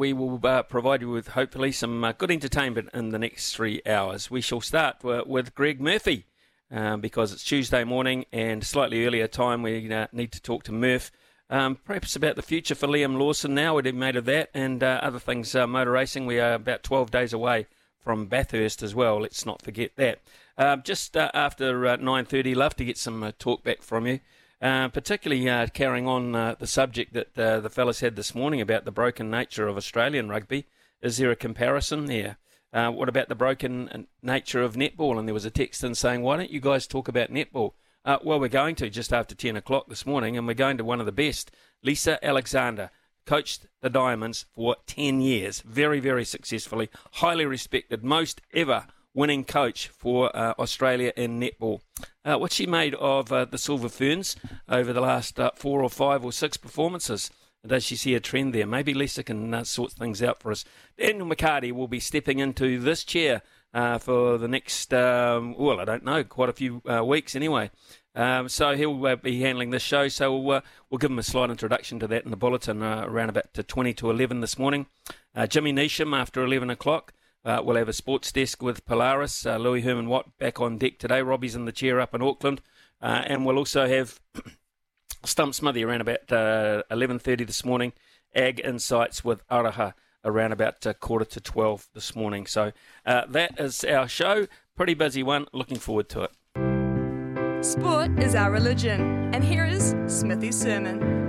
we will uh, provide you with hopefully some uh, good entertainment in the next three hours. We shall start uh, with Greg Murphy um, because it's Tuesday morning and slightly earlier time. We uh, need to talk to Murph. Um, perhaps about the future for Liam Lawson now, we've made of that, and uh, other things, motor racing. We are about 12 days away from Bathurst as well. Let's not forget that. Um, just after 9.30, love to get some talk back from you. Uh, particularly uh, carrying on uh, the subject that uh, the fellas had this morning about the broken nature of Australian rugby. Is there a comparison there? Uh, what about the broken nature of netball? And there was a text in saying, why don't you guys talk about netball? well, we're going to just after 10 o'clock this morning, and we're going to one of the best. Lisa Alexander coached the Diamonds for 10 years, very, very successfully, highly respected, most ever winning coach for uh, Australia in netball. Uh, what's she made of uh, the Silver Ferns over the last uh, four or five or six performances? Does she see a trend there? Maybe Lisa can uh, sort things out for us. Daniel McCarty will be stepping into this chair uh, for the next, um, well, I don't know, quite a few weeks anyway. Um, so he'll be handling this show. So we'll, we'll give him a slight introduction to that in the bulletin around about to 20 to 11 this morning. Jimmy Neesham after 11 o'clock. Uh, we'll have a sports desk with Polaris. Uh, Louis Herman Watt back on deck today. Robbie's in the chair up in Auckland. Uh, and we'll also have Stump Smithy around about 11.30 uh, this morning. Ag Insights with Araha around about uh, quarter to 12 this morning. So uh, that is our show. Pretty busy one. Looking forward to it. Sport is our religion. And here is Smithy's sermon.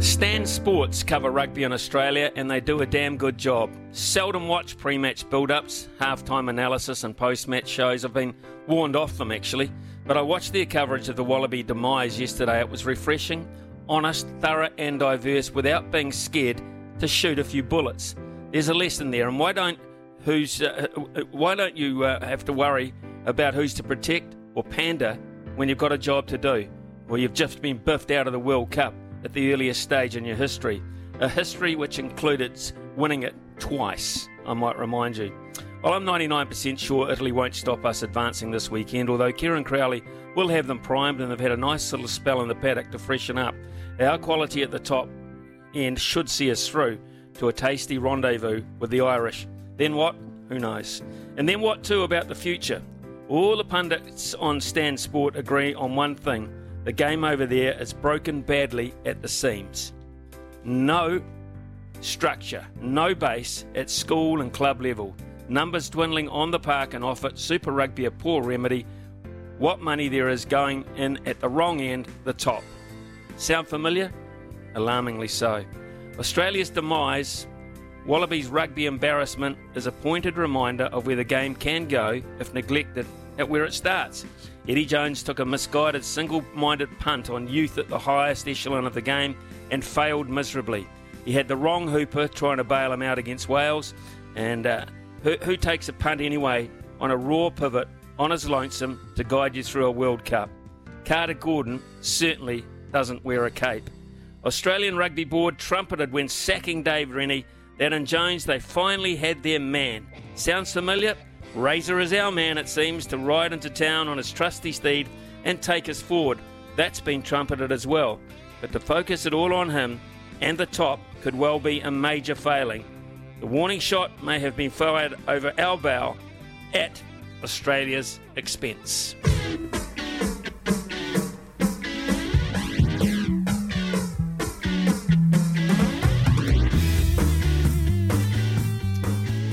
Stan Sports cover rugby in Australia and they do a damn good job. Seldom watch pre match build ups, half time analysis, and post match shows. I've been warned off them actually, but I watched their coverage of the Wallaby demise yesterday. It was refreshing, honest, thorough, and diverse without being scared to shoot a few bullets. There's a lesson there, and why don't who's uh, uh why don't you uh, have to worry about who's to protect or pander when you've got a job to do, or you've just been biffed out of the World Cup? At the earliest stage in your history. A history which included winning it twice, I might remind you. Well, I'm 99% sure Italy won't stop us advancing this weekend, although Kieran Crowley will have them primed and they've had a nice little spell in the paddock to freshen up. Our quality at the top end should see us through to a tasty rendezvous with the Irish. Then what? Who knows? And then what too about the future? All the pundits on Stan Sport agree on one thing the game over there is broken badly at the seams. No structure, no base at school and club level. Numbers dwindling on the park and off it. Super Rugby a poor remedy. What money there is going in at the wrong end, the top. Sound familiar? Alarmingly so. Australia's demise, Wallabies rugby embarrassment, is a pointed reminder of where the game can go if neglected at where it starts. Eddie Jones took a misguided, single minded punt on youth at the highest echelon of the game and failed miserably. He had the wrong hooper trying to bail him out against Wales, and uh, who, who takes a punt anyway on a raw pivot on his lonesome to guide you through a World Cup? Carter Gordon certainly doesn't wear a cape. Australian Rugby Board trumpeted when sacking Dave Rennie that in Jones they finally had their man. Sounds familiar? Razor is our man, it seems, to ride into town on his trusty steed and take us forward. That's been trumpeted as well. But to focus it all on him and the top could well be a major failing. The warning shot may have been fired over our bow at Australia's expense.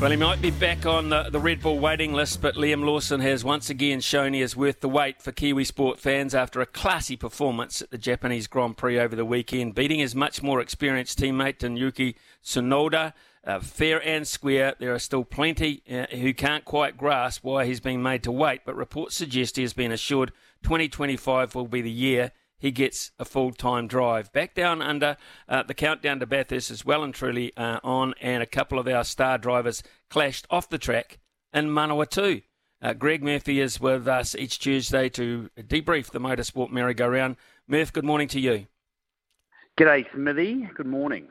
Well, he might be back on the, the Red Bull waiting list, but Liam Lawson has once again shown he is worth the wait for Kiwi sport fans after a classy performance at the Japanese Grand Prix over the weekend, beating his much more experienced teammate Yuki Tsunoda. Uh, fair and square, there are still plenty uh, who can't quite grasp why he's been made to wait, but reports suggest he has been assured 2025 will be the year he gets a full time drive. Back down under uh, the countdown to Bathurst is well and truly uh, on, and a couple of our star drivers clashed off the track in Manawatu. Uh, Greg Murphy is with us each Tuesday to debrief the motorsport merry-go-round. Murph, good morning to you. G'day, Smithy. Good morning.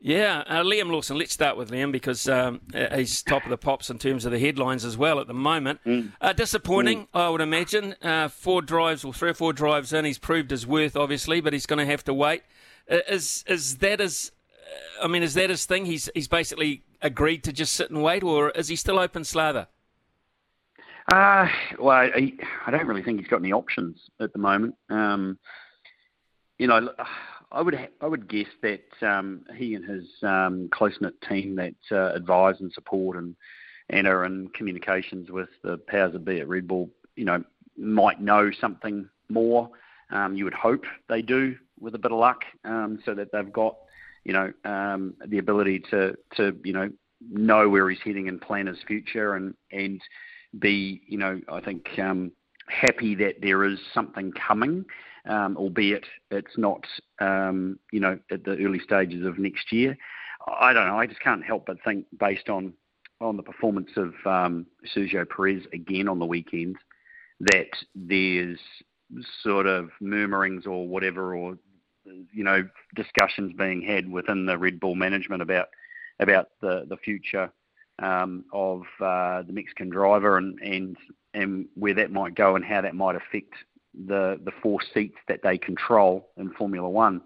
Yeah, uh, Liam Lawson. Let's start with Liam because um, he's top of the pops in terms of the headlines as well at the moment. Mm. Uh, disappointing, mm. I would imagine. Uh, four drives or three or four drives in, he's proved his worth, obviously, but he's going to have to wait. Uh, is is that as I mean, is that his thing? He's he's basically agreed to just sit and wait, or is he still open slather? Uh, well, I, I don't really think he's got any options at the moment. Um, you know, I would I would guess that um, he and his um, close knit team that uh, advise and support and and are in communications with the powers that be at Red Bull, you know, might know something more. Um, you would hope they do with a bit of luck, um, so that they've got, you know, um, the ability to to you know know where he's heading and plan his future and and be, you know, I think um, happy that there is something coming, um, albeit it's not, um, you know, at the early stages of next year. I don't know. I just can't help but think, based on on the performance of um, Sergio Perez again on the weekend, that there's sort of murmurings or whatever, or you know, discussions being had within the Red Bull management about about the the future um, of uh, the Mexican driver and, and and where that might go and how that might affect the the four seats that they control in Formula One.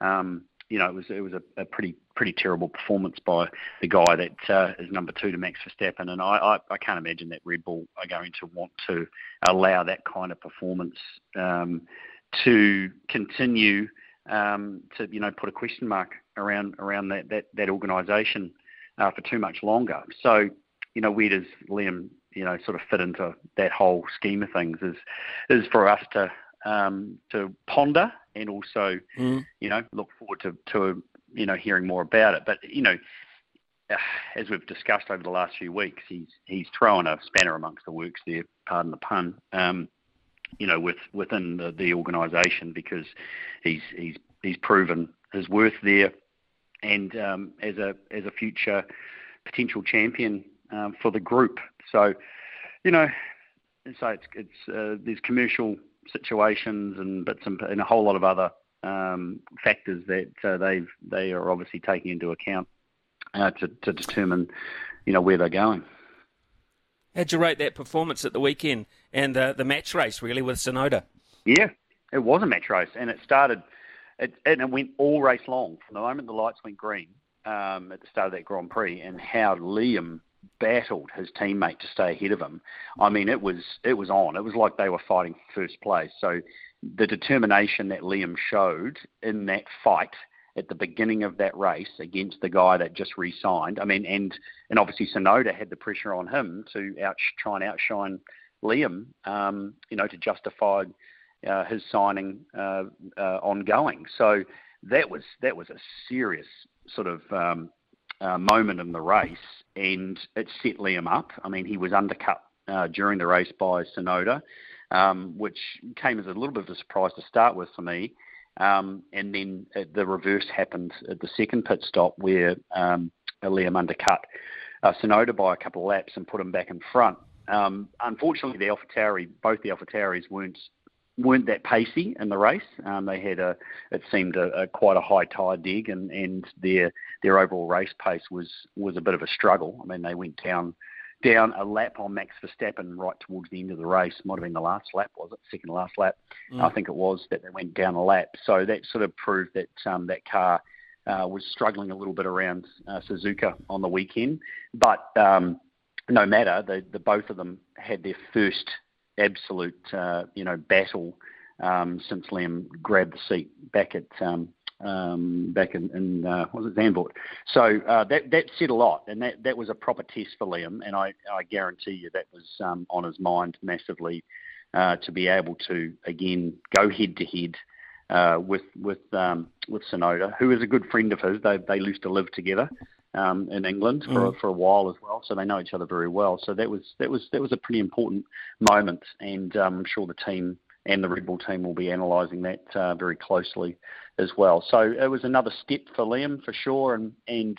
Um, you know, it was it was a, a, pretty pretty terrible performance by the guy that uh, is number two to Max Verstappen, and I, I, I can't imagine that Red Bull are going to want to allow that kind of performance um, to continue um, to you know put a question mark around around that that, that organisation uh, for too much longer. So you know, where does Liam you know sort of fit into that whole scheme of things? Is is for us to um, to ponder and also, mm. you know, look forward to, to, you know, hearing more about it. But, you know, as we've discussed over the last few weeks, he's he's thrown a spanner amongst the works there, pardon the pun, um, you know, with within the, the organisation because he's he's he's proven his worth there, and um, as a as a future potential champion um, for the group. So, you know, so it's it's uh, there's commercial situations and bits and, and a whole lot of other um, factors that uh, they've they are obviously taking into account uh, to, to determine you know where they're going. How'd you rate that performance at the weekend and uh, the match race really with Tsunoda? Yeah, it was a match race and it started it, and it went all race long from the moment the lights went green um, at the start of that Grand Prix and how Liam battled his teammate to stay ahead of him. I mean, it was it was on. It was like they were fighting for first place. So the determination that Liam showed in that fight at the beginning of that race against the guy that just re-signed. I mean, and and obviously Tsunoda had the pressure on him to out try and outshine Liam. Um, you know, to justify uh, his signing uh, uh, ongoing. So that was that was a serious sort of um, uh, moment in the race, and it set Liam up. I mean, he was undercut uh, during the race by Tsunoda, um, which came as a little bit of a surprise to start with for me. Um, and then uh, the reverse happened at the second pit stop where um, Liam undercut uh, Tsunoda by a couple of laps and put him back in front. Um, unfortunately, the AlphaTauri, both the AlphaTauris weren't weren't that pacey in the race. Um, they had a, it seemed a, a quite a high tire deg, and, and their their overall race pace was was a bit of a struggle. I mean, they went down down a lap on Max Verstappen right towards the end of the race. Might have been the last lap, was it? Second last lap, mm. I think it was that they went down a lap. So that sort of proved that um, that car. Uh, was struggling a little bit around uh, Suzuka on the weekend, but um, no matter, the, the both of them had their first absolute uh, you know battle um, since Liam grabbed the seat back at um, um, back in, in uh, was it Zandvoort. So uh, that that said a lot, and that, that was a proper test for Liam, and I, I guarantee you that was um, on his mind massively uh, to be able to again go head to head. Uh, with with um, with Tsunoda, who is a good friend of his. They they used to live together, um, in England for mm. for a while as well, so they know each other very well. So that was that was that was a pretty important moment, and um, I'm sure the team and the Red Bull team will be analysing that uh, very closely as well. So it was another step for Liam for sure, and and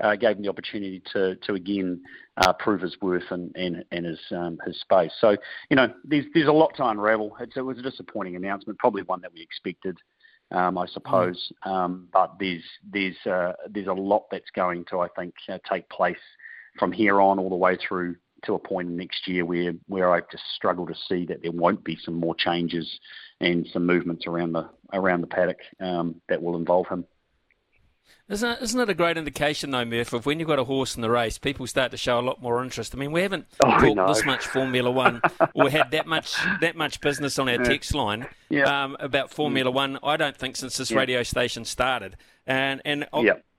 uh, gave him the opportunity to to again uh, prove his worth and and, and his um, his space. So you know, there's there's a lot to unravel. It's, it was a disappointing announcement, probably one that we expected um, I suppose. Um, but there's there's uh, there's a lot that's going to I think uh, take place from here on all the way through to a point next year where where I just struggle to see that there won't be some more changes and some movements around the around the paddock um, that will involve him. Isn't it, isn't it a great indication, though, Murph, of when you've got a horse in the race, people start to show a lot more interest. I mean, we haven't oh, talked no. this much Formula One or had that much that much business on our yeah. text line yeah. um, about Formula mm. One. I don't think since this yeah. radio station started, and and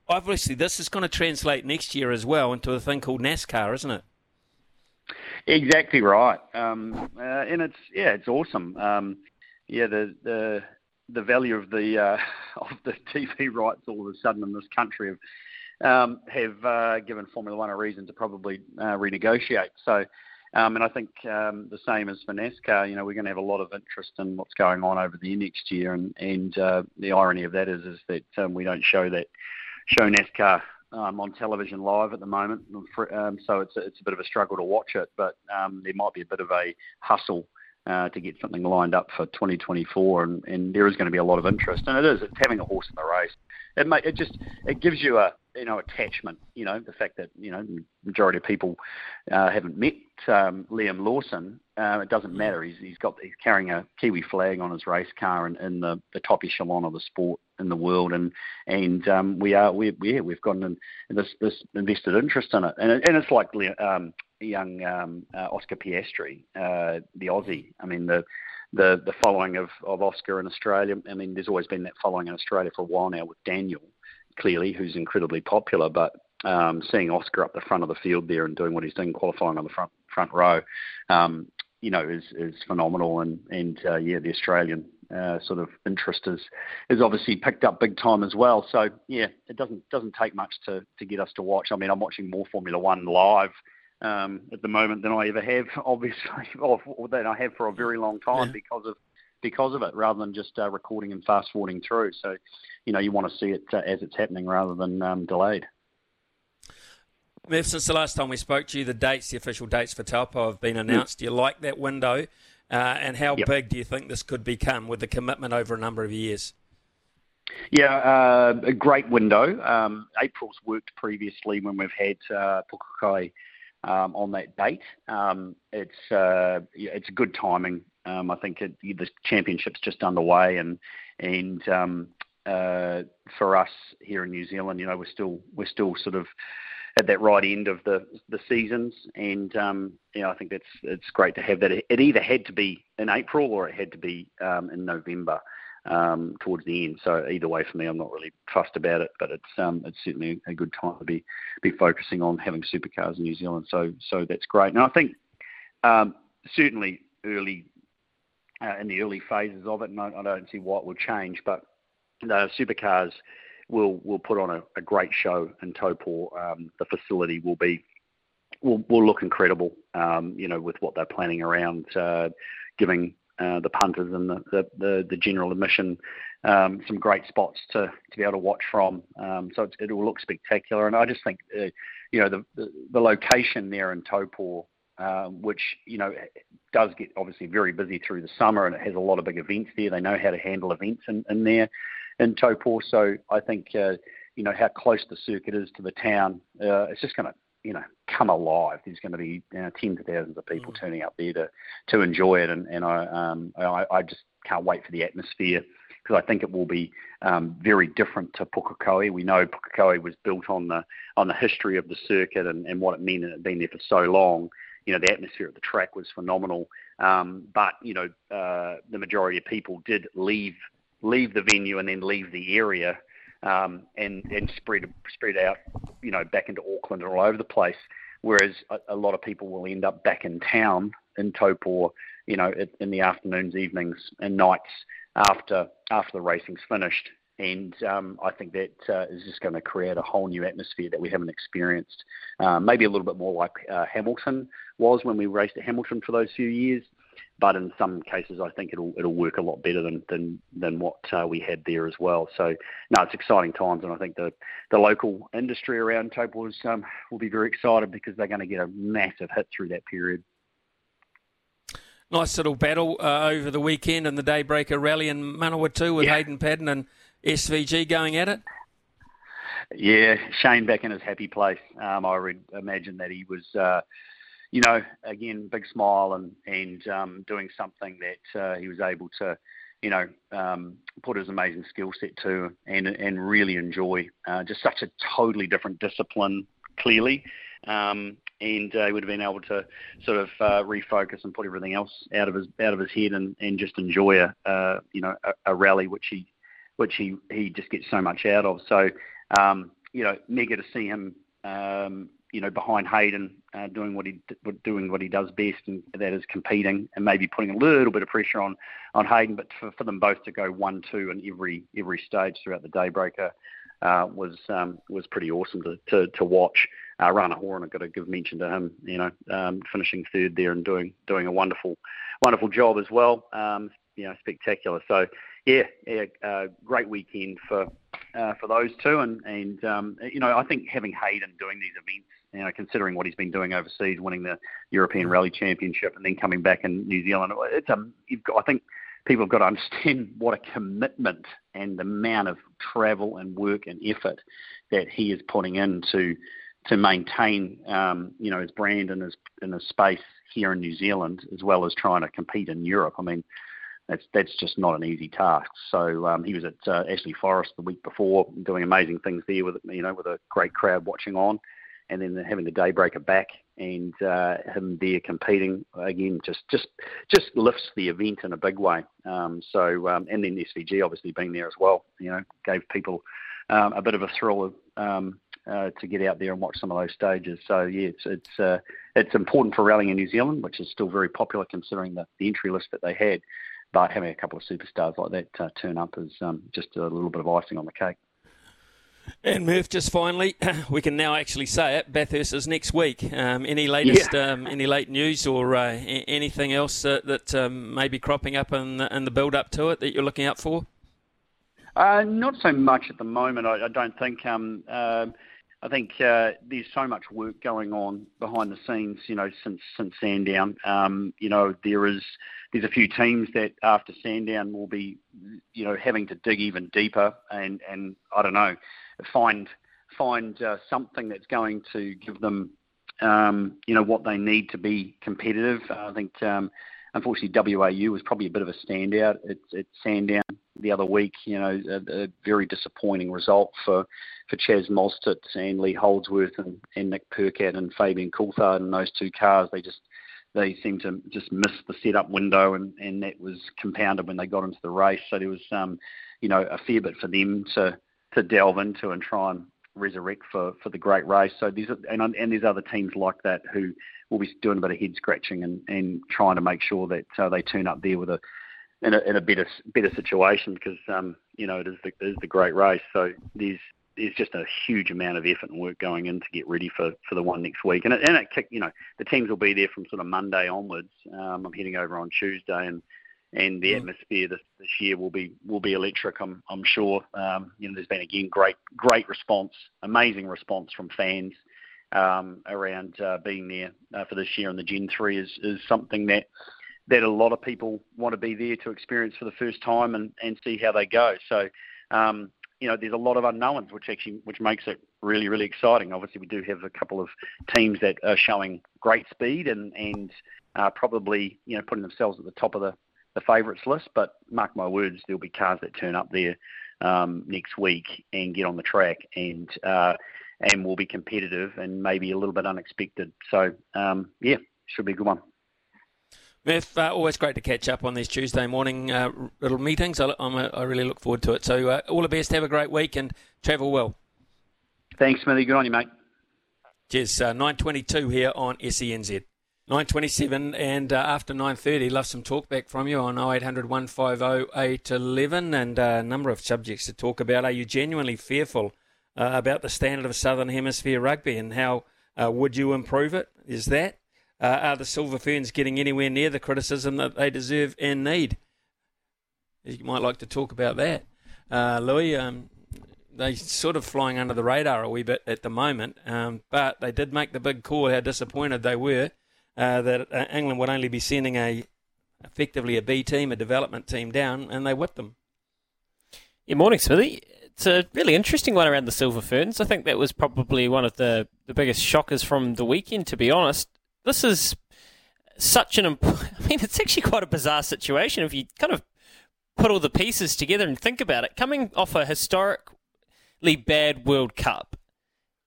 obviously this is going to translate next year as well into a thing called NASCAR, isn't it? Exactly right, um, uh, and it's yeah, it's awesome. Um, yeah, the the the value of the uh, of the TV rights all of a sudden in this country have um, have uh, given Formula One a reason to probably uh, renegotiate. So, um, and I think um, the same as for NASCAR. You know, we're going to have a lot of interest in what's going on over the next year, and and uh, the irony of that is is that um, we don't show that show NASCAR. Um, on television live at the moment, um, so it's a, it's a bit of a struggle to watch it. But there might be a bit of a hustle uh, to get something lined up for 2024, and, and there is going to be a lot of interest. And it is. It's having a horse in the race. It may, it just it gives you a you know attachment. You know the fact that you know majority of people uh, haven't met um, Liam Lawson. Uh, it doesn't matter. He's he's got he's carrying a Kiwi flag on his race car in, in the, the top echelon of the sport in the world, and and um, we are we yeah we've got an, this this invested interest in it, and it, and it's like um, young um, uh, Oscar Piastri, uh, the Aussie. I mean, the the the following of, of Oscar in Australia. I mean, there's always been that following in Australia for a while now with Daniel, clearly, who's incredibly popular. But um, seeing Oscar up the front of the field there and doing what he's doing, qualifying on the front front row, um, you know, is is phenomenal. And and uh, yeah, the Australian uh, sort of interest is is obviously picked up big time as well. So yeah, it doesn't doesn't take much to to get us to watch. I mean, I'm watching more Formula One live um, at the moment than I ever have, obviously, or, or than I have for a very long time yeah. because of because of it, rather than just uh, recording and fast forwarding through. So, you know, you want to see it uh, as it's happening rather than um, delayed. Murph, since the last time we spoke to you, the dates, the official dates for Taupo have been announced. Mm. Do you like that window? Uh, and how yep. big do you think this could become with the commitment over a number of years? Yeah, uh, a great window. Um, April's worked previously when we've had uh, Pukekohe um, on that date. Um, it's uh, it's good timing. Um, I think it, the championship's just underway, and and um, uh, for us here in New Zealand, you know, we're still we're still sort of at that right end of the the seasons, and um, you know, I think that's it's great to have that. It either had to be in April or it had to be um, in November um, towards the end. So either way, for me, I'm not really fussed about it, but it's um, it's certainly a good time to be be focusing on having supercars in New Zealand. So so that's great. And I think um, certainly early uh, in the early phases of it, and I, I don't see why it will change, but the supercars will will put on a, a great show in Taupo. Um, the facility will be will will look incredible. Um, you know, with what they're planning around uh, giving uh, the punters and the, the, the, the general admission. Um, some great spots to, to be able to watch from. Um, so it will look spectacular. And I just think, uh, you know, the, the, the, location there in Taupo, uh, which, you know, does get obviously very busy through the summer and it has a lot of big events there. They know how to handle events in, in there in Taupo. So I think, uh, you know, how close the circuit is to the town, uh, it's just going to you know come alive. There's going to be you know, tens of thousands of people mm. turning up there to to enjoy it, and and I um I, I just can't wait for the atmosphere because I think it will be um, very different to Pukekohe. We know Pukekohe was built on the on the history of the circuit and, and what it meant and it been there for so long. You know, the atmosphere at the track was phenomenal, um, but you know, uh, the majority of people did leave leave the venue and then leave the area um, and and spread spread out, you know, back into Auckland and all over the place. Whereas a, a lot of people will end up back in town in Taupo, you know, in the afternoons, evenings, and nights after after the racing's finished. And um, I think that uh, is just going to create a whole new atmosphere that we haven't experienced. Uh, maybe a little bit more like uh, Hamilton was when we raced at Hamilton for those few years but in some cases, I think it'll it'll work a lot better than than than what uh, we had there as well. So no, it's exciting times, and I think the the local industry around Taupo um, will be very excited because they're going to get a massive hit through that period. Nice little battle uh, over the weekend in the Daybreaker Rally in Manawatu with yeah. Hayden Paddon and SVG going at it. Yeah, Shane back in his happy place. Um, I would imagine that he was. Uh, you know, again, big smile and and um, doing something that uh, he was able to, you know, um, put his amazing skill set to and and really enjoy uh, just such a totally different discipline. Clearly, um, and uh, he would have been able to sort of uh, refocus and put everything else out of his out of his head and, and just enjoy a uh, you know a, a rally which he which he he just gets so much out of. So um, you know, mega to see him um, you know behind Hayden uh, doing what he doing what he does best, and that is competing and maybe putting a little bit of pressure on on Hayden, but for, for them both to go one two in every every stage throughout the daybreaker uh, was um, was pretty awesome to to, to watch. Uh, Raana Horan, I've got to give mention to him. You know, um, finishing third there and doing doing a wonderful wonderful job as well. Um, you know, spectacular. So yeah, yeah, uh, great weekend for uh, for those two, and and um, you know, I think having Hayden doing these events, you know, considering what he's been doing overseas, winning the European Rally Championship, and then coming back in New Zealand, it's a. You've got, I think people have got to understand what a commitment and the amount of travel and work and effort that he is putting into to maintain, um, you know, his brand and his in his space here in New Zealand, as well as trying to compete in Europe. I mean, that's that's just not an easy task. So um, he was at uh, Ashley Forest the week before, doing amazing things there with you know with a great crowd watching on, and then having the daybreaker back and uh, him there competing again just just just lifts the event in a big way. Um, so um, and then SVG obviously being there as well, you know, gave people um, a bit of a thrill of, um, uh, to get out there and watch some of those stages. So yeah, it's it's uh, it's important for rallying in New Zealand, which is still very popular considering the, the entry list that they had. But having a couple of superstars like that uh, turn up is um, just a little bit of icing on the cake. And Murph, just finally, we can now actually say it. Bathurst is next week. Um, any latest, yeah. um, any late news or uh, anything else uh, that um, may be cropping up in the, in the build up to it that you're looking out for? Uh, not so much at the moment. I, I don't think. Um, uh, I think uh, there's so much work going on behind the scenes. You know, since since Sandown. Um, you know, there is there's a few teams that after Sandown will be, you know, having to dig even deeper and and I don't know, find find uh, something that's going to give them, um, you know, what they need to be competitive. I think. Um, unfortunately, WAU was probably a bit of a standout at, at Sandown the other week. You know, a, a very disappointing result for, for Chaz Mostert and Lee Holdsworth and, and Nick Percat and Fabian Coulthard and those two cars. They just they seemed to just miss the setup window, and, and that was compounded when they got into the race. So there was, um, you know, a fair bit for them to to delve into and try and resurrect for, for the great race. So there's and and there's other teams like that who will be doing a bit of head scratching and, and trying to make sure that uh, they turn up there with a in a, in a better better situation because um, you know it is the it is the great race. So there's there's just a huge amount of effort and work going in to get ready for, for the one next week. And it, and it kick, you know the teams will be there from sort of Monday onwards. Um, I'm heading over on Tuesday and and the mm. atmosphere this, this year will be will be electric. I'm I'm sure. Um, you know, there's been again great great response, amazing response from fans um, around uh, being there uh, for this year. And the Gen Three is is something that that a lot of people want to be there to experience for the first time and, and see how they go. So, um, you know, there's a lot of unknowns, which actually which makes it really really exciting. Obviously, we do have a couple of teams that are showing great speed and and uh, probably you know putting themselves at the top of the the favourites list. But mark my words, there'll be cars that turn up there um, next week and get on the track and uh, and will be competitive and maybe a little bit unexpected. So um, yeah, should be a good one. Murph, uh, always great to catch up on these Tuesday morning uh, little meetings. I, a, I, really look forward to it. So, uh, all the best. Have a great week and travel well. Thanks, Smithy. Good on you, mate. Cheers. Uh, 9.22 here on SENZ. 9.27 and uh, after 9.30, love some talk back from you on 0800 150 811 and uh, a number of subjects to talk about. Are you genuinely fearful about the standard of Southern Hemisphere rugby and how would you improve it? Is that? Uh, are the Silver Ferns getting anywhere near the criticism that they deserve and need? You might like to talk about that. Uh, Louis, um, they're sort of flying under the radar a wee bit at the moment, um, but they did make the big call how disappointed they were uh, that uh, England would only be sending a effectively a B team, a development team down, and they whipped them. Yeah, morning, Smithy. It's a really interesting one around the Silver Ferns. I think that was probably one of the, the biggest shockers from the weekend, to be honest this is such an. Imp- I mean, it's actually quite a bizarre situation if you kind of put all the pieces together and think about it, coming off a historically bad World Cup,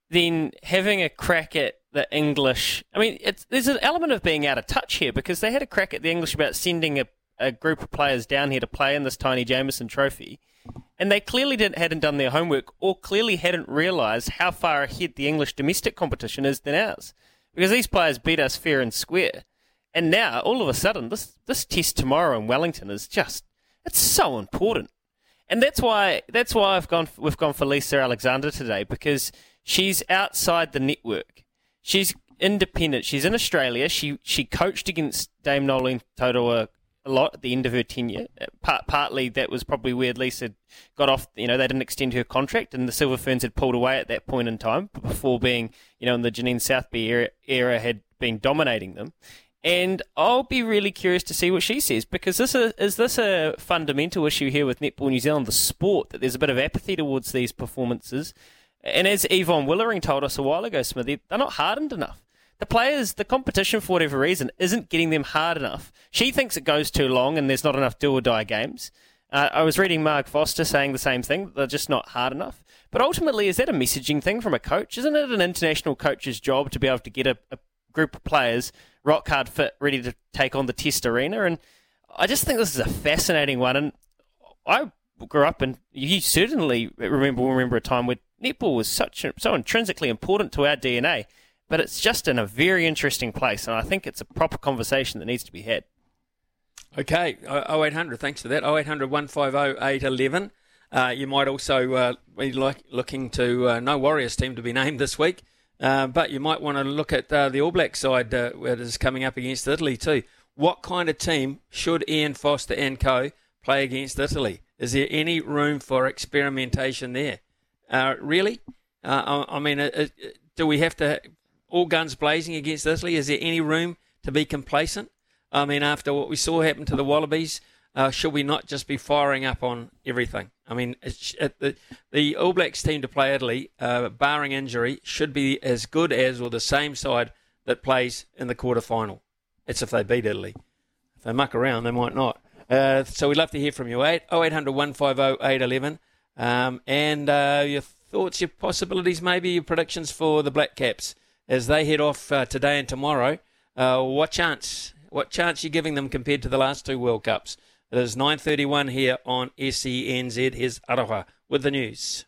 then having a crack at the English. I mean, there's an element of being out of touch here because they had a crack at the English about sending a, a group of players down here to play in this Taini Jamison Trophy, and they clearly didn't, hadn't done their homework or clearly hadn't realised how far ahead the English domestic competition is than ours because these players beat us fair and square. And now, all of a sudden, this, this test tomorrow in Wellington is just, it's so important. And that's why that's why I've gone we've gone for Lisa Alexander today because she's outside the network. She's independent. She's in Australia. She she coached against Dame Noeline Taurua a lot at the end of her tenure. Part, partly that was probably where Lisa got off. You know, they didn't extend her contract, and the Silver Ferns had pulled away at that point in time before being, you know, in the Janine Southby era, era had been dominating them. And I'll be really curious to see what she says because this is, is this a fundamental issue here with Netball New Zealand, the sport, that there's a bit of apathy towards these performances. And as Yvonne Willering told us a while ago, Smithy, they're not hardened enough. The players, the competition, for whatever reason, isn't getting them hard enough. She thinks it goes too long and there's not enough do or die games. Uh, I was reading Mark Foster saying the same thing. They're just not hard enough. But ultimately, is that a messaging thing from a coach? Isn't it an international coach's job to be able to get a, a group of players rock hard fit, ready to take on the test arena. And I just think this is a fascinating one. And I grew up, and you certainly remember remember a time where netball was such so intrinsically important to our DNA. But it's just in a very interesting place, and I think it's a proper conversation that needs to be had. Okay, 0800, thanks for that. 0800 150 811. Uh, you might also uh, be like looking to uh, no Warriors team to be named this week. Uh, but you might want to look at uh, the All Black side uh, that is coming up against Italy too. What kind of team should Ian Foster and co play against Italy? Is there any room for experimentation there? Uh, really? Uh, I, I, mean, uh, do we have to all guns blazing against Italy? Is there any room to be complacent? I mean, after what we saw happen to the Wallabies, should we not just be firing up on everything? I mean, the, the All Blacks team to play Italy, uh, barring injury, should be as good as or the same side that plays in the quarter final. It's if they beat Italy. If they muck around, they might not. Uh, so we'd love to hear from you. 0800 150 811. Um, and uh, your thoughts, your possibilities, maybe your predictions for the Black Caps as they head off uh, today and tomorrow. Uh, what chance? What chance are you giving them compared to the last two World Cups? It is 9.31 here on SENZ. Here's Aroha with the news.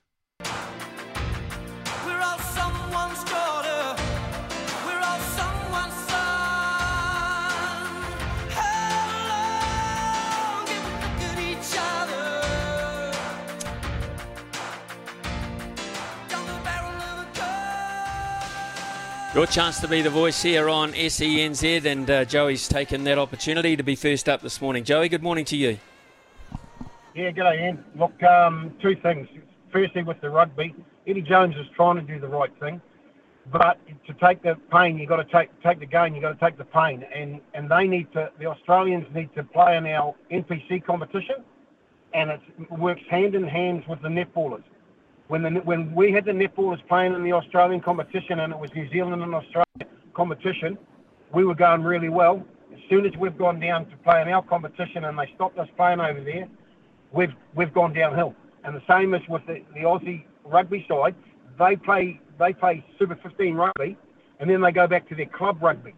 Your chance to be the voice here on SENZ, and uh, Joey's taken that opportunity to be first up this morning. Joey, good morning to you. Yeah, g'day, Ian. Look, um, two things. Firstly, with the rugby, Eddie Jones is trying to do the right thing, but to take the pain, you've got to take take the gain. You've got to take the pain, and and they need to. The Australians need to play in our NPC competition, and it works hand in hand with the netballers when the when we had the netballers playing in the Australian competition and it was New Zealand and Australia competition, we were going really well. As soon as we've gone down to play in our competition and they stopped us playing over there, we've we've gone downhill. And the same is with the, the Aussie rugby side. They play they play Super 15 rugby, and then they go back to their club rugby,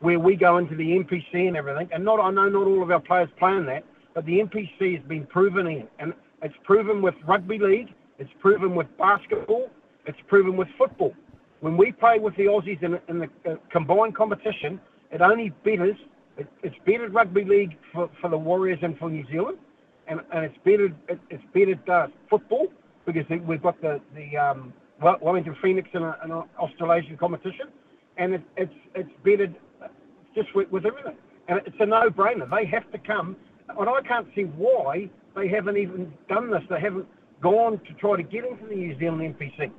where we go into the NPC and everything. And not I know not all of our players playing that, but the NPC has been proven in, and it's proven with rugby league it's proven with basketball. It's proven with football. When we play with the Aussies in, in the uh, combined competition, it only betters. It, it's bettered rugby league for, for the Warriors and for New Zealand, and, and it's bettered it, it's bettered uh, football because we've got the the um, Wellington Phoenix in an Australasian competition, and it, it's it's bettered just with, with everything. And it's a no-brainer. They have to come, and I can't see why they haven't even done this. They haven't gone to try to get into the New Zealand NPC.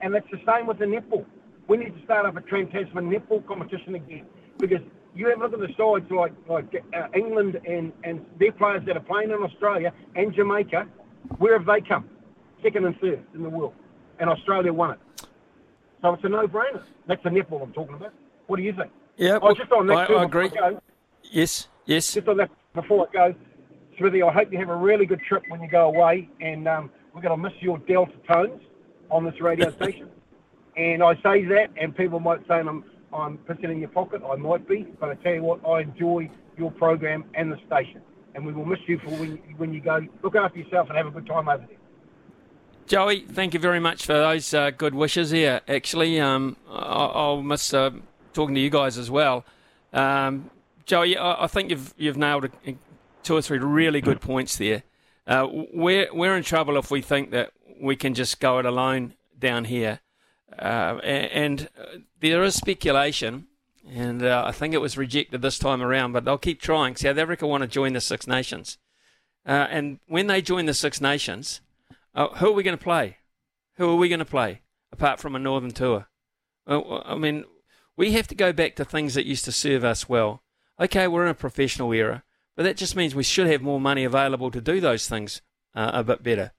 And that's the same with the netball. We need to start up a Trans-Tasman netball competition again because you have a look at the sides like like uh, England and, and their players that are playing in Australia and Jamaica. Where have they come? Second and third in the world. And Australia won it. So it's a no-brainer. That's the netball I'm talking about. What do you think? Yeah, well, oh, just on that I, I agree. Go, yes, yes. Just on that before I go, Smithy, I hope you have a really good trip when you go away, and um, we're going to miss your Delta tones on this radio station. And I say that, and people might say I'm, I'm pissing in your pocket. I might be, but I tell you what, I enjoy your program and the station. And we will miss you for when, when you go. Look after yourself and have a good time over there. Joey, thank you very much for those uh, good wishes here. Actually, um, I'll miss uh, talking to you guys as well. Um, Joey, I, I, think you've you've nailed two or three really good points there. Uh, we're we're in trouble if we think that we can just go it alone down here, uh, and, uh, there is speculation, and uh, I think it was rejected this time around. But they'll keep trying. South Africa want to join the Six Nations, and when they join the Six Nations uh, who are we going to play? Who are we going to play apart from a Northern Tour? Uh, I mean, we have to go back to things that used to serve us well. Okay, we're in a professional era, but that just means we should have more money available to do those things uh, a bit better.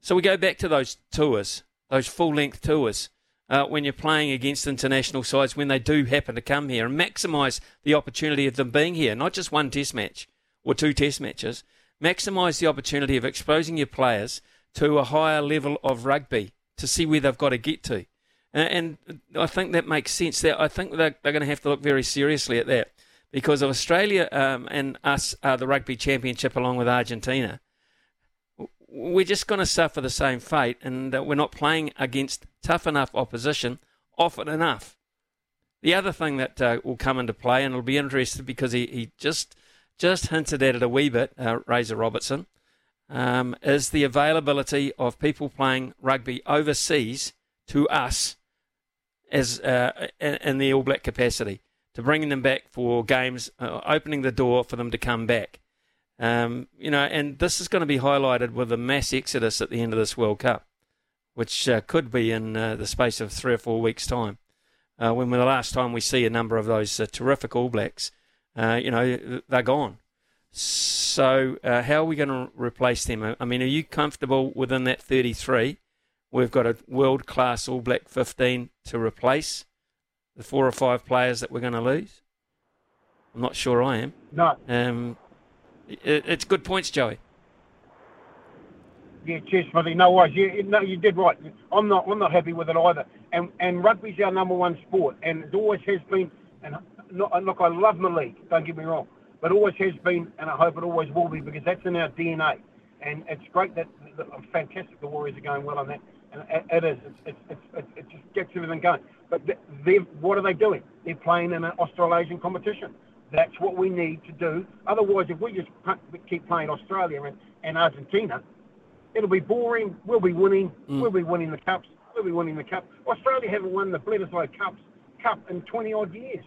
So we go back to those tours, those full length tours, uh, when you're playing against international sides, when they do happen to come here, and maximise the opportunity of them being here, not just one test match or two test matches. Maximise the opportunity of exposing your players to a higher level of rugby to see where they've got to get to. And I think that makes sense. I think they're, they're going to have to look very seriously at that because of Australia um, and us are the rugby championship along with Argentina. We're just going to suffer the same fate, and we're not playing against tough enough opposition often enough. The other thing that uh, will come into play, and it'll be interesting because he, he just just hinted at it a wee bit, uh, Razor Robertson, um, is the availability of people playing rugby overseas to us as uh, in the All Black capacity, to bringing them back for games, uh, opening the door for them to come back. Um, you know, and this is going to be highlighted with a mass exodus at the end of this World Cup, which uh, could be in uh, the space of three or four weeks' time. Uh, when the last time we see a number of those uh, terrific All Blacks, you know, they're gone. So, uh, how are we going to replace them? I mean, are you comfortable within that 33? We've got a world class All Black 15 to replace the four or five players that we're going to lose. I'm not sure I am. No. Um, it, it's good points, Joey. Yeah, cheers, Smithy. No worries. Yeah, no, you did right. I'm not. I'm not happy with it either. And and rugby's our number one sport, and it always has been. And look, I love my league. Don't get me wrong but always has been, and I hope it always will be, because that's in our DNA. And it's great that, that fantastic the Warriors are going well on that, it is. It's, it's, it's, it just gets everything going. But they what are they doing? They're playing in an Australasian competition. That's what we need to do. Otherwise, if we just keep playing Australia and, and Argentina, it'll be boring. We'll be winning. Mm. We'll be winning the cups. We'll be winning the cup. Australia haven't won the Bledisloe Cups Cup in 20 odd years.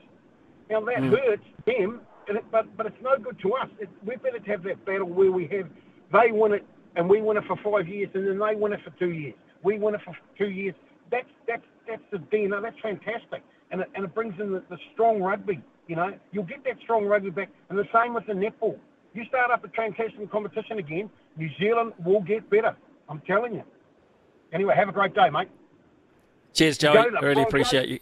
Now that mm. hurts them it, but but it's no good to us. It, we're better to have that battle where we have they win it and we win it for five years, and then they win it for two years. We win it for two years. That's that's that's the DNA. That's fantastic, and it, and it brings in the, the strong rugby. You know, you'll get that strong rugby back, and the same with the netball. You start up a fantastic competition again, New Zealand will get better. I'm telling you. Anyway, have a great day, mate. Cheers, Joey. Really appreciate you.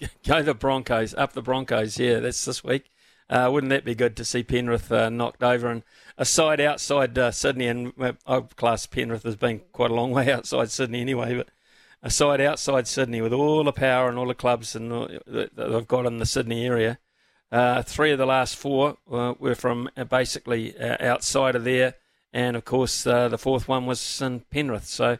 Go the Broncos, up the Broncos. Yeah, that's this week. Uh, wouldn't that be good to see Penrith uh, knocked over and a side outside uh, Sydney? And uh, I've classed Penrith as being quite a long way outside Sydney anyway, but a side outside Sydney with all the power and all the clubs and that they've got in the Sydney area. Uh, three of the last four uh, were from basically outside of there, and of course the fourth one was in Penrith. So.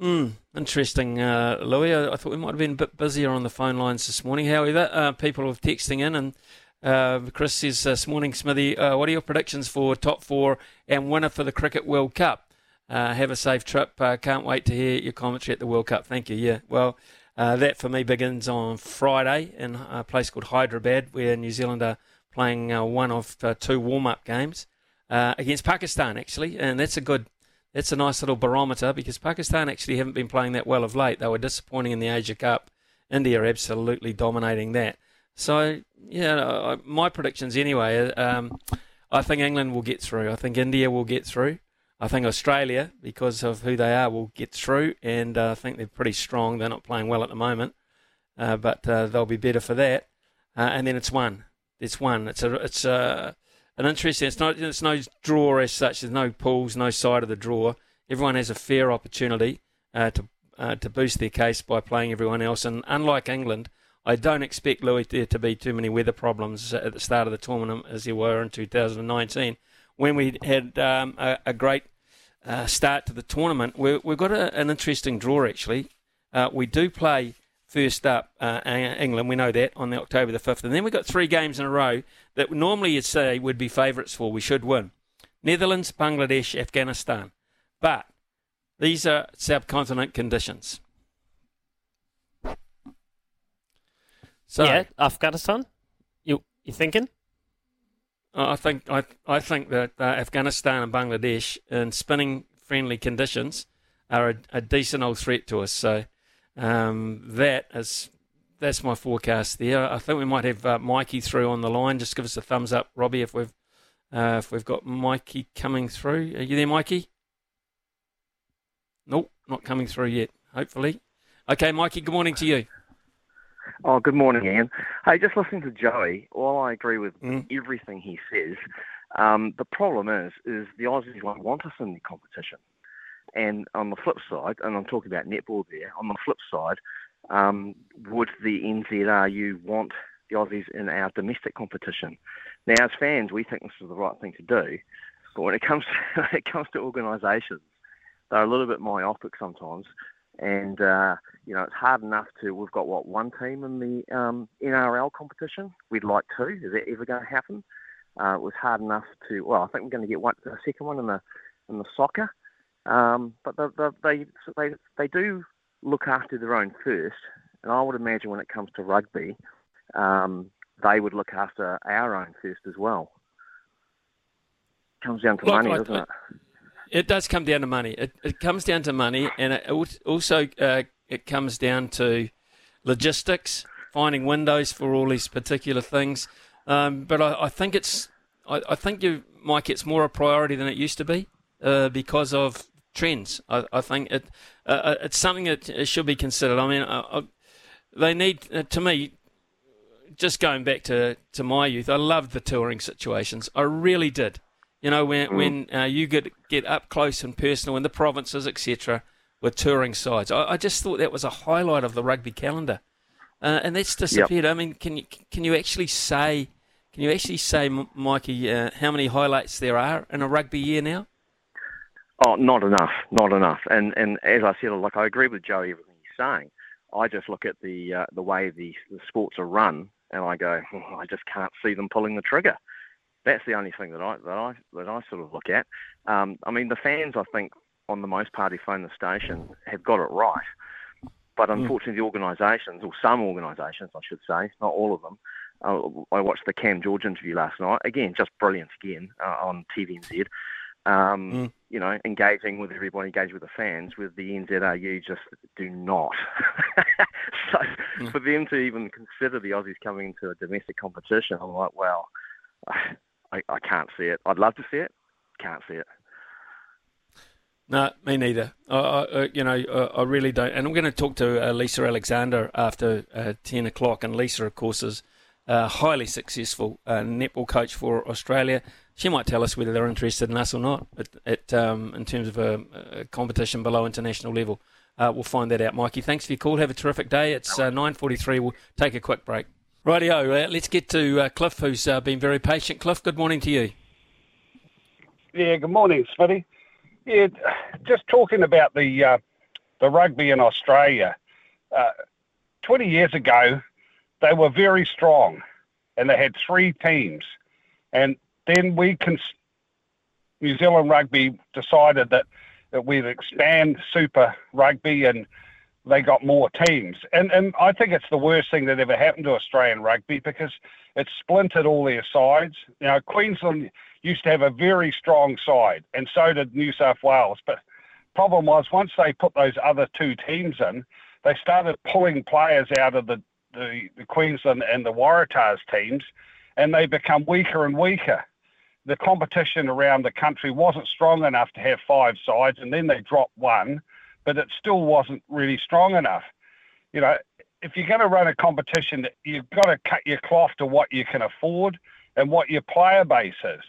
Mm, interesting, uh, Louis. I, I, thought we might have been a bit busier on the phone lines this morning. However, uh, people are texting in and uh, Chris says uh, this morning, Smithy, uh, what are your predictions for top four and winner for the Cricket World Cup? Uh, have a safe trip. Uh, can't wait to hear your commentary at the World Cup. Thank you. Yeah, well, uh, that for me begins on Friday in a place called Hyderabad, where New Zealand are playing one of two warm-up games against Pakistan, actually, and that's a good. That's a nice little barometer because Pakistan actually haven't been playing that well of late. They were disappointing in the Asia Cup. India absolutely dominating that. So yeah, my predictions anyway. Um, I think England will get through. I think India will get through. I think Australia, because of who they are, will get through, and uh, I think they're pretty strong. They're not playing well at the moment, uh, but uh, they'll be better for that. Uh, and then it's one. It's one. It's a. It's a. an interesting. It's not. It's no draw as such. There's no pools, no side of the draw. Everyone has a fair opportunity uh, to uh, to boost their case by playing everyone else. And unlike England, I don't expect Louis there to be too many weather problems at the start of the tournament as there were in 2019 when we had um, a, a, great uh, start to the tournament. we have got a, an interesting draw actually. Uh, we do play first up uh, England, we know that, on the October the 5th. And then we've got three games in a row that normally you'd say would be favourites for, we should win. Netherlands, Bangladesh, Afghanistan. But these are subcontinent conditions. So, yeah, Afghanistan. You you thinking? I think I I think that uh, Afghanistan and Bangladesh in spinning friendly conditions are a, a decent old threat to us. So um, that is that's my forecast there. I think we might have uh, Mikey through on the line. Just give us a thumbs up, Robbie, if we've uh, if we've got Mikey coming through. Are you there, Mikey? Nope, not coming through yet. Hopefully. Okay, Mikey. Good morning to you. Oh, good morning, Ian. Hey, just listening to Joey. While I agree with mm. everything he says, um, the problem is, is the Aussies won't want us in the competition. And on the flip side, and I'm talking about netball there, on the flip side, um, would the NZRU want the Aussies in our domestic competition? Now, as fans, we think this is the right thing to do, but when it comes to, when it comes to organisations, they're a little bit myopic sometimes, and uh, you know it's hard enough to. We've got what one team in the um, NRL competition. We'd like two. Is that ever going to happen? Uh, it was hard enough to. Well, I think we're going to get one, a second one in the in the soccer. Um, but they, they, they, they do look after their own first, and I would imagine when it comes to rugby, um, they would look after our own first as well. Comes down to look, money, doesn't it? It does come down to money. It, it comes down to money, and it also uh, it comes down to logistics, finding windows for all these particular things. Um, but I, I, think it's I, I, think you Mike, it's more a priority than it used to be uh, because of trends. I, I think it uh, uh it's something that should be considered. I mean, I, uh, uh, they need to me. Just going back to, to my youth, I loved the touring situations. I really did. You know, when mm. when uh, you get get up close and personal in the provinces, etc., with touring sides, I, I, just thought that was a highlight of the rugby calendar, uh, and that's disappeared. Yep. I mean, can you can you actually say, can you actually say, Mikey, uh, how many highlights there are in a rugby year now? Oh, not enough, not enough. And and as I said, like I agree with Joey everything he's saying. I just look at the uh, the way the, the sports are run, and I go, oh, I just can't see them pulling the trigger. That's the only thing that I that I that I sort of look at. Um, I mean, the fans, I think, on the most part who phone the station, have got it right. But hmm. unfortunately, the organisations, or some organisations, I should say, not all of them. Uh, I watched the Cam George interview last night. Again, just brilliant again uh, on TVNZ um, mm. you know, engaging with everybody, engaging with the fans, with the NZRU just do not. so mm. for them to even consider the Aussies coming into a domestic competition, I'm like, well, I, I can't see it. I'd love to see it, can't see it. No, me neither. I, I, you know, I really don't. And I'm going to talk to uh, Lisa Alexander after uh, 10 o'clock. And Lisa, of course, is a highly successful uh, netball coach for Australia she might tell us whether they're interested in us or not at, at um, in terms of a, a, competition below international level. Uh, we'll find that out, Mikey. Thanks for your call. Have a terrific day. It's uh, 9.43. We'll take a quick break. Rightio, uh, let's get to uh, Cliff, who's uh, been very patient. Cliff, good morning to you. Yeah, good morning, Smitty. Yeah, just talking about the uh, the rugby in Australia. 20 years ago, they were very strong, and they had three teams. And then we can, New Zealand Rugby decided that, that we'd expand Super Rugby and they got more teams. And, and I think it's the worst thing that ever happened to Australian rugby because it splintered all their sides. You know, Queensland used to have a very strong side, and so did New South Wales. But problem was once they put those other two teams in, they started pulling players out of the, the, the Queensland and the Waratahs teams, and they become weaker and weaker the competition around the country wasn't strong enough to have five sides, and then they dropped one, but it still wasn't really strong enough. You know, if you're going to run a competition, you've got to cut your cloth to what you can afford. and what your player base is.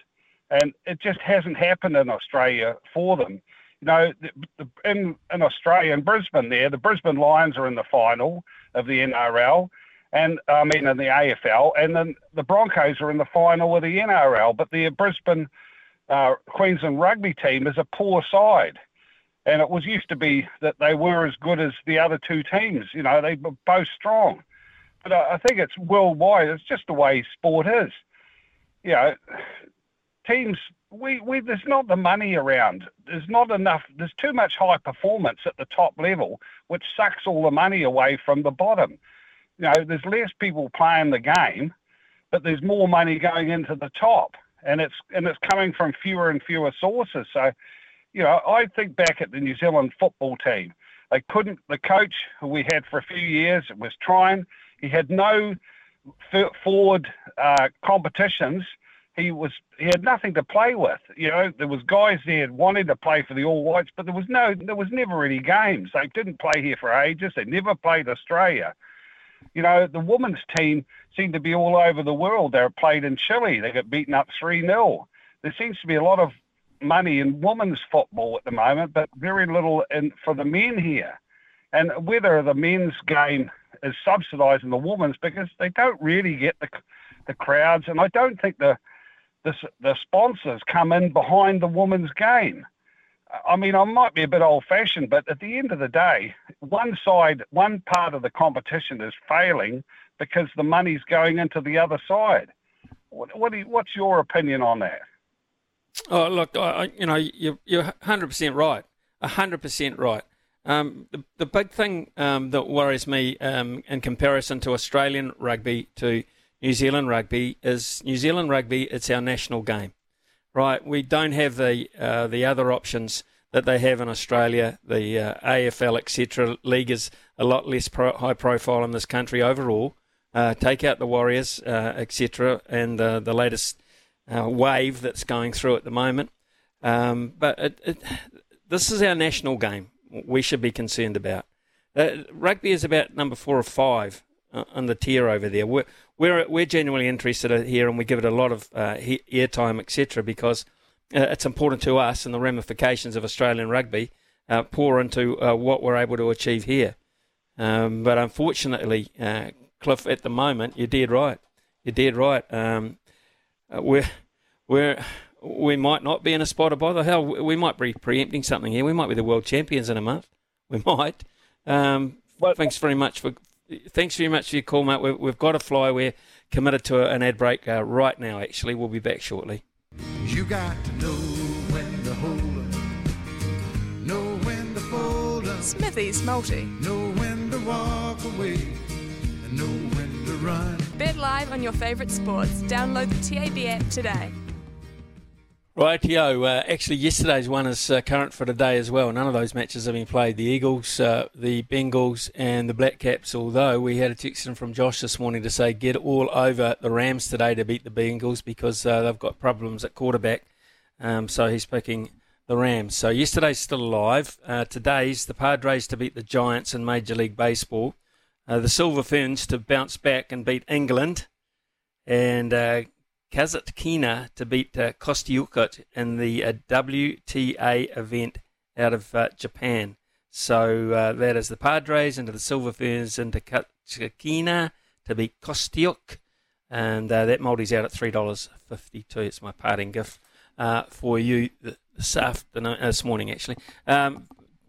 And it just hasn't happened in Australia for them. You know, in, in Australia, in Brisbane, there, the Brisbane Lions are in the final of the NRL, and I mean in the AFL, and then the Broncos are in the final of the NRL. But the Brisbane uh, Queensland rugby team is a poor side, and it was used to be that they were as good as the other two teams. You know, they were both strong. But I think it's worldwide. It's just the way sport is. You know, teams we, we there's not the money around. There's not enough. There's too much high performance at the top level, which sucks all the money away from the bottom. You know, there's less people playing the game, but there's more money going into the top, and it's and it's coming from fewer and fewer sources. So, you know, I think back at the New Zealand football team. They couldn't. The coach who we had for a few years was trying. He had no forward uh, competitions he was he had nothing to play with. You know, there was guys there wanting to play for the All Whites, but there was no there was never any games. They didn't play here for ages. They never played Australia. You know, the women's team seemed to be all over the world. They played in Chile. They got beaten up three 0 There seems to be a lot of money in women's football at the moment, but very little in for the men here. And whether the men's game is subsidising the women's because they don't really get the the crowds, and I don't think the the, the sponsors come in behind the women's game. I mean, I might be a bit old fashioned, but at the end of the day, one side, one part of the competition is failing because the money's going into the other side. What, what you, what's your opinion on that? Oh, look, I, you know, you're, you're 100% right. 100% right. Um, the, the big thing um, that worries me um, in comparison to Australian rugby to New Zealand rugby is New Zealand rugby. It's our national game, right? We don't have the uh, the other options that they have in Australia. The uh, AFL, etc. League is a lot less pro- high profile in this country overall. Uh, take out the Warriors, uh, etc., and uh, the latest uh, wave that's going through at the moment. Um, but it, it, this is our national game. We should be concerned about. rugby is about number four or five on the tier over there. We're, we're, we're genuinely interested here and we give it a lot of uh, airtime, etc., because uh, it's important to us and the ramifications of Australian rugby uh, pour into uh, what we're able to achieve here. Um, but unfortunately, uh, Cliff, at the moment, you're dead right. You're dead right. Um, uh, we're, we're, we might not be in a spot of bother. Hell, we might be preempting something here. We might be the world champions in a month. We might. Um, thanks very much for, thanks very much for your call, mate. We've, we've got to fly. We're committed to an ad break uh, right now, actually. We'll be back shortly. You got to know when to hold up, know when to fold up, Smithy's Multi, know when to walk away, and know when to run. Bet live on your favourite sports. Download the TAB app today. Rightio. Uh, actually, yesterday's one is uh, current for today as well. None of those matches have been played. The Eagles, uh, the Bengals, and the Black Caps. Although we had a text in from Josh this morning to say get all over the Rams today to beat the Bengals because uh, they've got problems at quarterback. Um, so he's picking the Rams. So yesterday's still alive. Uh, today's the Padres to beat the Giants in Major League Baseball. Uh, the Silver Ferns to bounce back and beat England. And Kasatkina to beat uh, Kostyukot in the uh, WTA event out of uh, Japan. So uh, that is the Padres into the Silver Ferns into Kasatkina to beat Kostyuk. And uh, that multi's out at $3.52. It's my parting gift uh, for you this afternoon, this morning actually. Um,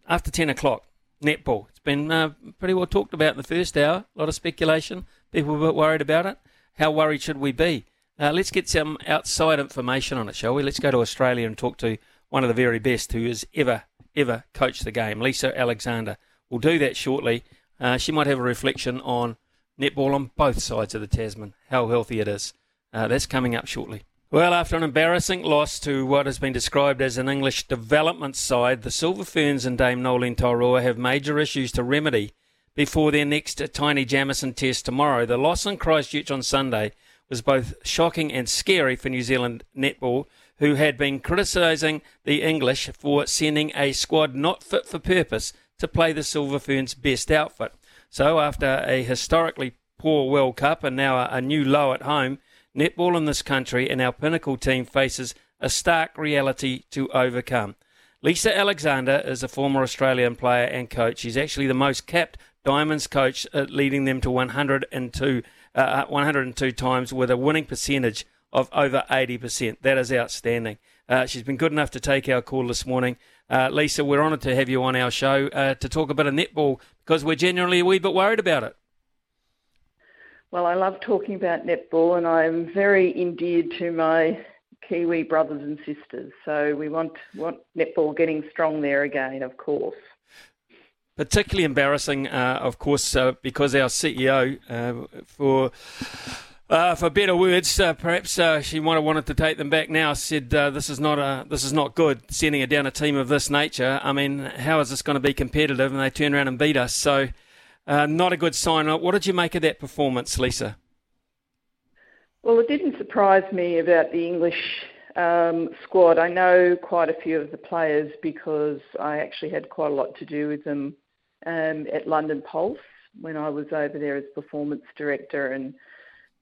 after 10 o'clock, netball. It's been pretty well talked about in the first hour. A lot of speculation. People were a bit worried about it. How worried should we be? Uh, let's get some outside information on it, shall we? Let's go to Australia and talk to one of the very best who has ever, ever coached the game, Lisa Alexander. We'll do that shortly. Uh, she might have a reflection on netball on both sides of the Tasman, how healthy it is. Uh, that's coming up shortly. Well, after an embarrassing loss to what has been described as an English development side, the Silver Ferns and Dame Noeline Taurua have major issues to remedy before their next Taini Jamison test tomorrow. The loss in Christchurch on Sunday was both shocking and scary for New Zealand netball, who had been criticising the English for sending a squad not fit for purpose to play the Silver Ferns' best outfit. So, after a historically poor World Cup and now a new low at home, netball in this country and our pinnacle team faces a stark reality to overcome. Lisa Alexander is a former Australian player and coach. She's actually the most capped Diamonds coach, uh, leading them to 102, uh, 102 times with a winning percentage of over 80%. That is outstanding. Uh, she's been good enough to take our call this morning. Uh, Lisa, we're honoured to have you on our show uh, to talk a bit of netball because we're genuinely a wee bit worried about it. Well, I love talking about netball and I'm very endeared to my Kiwi brothers and sisters. So we want, want netball getting strong there again, of course. Particularly embarrassing, uh, of course, uh, because our CEO, uh, for uh, for better words, uh, perhaps uh, she might have wanted to take them back now. Said this is not a this is not good. Sending down a team of this nature. I mean, how is this going to be competitive? And they turn around and beat us. So, not a good sign. What did you make of that performance, Lisa? Well, it didn't surprise me about the English um, squad. I know quite a few of the players because I actually had quite a lot to do with them um, at London Pulse when I was over there as performance director, and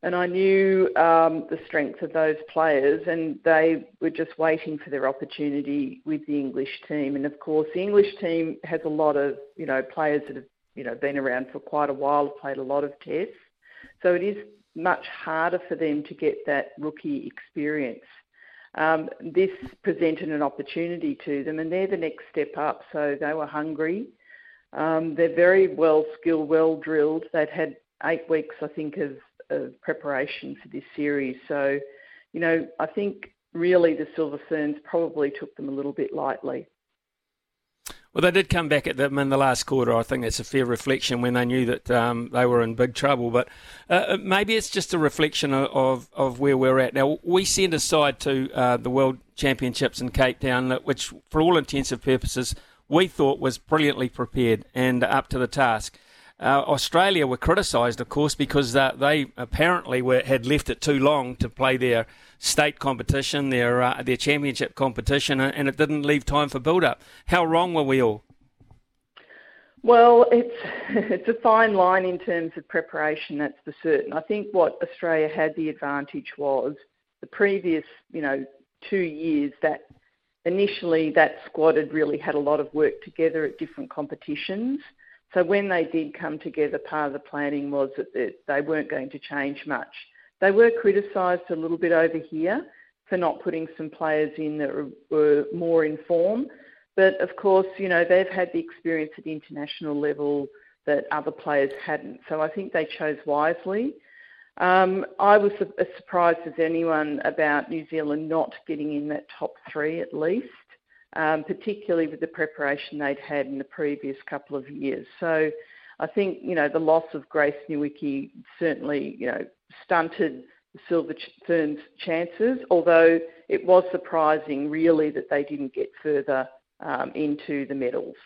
and I knew um, the strength of those players, and they were just waiting for their opportunity with the English team. And of course, the English team has a lot of you know players that have you know been around for quite a while, played a lot of tests, so it is much harder for them to get that rookie experience. Um, this presented an opportunity to them, and they're the next step up. So they were hungry. Um, they're very well skilled, well drilled. They'd had eight weeks, I think, of, of preparation for this series. So, you know, I think really the Silver Ferns probably took them a little bit lightly. Well, they did come back at them in the last quarter. I think that's a fair reflection when they knew that um, they were in big trouble. But uh, uh maybe it's just a reflection of, of where we're at. Now, we sent aside to uh, the World Championships in Cape Town, which, for all intensive purposes, we thought was brilliantly prepared and up to the task. Uh, Australia were criticised, of course, because uh, they apparently were, had left it too long to play their state competition, their uh, their championship competition, and it didn't leave time for build up. How wrong were we all? Well, it's it's a fine line in terms of preparation. That's for certain. I think what Australia had the advantage was the previous, you know, two years that initially that squad had really had a lot of work together at different competitions. So when they did come together, part of the planning was that they weren't going to change much. They were criticised a little bit over here for not putting some players in that were more in form. But of course, you know, they've had the experience at international level that other players hadn't. So I think they chose wisely. Um, I was as surprised as anyone about New Zealand not getting in that top three at least, um, particularly with the preparation they'd had in the previous couple of years. So I think, you know, the loss of Grace Nweke certainly, you know, stunted the Silver Ferns' chances, although it was surprising really that they didn't get further um, into the medals.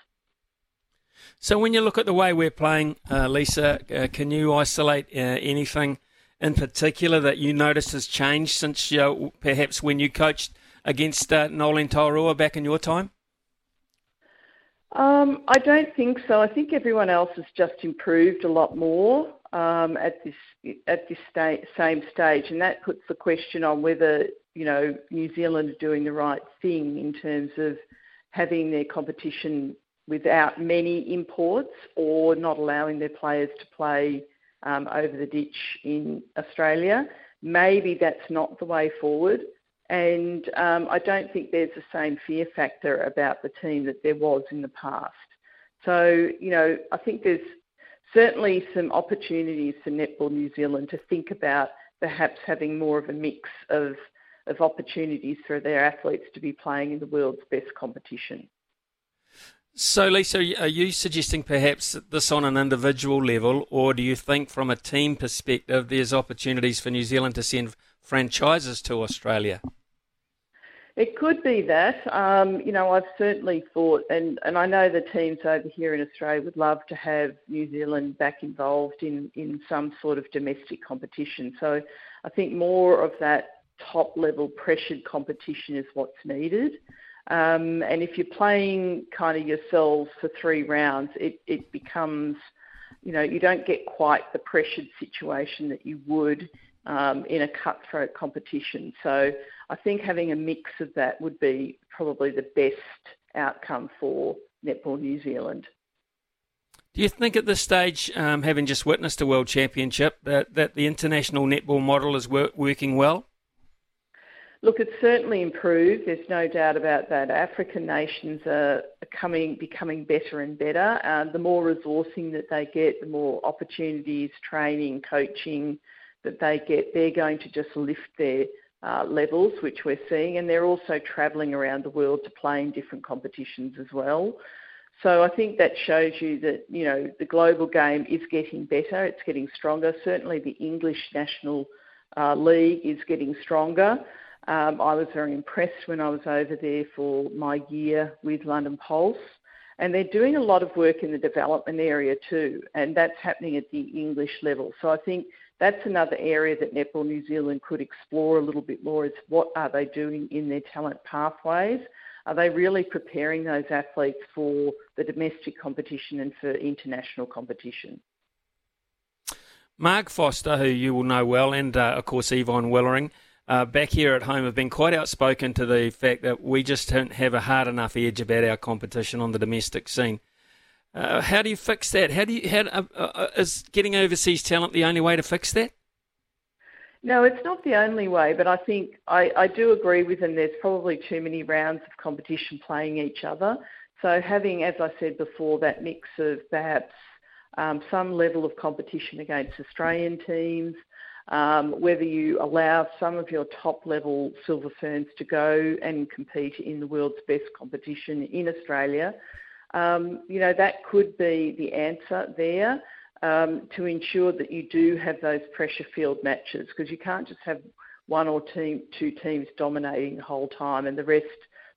So when you look at the way we're playing, uh, Lisa, uh, can you isolate uh, anything in particular that you notice has changed since you perhaps when you coached against uh, Noeline Taurua back in your time? Um, I don't think so. I think everyone else has just improved a lot more um, at this at this sta- same stage, and that puts the question on whether you know New Zealand are doing the right thing in terms of having their competition without many imports or not allowing their players to play um, over the ditch in Australia. Maybe that's not the way forward. And um, I don't think there's the same fear factor about the team that there was in the past. So, you know, I think there's certainly some opportunities for Netball New Zealand to think about perhaps having more of a mix of, of opportunities for their athletes to be playing in the world's best competition. So, Lisa, are you suggesting perhaps this on an individual level, or do you think from a team perspective there's opportunities for New Zealand to send franchises to Australia? It could be that. Um, you know, I've certainly thought, and, and I know the teams over here in Australia would love to have New Zealand back involved in, in some sort of domestic competition. So I think more of that top level pressured competition is what's needed. Um, and if you're playing kind of yourselves for three rounds, it, it becomes you know, you don't get quite the pressured situation that you would um, in a cutthroat competition. So I think having a mix of that would be probably the best outcome for Netball New Zealand. Do you think at this stage, um, having just witnessed a World Championship, that, that the international netball model is wor- working well? Look, it's certainly improved. There's no doubt about that. African nations are coming, becoming better and better. Um, the more resourcing that they get, the more opportunities, training, coaching that they get, they're going to just lift their uh, levels, which we're seeing. And they're also travelling around the world to play in different competitions as well. So I think that shows you that you know the global game is getting better. It's getting stronger. Certainly, the English National uh, League is getting stronger. Um, I was very impressed when I was over there for my year with London Pulse. And they're doing a lot of work in the development area too, and that's happening at the English level. So I think that's another area that Netball New Zealand could explore a little bit more is what are they doing in their talent pathways? Are they really preparing those athletes for the domestic competition and for international competition? Mark Foster, who you will know well, and uh, of course Yvonne Willering, uh, back here at home have been quite outspoken to the fact that we just don't have a hard enough edge about our competition on the domestic scene. Uh, how do you fix that? How do you? How uh, uh, is getting overseas talent the only way to fix that? No, it's not the only way, but I think I, I do agree with them. There's probably too many rounds of competition playing each other. So having, as I said before, that mix of perhaps um, some level of competition against Australian teams, um, whether you allow some of your top level silver ferns to go and compete in the world's best competition in Australia, um, you know, that could be the answer there um, to ensure that you do have those pressure field matches because you can't just have one or team, two teams dominating the whole time and the rest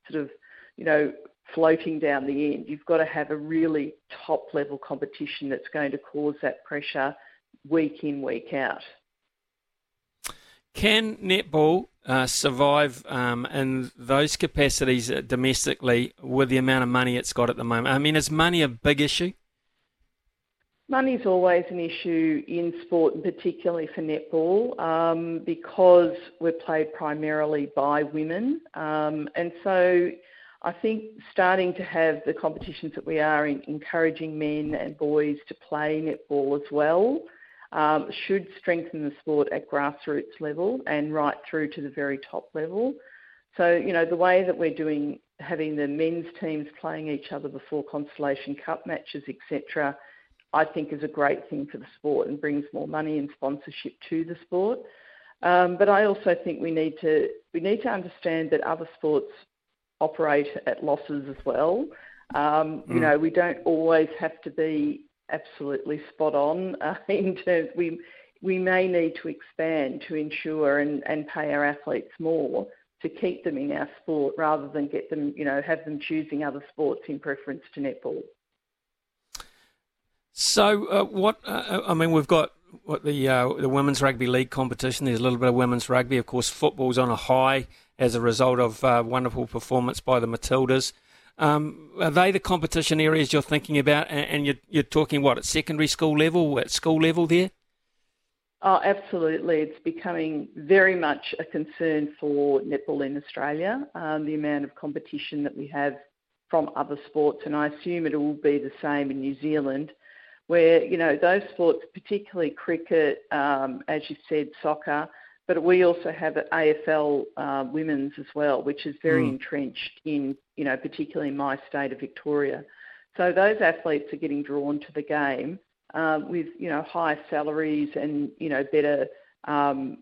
sort of, you know, floating down the end. You've got to have a really top level competition that's going to cause that pressure week in, week out. Can netball uh, survive um, in those capacities uh, domestically with the amount of money it's got at the moment? I mean, is money a big issue? Money's always an issue in sport, and particularly for netball, um, because we're played primarily by women. Um, and so I think starting to have the competitions that we are in, encouraging men and boys to play netball as well um, should strengthen the sport at grassroots level and right through to the very top level. So, you know, the way that we're doing, having the men's teams playing each other before Constellation Cup matches, etc., I think is a great thing for the sport and brings more money and sponsorship to the sport. Um, but I also think we need to we need to understand that other sports operate at losses as well. Um, mm. You know, we don't always have to be absolutely spot on uh, in terms we we may need to expand to ensure and, and pay our athletes more to keep them in our sport rather than get them, you know, have them choosing other sports in preference to netball. So, uh, what uh, uh I mean, we've got what the uh, the women's rugby league competition. There's a little bit of women's rugby, of course. Football's on a high as a result of uh, wonderful performance by the Matildas. Um, are they the competition areas you're thinking about? And, and you're, you're talking what at secondary school level, at school level there? Oh, absolutely. It's becoming very much a concern for netball in Australia, um, the amount of competition that we have from other sports, and I assume it will be the same in New Zealand, where, you know, those sports, particularly cricket, um, as you said, soccer, but we also have AFL uh, women's as well, which is very mm. entrenched in, you know, particularly in my state of Victoria. So those athletes are getting drawn to the game um, with, you know, higher salaries and, you know, better, um,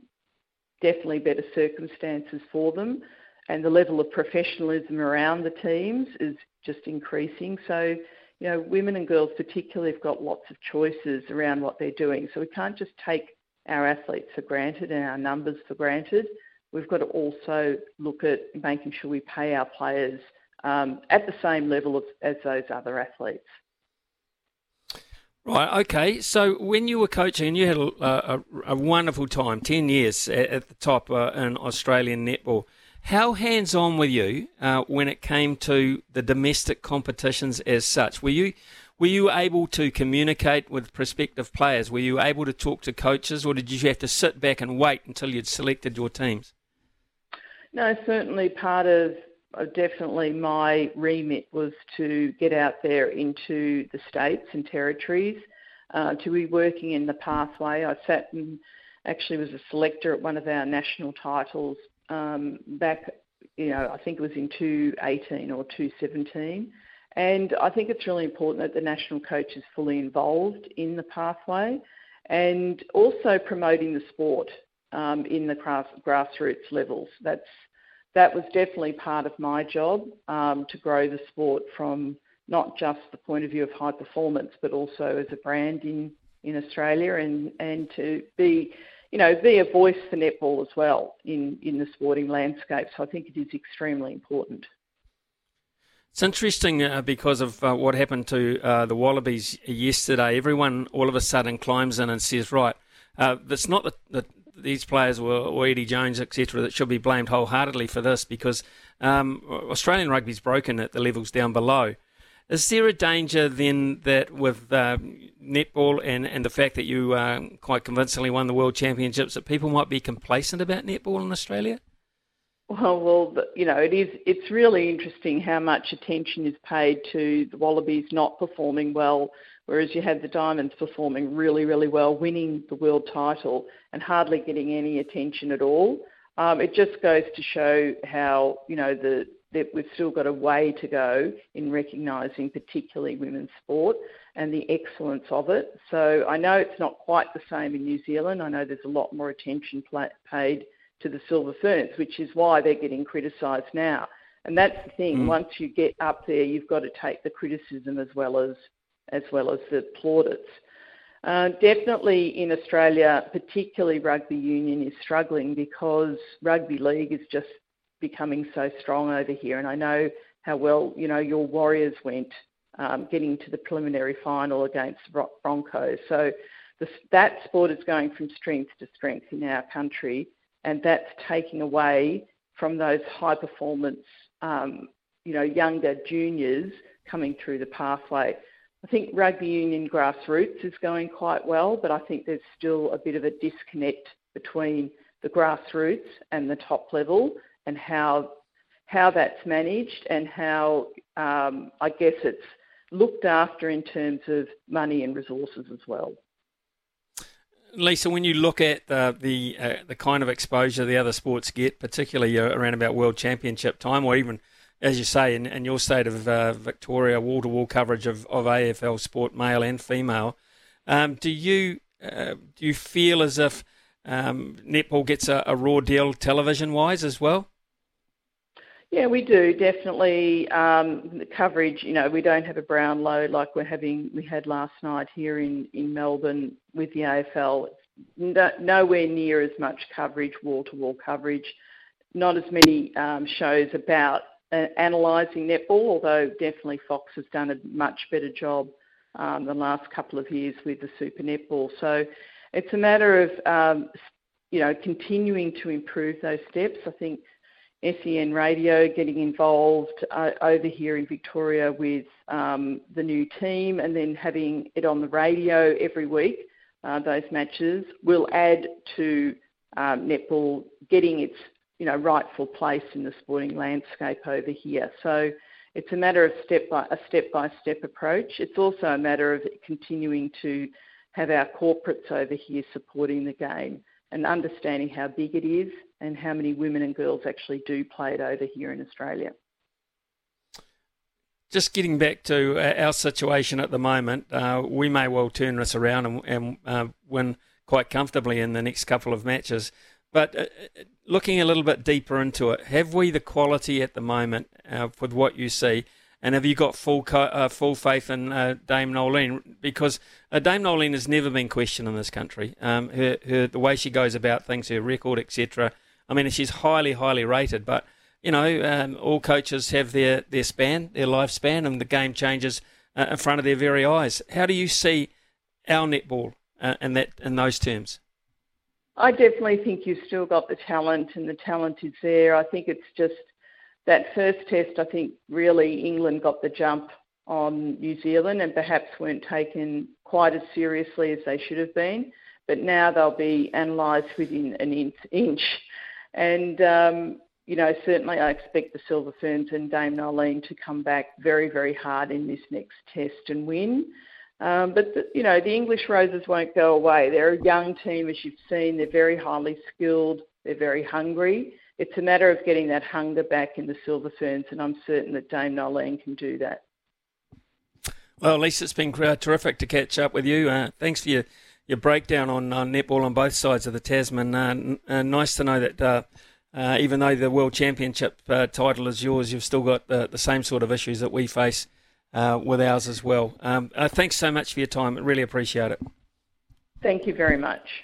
definitely better circumstances for them. And the level of professionalism around the teams is just increasing. So, you know, women and girls particularly have got lots of choices around what they're doing. So we can't just take our athletes for granted and our numbers for granted. We've got to also look at making sure we pay our players um, at the same level of, as those other athletes. Right. Okay. So when you were coaching, and you had a, a, a wonderful time, ten years at, at the top uh, in Australian netball. How hands-on were you uh, when it came to the domestic competitions as such? Were you were you able to communicate with prospective players? Were you able to talk to coaches, or did you have to sit back and wait until you'd selected your teams? No, certainly part of definitely my remit was to get out there into the states and territories, uh, to be working in the pathway. I sat and actually was a selector at one of our national titles um, back, you know, I think it was in 2018 or 2017. And I think it's really important that the national coach is fully involved in the pathway and also promoting the sport um, in the grass, grassroots levels. That's that was definitely part of my job um, to grow the sport from not just the point of view of high performance, but also as a brand in, in Australia and, and to be, you know, be a voice for netball as well in, in the sporting landscape. So I think it is extremely important. It's interesting uh, because of uh, what happened to uh, the Wallabies yesterday. Everyone all of a sudden climbs in and says, right, uh, it's not that the, these players were, Eddie Jones, etc., that should be blamed wholeheartedly for this because um, Australian rugby's broken at the levels down below. Is there a danger then that with uh, netball and, and the fact that you uh, quite convincingly won the World Championships that people might be complacent about netball in Australia? Well, well, you know, it is. It's really interesting how much attention is paid to the Wallabies not performing well, whereas you had the Diamonds performing really, really well, winning the world title, and hardly getting any attention at all. Um, it just goes to show how you know the that we've still got a way to go in recognising particularly women's sport and the excellence of it. So I know it's not quite the same in New Zealand. I know there's a lot more attention paid to the silver ferns, which is why they're getting criticised now. And that's the thing. Mm. Once you get up there, you've got to take the criticism as well as as well as the plaudits. Uh, definitely in Australia, particularly rugby union is struggling because rugby league is just becoming so strong over here. And I know how well you know your Warriors went um, getting to the preliminary final against Broncos. So the, that sport is going from strength to strength in our country and that's taking away from those high performance, um, you know, younger juniors coming through the pathway. I think rugby union grassroots is going quite well, but I think there's still a bit of a disconnect between the grassroots and the top level and how how that's managed and how um, I guess it's looked after in terms of money and resources as well. Lisa, when you look at the the, uh, the kind of exposure the other sports get, particularly uh, around about World Championship time, or even, as you say, in, in your state of uh, Victoria, wall to wall coverage of, of AFL sport, male and female, um, do you uh, do you feel as if um, netball gets a, a raw deal television wise as well? Yeah, we do definitely. Um, the coverage, you know, we don't have a Brownlow like we're having. We had last night here in in Melbourne with the AFL. No, nowhere near as much coverage, wall to wall coverage. Not as many um, shows about uh, analysing netball, although definitely Fox has done a much better job um, the last couple of years with the Super Netball. So it's a matter of um, you know continuing to improve those steps. I think SEN Radio getting involved uh, over here in Victoria with um, the new team and then having it on the radio every week, uh, those matches, will add to um, netball getting its you know, rightful place in the sporting landscape over here. So it's a matter of step by, a step-by-step approach. It's also a matter of continuing to have our corporates over here supporting the game and understanding how big it is and how many women and girls actually do play it over here in Australia. Just getting back to uh, our situation at the moment, uh, we may well turn this around and, and uh, win quite comfortably in the next couple of matches. But uh, looking a little bit deeper into it, have we the quality at the moment uh, with what you see? And have you got full co- uh, full faith in uh, Dame Noeline? Because uh, Dame Noeline has never been questioned in this country. Um, her, her, the way she goes about things, her record, etc. I mean, she's highly, highly rated. But you know, um, all coaches have their, their span, their lifespan, and the game changes uh, in front of their very eyes. How do you see our netball uh, in that in those terms? I definitely think you've still got the talent, and the talent is there. I think it's just that first test, I think really England got the jump on New Zealand and perhaps weren't taken quite as seriously as they should have been. But now they'll be analysed within an inch. And, um, you know, certainly I expect the Silver Ferns and Dame Noeline to come back very, very hard in this next test and win. Um, but, the, you know, the English Roses won't go away. They're a young team, as you've seen. They're very highly skilled. They're very hungry. It's a matter of getting that hunger back in the Silver Ferns, and I'm certain that Dame Noeline can do that. Well, Lisa, it's been terrific to catch up with you. Uh, thanks for your, your breakdown on uh, netball on both sides of the Tasman. Uh, uh, nice to know that uh, even though the World Championship title is yours, you've still got the same sort of issues that we face with ours as well. Um, thanks so much for your time. I really appreciate it. Thank you very much.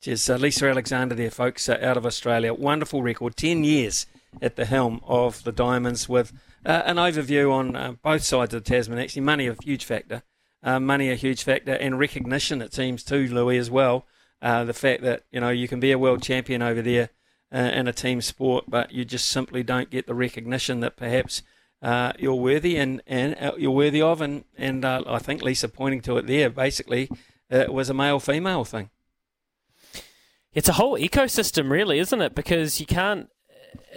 Cheers. Lisa Alexander there, folks, out of Australia. Wonderful record. 10 years at the helm of the Diamonds with uh, an overview on uh, both sides of the Tasman. Actually, money a huge factor, uh, money a huge factor, and recognition it seems too, Louis as well. Uh, the fact that you know you can be a world champion over there uh, in a team sport, but you just simply don't get the recognition that perhaps uh, you're worthy and and you're worthy of, and and I think Lisa pointing to it there. Basically, it was a male female thing. It's a whole ecosystem, really, isn't it? Because you can't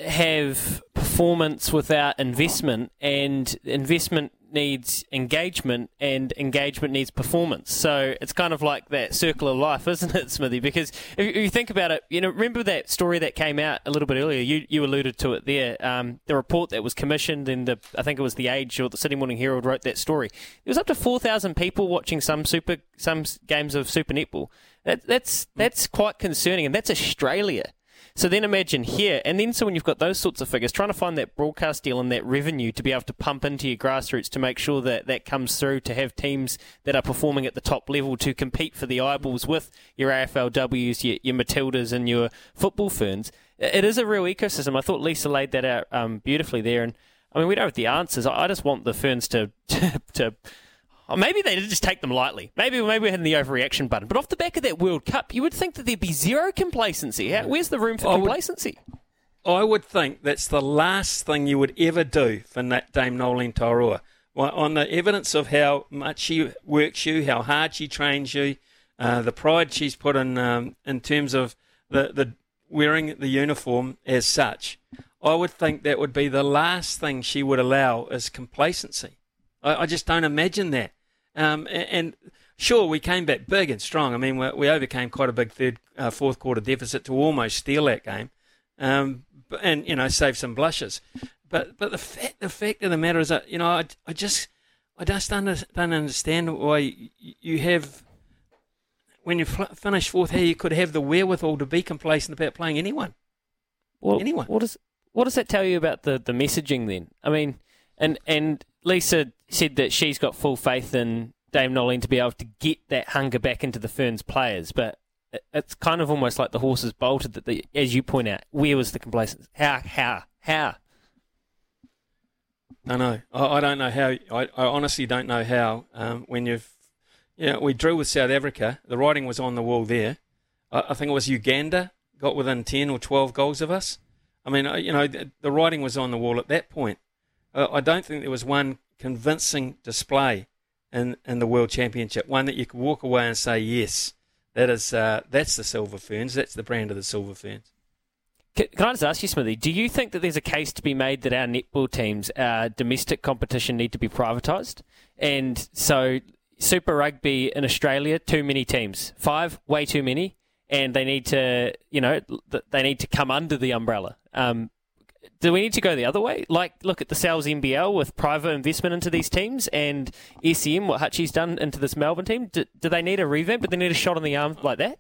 have performance without investment, and investment needs engagement, and engagement needs performance. So it's kind of like that circle of life, isn't it, Smithy? Because if you think about it, you know, remember that story that came out a little bit earlier. You you alluded to it there. Um, the report that was commissioned, in the I think it was the Age or the Sydney Morning Herald wrote that story. There was up to four thousand people watching some super some games of Super Netball. That, that's that's quite concerning, and that's Australia. So then imagine here, and then so when you've got those sorts of figures, trying to find that broadcast deal and that revenue to be able to pump into your grassroots to make sure that that comes through to have teams that are performing at the top level to compete for the eyeballs with your AFLWs, your, your Matildas, and your football ferns. It is a real ecosystem. I thought Lisa laid that out um, beautifully there, and I mean we don't have the answers. I just want the ferns to to, to or maybe they did just take them lightly. Maybe maybe we're hitting the overreaction button. But off the back of that World Cup, you would think that there'd be zero complacency. Where's the room for I complacency? Would, I would think that's the last thing you would ever do for Dame Noeline Taurua. Well, on the evidence of how much she works you, how hard she trains you, uh, the pride she's put in um, in terms of the, the wearing the uniform as such, I would think that would be the last thing she would allow is complacency. I, I just don't imagine that. Um, and, sure, we came back big and strong. I mean, we, we overcame quite a big third, uh, fourth quarter deficit to almost steal that game, um, and you know, save some blushes. But but the fact the fact of the matter is that you know, I, I just I just under, don't understand why you, have when you finish fourth, how you could have the wherewithal to be complacent about playing anyone. Well, anyone. What does what does that tell you about the, the messaging then? I mean, and and Lisa said that she's got full faith in Dame Noeline to be able to get that hunger back into the Ferns players, but it's kind of almost like the horses bolted that, the, as you point out, where was the complacency? How, how, how? I know. I, I don't know how. I, I, honestly don't know how. Um, when you've, yeah, we drew with South Africa. The writing was on the wall there. I, I, think it was Uganda got within ten or twelve goals of us. I mean, you know, the, the writing was on the wall at that point. Uh, I don't think there was one convincing display in, in the World Championship, one that you could walk away and say, yes, that is uh, that's the Silver Ferns, that's the brand of the Silver Ferns. Can, I just ask you, Smithy, do you think that there's a case to be made that our netball teams, our domestic competition, need to be privatised? And so, Super Rugby in Australia, too many teams, five, way too many, and they need to, you know, they need to come under the umbrella. Um, do we need to go the other way? Like, look at the Sal's NBL with private investment into these teams and SEN, what Hutchie's done into this Melbourne team. Do, do they need a revamp? Do they need a shot on the arm like that?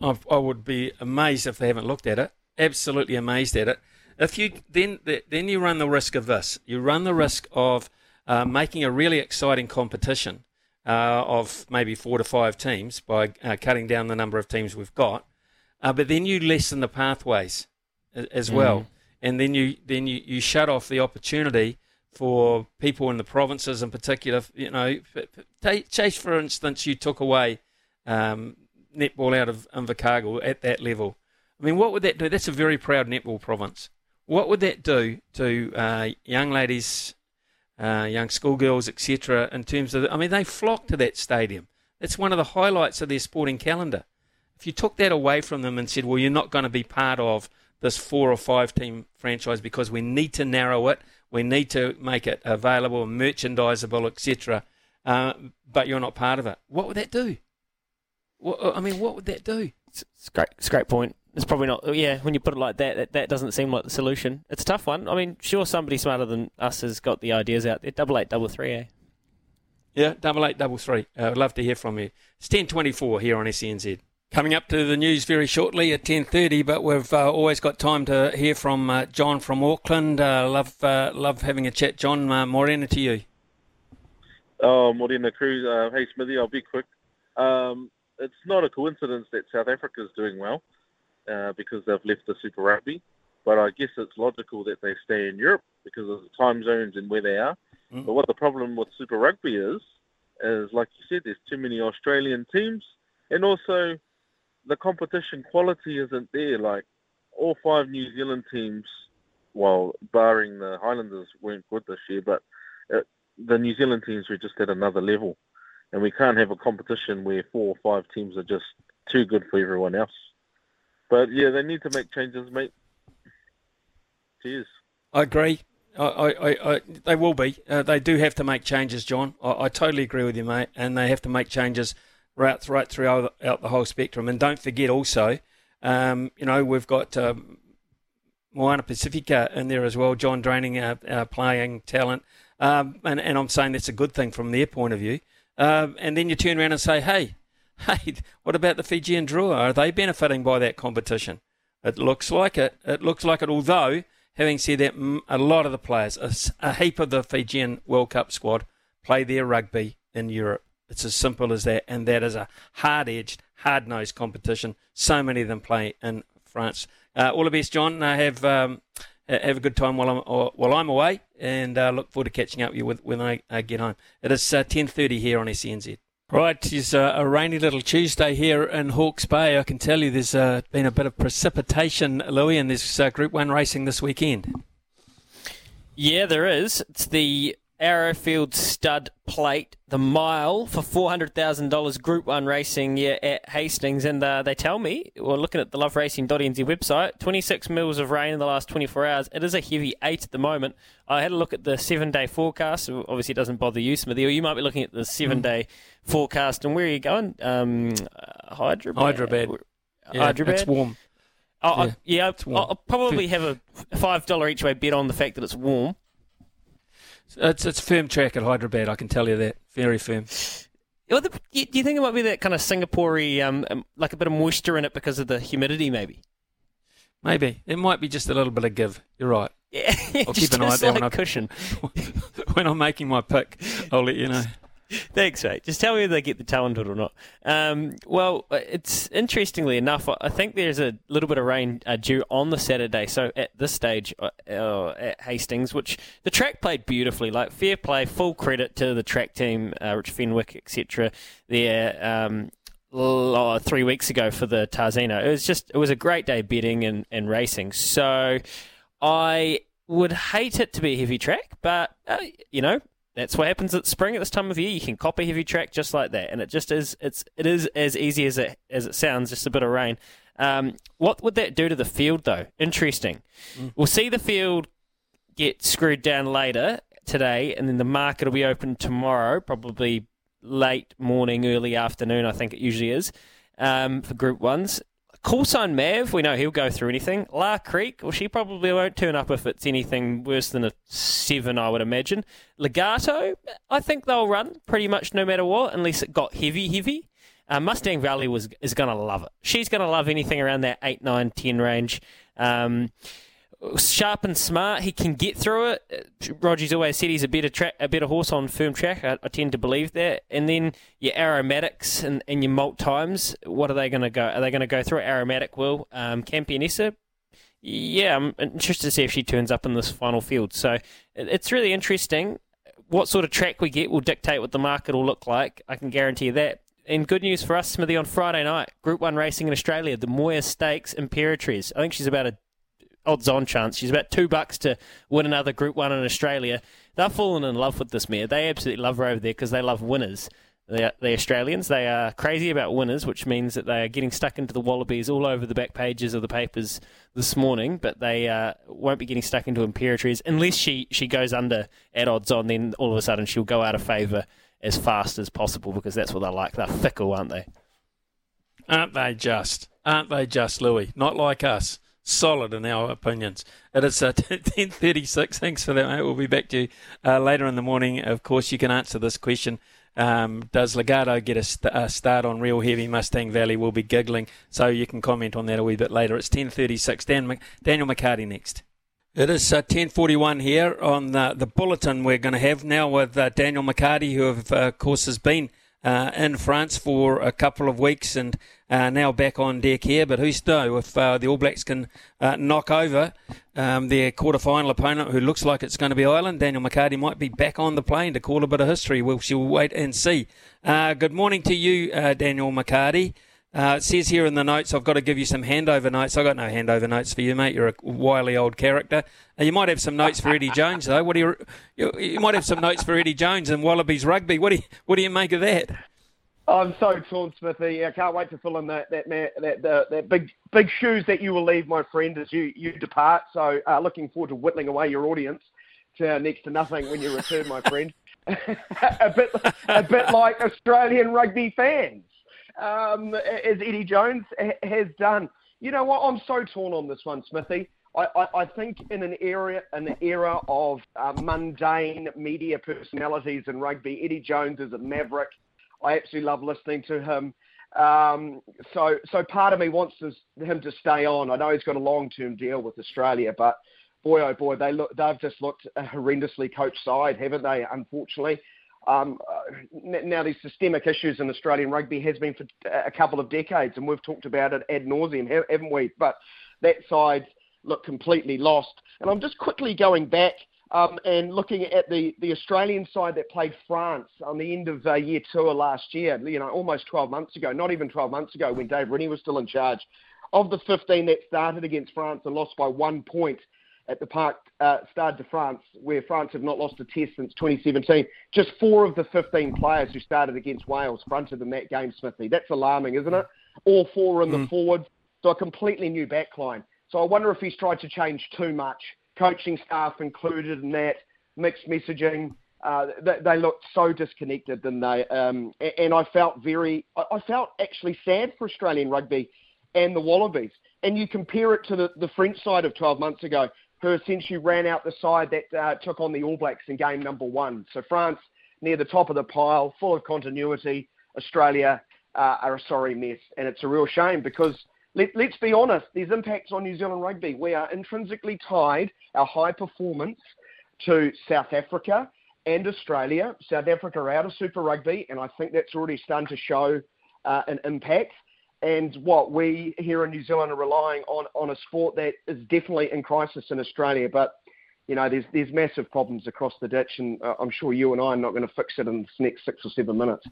I, I would be amazed if they haven't looked at it. Absolutely amazed at it. If you then then you run the risk of this. You run the risk of uh, making a really exciting competition uh, of maybe four to five teams by uh, cutting down the number of teams we've got, uh, but then you lessen the pathways as well. Mm and then you then you, you shut off the opportunity for people in the provinces in particular. You know, Chase, for instance, you took away um, netball out of Invercargill at that level. I mean, what would that do? That's a very proud netball province. What would that do to uh, young ladies uh, young schoolgirls, etc. In terms of, I mean, they flock to that stadium. It's one of the highlights of their sporting calendar. If you took that away from them and said, well, you're not going to be part of this four or five team franchise because we need to narrow it, we need to make it available, merchandisable, etc., uh, but you're not part of it, what would that do? What, I mean, what would that do? It's, it's great. It's a great point. It's probably not. Yeah, when you put it like that, that, that doesn't seem like the solution. It's a tough one. I mean, sure, somebody smarter than us has got the ideas out there. Double eight, double three, eh? Yeah, double eight, double three. Uh, I'd love to hear from you. It's ten twenty four here on SENZ. Coming up to the news very shortly at ten thirty, but we've uh, always got time to hear from uh, John from Auckland. Uh, love uh, love having a chat, John. Uh, Morena to you. Oh, Morena Cruz. Uh, hey, Smithy, I'll be quick. Um, it's not a coincidence that South Africa is doing well because they've left the Super Rugby, but I guess it's logical that they stay in Europe because of the time zones and where they are. Mm. But what the problem with Super Rugby is, is like you said, there's too many Australian teams, and also the competition quality isn't there. Like all five New Zealand teams, well, barring the Highlanders, weren't good this year, but uh, the New Zealand teams were just at another level, and we can't have a competition where four or five teams are just too good for everyone else. But yeah, they need to make changes, mate. Cheers. I agree. I, I, I, they will be. Uh, they do have to make changes, John. I, I, totally agree with you, mate. And they have to make changes right, right throughout out the whole spectrum. And don't forget also, um, you know, we've got um, Moana Pacifica in there as well. John draining our, our playing talent, um, and, and I'm saying that's a good thing from their point of view. Um, and then you turn around and say, hey, hey, what about the Fijian Drua? Are they benefiting by that competition? It looks like it. It looks like it. Although Having said that, a lot of the players, a, a heap of the Fijian World Cup squad, play their rugby in Europe. It's as simple as that, and that is a hard-edged, hard-nosed competition. So many of them play in France. Uh, all the best, John. Uh, have um, have a good time while I'm while I'm away, and uh, look forward to catching up with you when I get home. It is 10:30 uh, here on SENZ. Right, it's a, a, rainy little Tuesday here in Hawke's Bay. I can tell you there's uh, been a bit of precipitation, Louis, and there's uh, Group 1 racing this weekend. Yeah, there is. It's the Arrowfield Stud Plate, the mile for $400,000 Group 1 racing yeah, at Hastings. And uh, they tell me, well, looking at the loveracing.nz website, 26 mils of rain in the last 24 hours. It is a heavy 8 at the moment. I had a look at the seven day forecast. Obviously, it doesn't bother you, Smithy, or you might be looking at the seven day mm. forecast. And where are you going? Um, Hyderabad. Hyderabad. Yeah, Hyderabad. It's warm. Oh, yeah, I, yeah I'll, I'll probably have a $5 each way bet on the fact that it's warm. It's it's firm track at Hyderabad. I can tell you that very firm. Well, the, do you think it might be that kind of Singaporey, um, um, like a bit of moisture in it because of the humidity, maybe? Maybe it might be just a little bit of give. You're right. Yeah, I'll keep an eye out there when I cushion. when I'm making my pick, I'll let you know. Thanks, mate. Just tell me if they get the talented or not. Um, well, it's interestingly enough, I think there's a little bit of rain uh, due on the Saturday. So at this stage uh, uh, at Hastings, which the track played beautifully, like fair play, full credit to the track team, uh, Rich Fenwick, etc. There. Um, three weeks ago for the Tarzino. It was just it was a great day betting and, and racing. So I would hate it to be a heavy track, but uh, you know that's what happens at spring at this time of year. You can cop a heavy track just like that, and it just is. It's it is as easy as it as it sounds. Just a bit of rain. Um, what would that do to the field, though? Interesting. Mm. We'll see the field get screwed down later today, and then the market will be open tomorrow, probably late morning, early afternoon. I think it usually is um, for Group Ones. Callsign Mav, we know he'll go through anything. La Crique, well, she probably won't turn up if it's anything worse than a seven, I would imagine. Legato, I think they'll run pretty much no matter what, unless it got heavy, heavy. Uh, Mustang Valley was is going to love it. She's going to love anything around that 8, 9, 10 range. Um, sharp and smart. He can get through it. Roger's always said he's a better track, a better horse on firm track. I, I tend to believe that. And then your aromatics and, and your malt times. What are they going to go? Are they going to go through aromatic? Will um, Campionessa? Yeah, I'm interested to see if she turns up in this final field. So it, it's really interesting. What sort of track we get will dictate what the market will look like. I can guarantee that. And good news for us, Smithy, on Friday night, Group 1 racing in Australia, the Moir Stakes Imperatriz. I think she's about a odds on chance. She's about two bucks to win another Group 1 in Australia. They're falling in love with this mare. They absolutely love her over there because they love winners. The, the Australians, they are crazy about winners, which means that they are getting stuck into the Wallabies all over the back pages of the papers this morning, but they uh, won't be getting stuck into Imperatriz unless she, she goes under at odds on, then all of a sudden she'll go out of favour as fast as possible because that's what they like. They're fickle, aren't they? Aren't they just? Aren't they just, Louis? Not like us solid in our opinions. It is uh, 10.36. Thanks for that, mate. We'll be back to you uh, later in the morning. Of course, you can answer this question um, does Legato get a, st- a, start on real heavy Mustang Valley? We'll be giggling, so you can comment on that a wee bit later. It's 10.36. Dan, Daniel McCarty next. It is uh, 10.41 here on the, the bulletin we're going to have now with uh, Daniel McCarty, who, of uh, course, has been uh, in France for a couple of weeks and uh, now back on deck here. But who's know if uh, the All Blacks can uh, knock over um, their quarter-final opponent, who looks like it's going to be Ireland? Daniel McCarty might be back on the plane to call a bit of history. We'll, we'll wait and see. Uh, good morning to you, uh, Daniel McCarty. Uh, it says here in the notes, I've got to give you some handover notes. I've got no handover notes for you, mate. You're a wily old character. You might have some notes for Eddie Jones, though. What do you, you, you might have some notes for Eddie Jones and Wallabies rugby. What do you, what do you make of that? I'm so torn, Smithy. I can't wait to fill in that that that, that, that big big shoes that you will leave, my friend, as you you depart. So, uh, looking forward to whittling away your audience to next to nothing when you return, my friend. a bit a bit like Australian rugby fans um, as Eddie Jones has done. You know what? I'm so torn on this one, Smithy. I, I, think in an era an era of uh, mundane media personalities in rugby, Eddie Jones is a maverick. I absolutely love listening to him. Um, so so part of me wants to, him to stay on. I know he's got a long term deal with Australia, but boy oh boy, they look they've just looked a horrendously coached side, haven't they? Unfortunately. Um, uh, now, these systemic issues in Australian rugby has been for a couple of decades, and we've talked about it ad nauseum, haven't we? But that side looked completely lost. And I'm just quickly going back um, and looking at the, the Australian side that played France on the end of uh, year tour last year, you know, almost 12 months ago, not even 12 months ago when Dave Rennie was still in charge. Of the 15 that started against France and lost by one point, at the Parc uh, Stade de France, where France have not lost a test since 2017. Just four of the 15 players who started against Wales fronted in that game, Smithy. That's alarming, isn't it? All four in the mm. forwards, so a completely new backline. So I wonder if he's tried to change too much. Coaching staff included in that, mixed messaging. Uh, they, they, looked so disconnected, and they um, and I felt very, I felt actually sad for Australian rugby and the Wallabies. And you compare it to the, the French side of 12 months ago who essentially ran out the side that uh, took on the All Blacks in game number one. So France near the top of the pile, full of continuity. Australia uh, are a sorry mess, and it's a real shame because let, us be honest, there's impacts on New Zealand rugby. We are intrinsically tied our high performance to South Africa and Australia. South Africa are out of Super Rugby, and I think that's already starting to show uh, an impact and what we here in New Zealand are relying on on a sport that is definitely in crisis in Australia. But you know, there's there's massive problems across the ditch, and uh, I'm sure you and I are not going to fix it in the next six or seven minutes.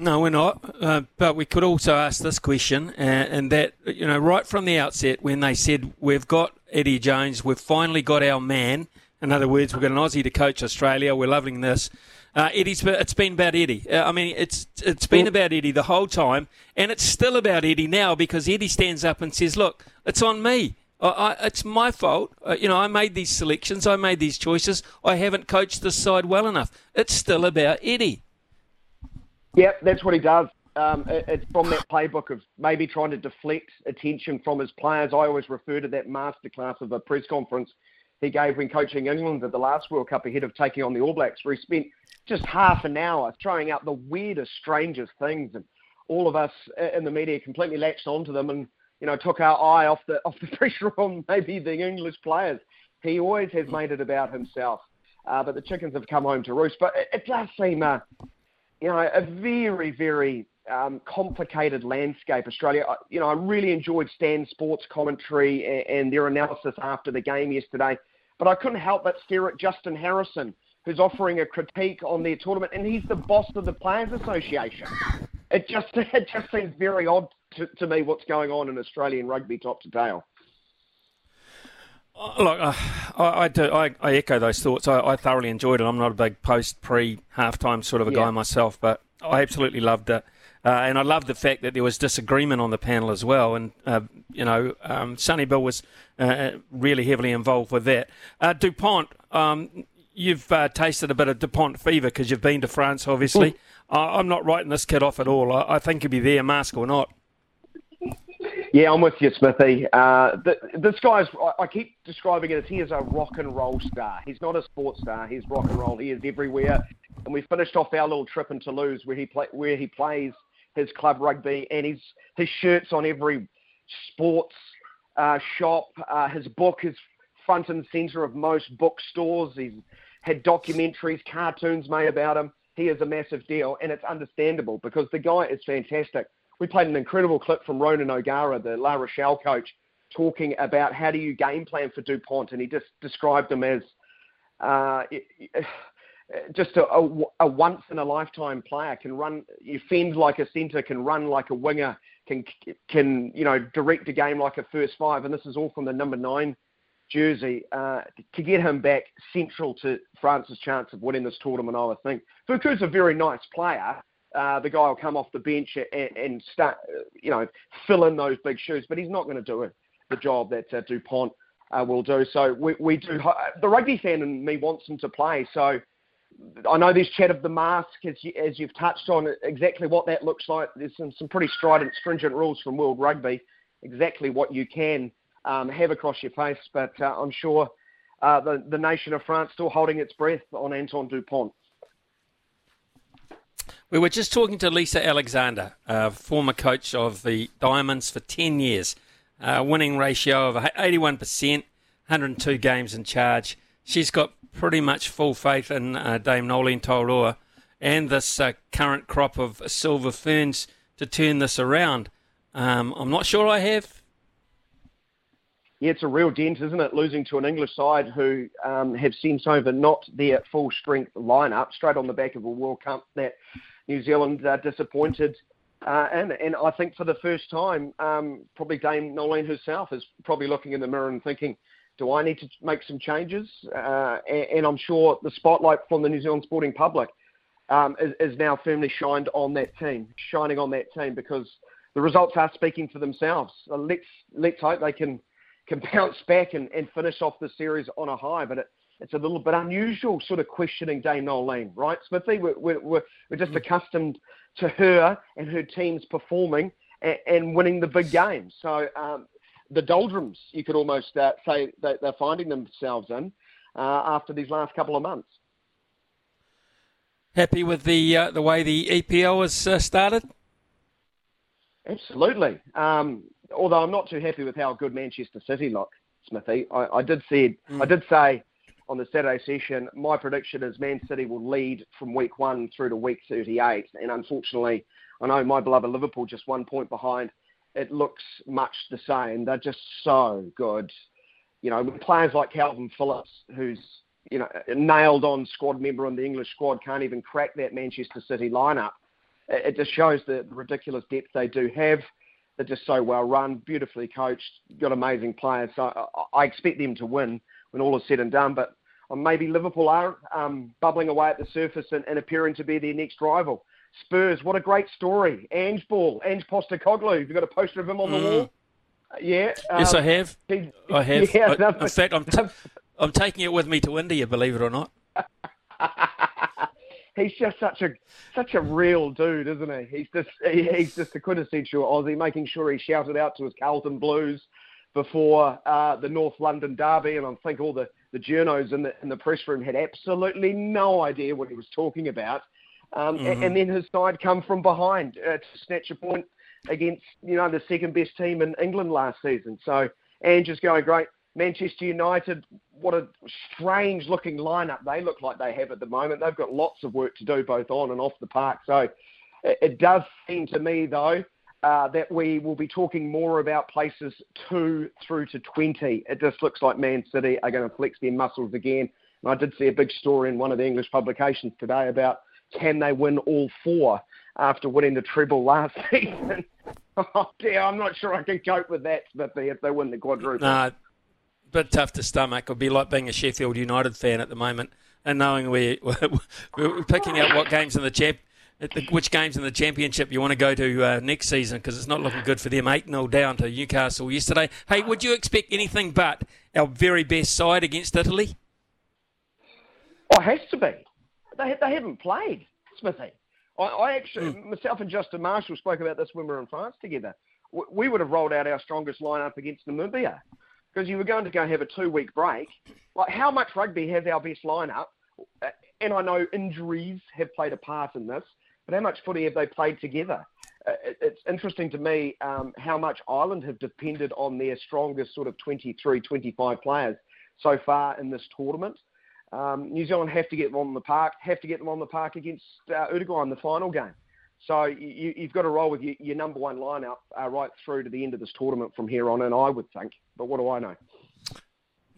No, we're not. Uh, but we could also ask this question, uh, and that you know, right from the outset, when they said we've got Eddie Jones, we've finally got our man. In other words, we've got an Aussie to coach Australia. We're loving this. Uh, Eddie's, it's been about Eddie. Uh, I mean, it's it's been about Eddie the whole time, and it's still about Eddie now because Eddie stands up and says, "Look, it's on me. I, I, it's my fault. Uh, you know, I made these selections. I made these choices. I haven't coached this side well enough. It's still about Eddie." Yep, that's what he does. Um, it, it's from that playbook of maybe trying to deflect attention from his players. I always refer to that masterclass of a press conference he gave when coaching England at the last World Cup ahead of taking on the All Blacks, where he spent just half an hour throwing out the weirdest, strangest things, and all of us in the media completely latched onto them and you know took our eye off the off the pressure on maybe the English players. He always has made it about himself, uh, but the chickens have come home to roost. But it, it does seem, uh, you know, a very very um, complicated landscape. Australia, you know, I really enjoyed Stan Sports commentary and, and their analysis after the game yesterday, but I couldn't help but stare at Justin Harrison who's offering a critique on their tournament, and he's the boss of the Players Association. It just it just seems very odd to, to me what's going on in Australian rugby top to tail. Uh, look, uh, I, I, do. I, I, echo those thoughts. I, I, thoroughly enjoyed it. I'm not a big post pre halftime sort of a yeah. guy myself, but I absolutely loved it. Uh, and I love the fact that there was disagreement on the panel as well. And, uh, you know, um, Sonny Bill was uh, really heavily involved with that. Uh, Dupont, um, you've uh, tasted a bit of Dupont fever because you've been to France, obviously. I'm not writing this kid off at all. I, I think he'll be there, mask or not. Yeah, I'm with you, Smithy. Uh, the, this guy's, I keep describing it as he is a rock and roll star. He's not a sports star, he's rock and roll. He is everywhere. And we finished off our little trip in Toulouse where he, play, where he plays his club rugby, and his his shirts on every sports uh, shop. Uh, his book is front and centre of most bookstores. He's had documentaries, cartoons made about him. He is a massive deal, and it's understandable because the guy is fantastic. We played an incredible clip from Ronan O'Gara, the La Rochelle coach, talking about how do you game plan for Dupont, and he just described him as uh, just a, a, a, once in a lifetime player can run you fend like a centre can run like a winger can can you know direct a game like a first five and this is all from the number nine jersey uh, to get him back central to France's chance of winning this tournament I would think. Lucu's a very nice player uh, the guy will come off the bench and, and, start you know fill in those big shoes but he's not going to do it the job that uh, Dupont uh, will do so we, we do the rugby fan in me wants him to play so I know there's chat of the mask, as, you, as you've touched on exactly what that looks like. There's some, some pretty strident, stringent rules from World Rugby, exactly what you can um, have across your face. But uh, I'm sure uh, the, the nation of France still holding its breath on Antoine Dupont. We were just talking to Lisa Alexander, former coach of the Diamonds for 10 years, uh, winning ratio of 81%, 102 games in charge. She's got pretty much full faith in uh, Dame Noeline Taurua and this uh, current crop of silver ferns to turn this around. Um, I'm not sure I have. Yeah, it's a real dent, isn't it? Losing to an English side who um, have sent over not their full strength lineup, straight on the back of a World Cup that New Zealand uh, disappointed. Uh, and, and I think for the first time, um, probably Dame Noeline herself is probably looking in the mirror and thinking, do I need to make some changes? Uh, and, and, I'm sure the spotlight from the New Zealand sporting public um, is, is, now firmly shined on that team, shining on that team because the results are speaking for themselves. So let's let's hope they can can bounce back and, and finish off the series on a high. But it, it's a little bit unusual, sort of questioning Dame Noeline, right, Smithy? We're, we're, we're just mm. accustomed to her and her teams performing and, and winning the big games. So um, the doldrums, you could almost uh, say that they're finding themselves in uh, after these last couple of months. Happy with the uh, the way the EPL has uh, started? Absolutely. Um, although I'm not too happy with how good Manchester City look, Smithy. I, I did say mm. I did say on the Saturday session, my prediction is Man City will lead from week one through to week 38, and unfortunately, I know my beloved Liverpool just one point behind it looks much the same. They're just so good. You know, players like Kalvin Phillips, who's you know nailed on squad member on the English squad, can't even crack that Manchester City lineup. It, just shows the ridiculous depth they do have. They're just so well run, beautifully coached, got amazing players. So I expect them to win when all is said and done. But maybe Liverpool are um, bubbling away at the surface and, and appearing to be their next rival. Spurs, what a great story. Ange Ball, Ange Postecoglou. You've got a poster of him on the mm. wall. Uh, yeah. Yes, um, I have. He, I have. Yeah, I, in fact, I'm, t- I'm taking it with me to India, believe it or not. he's just such a such a real dude, isn't he? He's just he, he's just a quintessential Aussie, making sure he shouted out to his Carlton Blues before uh, the North London derby, and I think all the the journos in the in the press room had absolutely no idea what he was talking about. Um, mm-hmm. and, then his side come from behind uh, to snatch a point against you know the second best team in England last season. So Ange is going great. Manchester United, what a strange looking lineup they look like they have at the moment. They've got lots of work to do both on and off the park. So it, it does seem to me though uh, that we will be talking more about places two through to 20. It just looks like Man City are going to flex their muscles again. And I did see a big story in one of the English publications today about can they win all four after winning the treble last season? oh dear, I'm not sure I can cope with that, but if they win the quadruple. No, bit tough to stomach. It'd be like being a Sheffield United fan at the moment and knowing we we're picking out what games in the champ, which games in the championship you want to go to uh, next season because it's not looking good for them. Eight 0 down to Newcastle yesterday. Hey, would you expect anything but our very best side against Italy? Oh, it has to be. They they haven't played, Smithy. I, I actually, mm. myself and Justin Marshall spoke about this when we were in France together. We would have rolled out our strongest lineup against Namibia because you were going to go have a two week break. Like, how much rugby has our best lineup? And I know injuries have played a part in this, but how much footy have they played together? Uh, it's interesting to me um, how much Ireland have depended on their strongest sort of 23, 25 players so far in this tournament. Um, New Zealand have to get them on the park, have to get them on the park against uh, Uruguay in the final game. So you, have got to roll with your, your number one lineup uh, right through to the end of this tournament from here on, and I would think. But what do I know?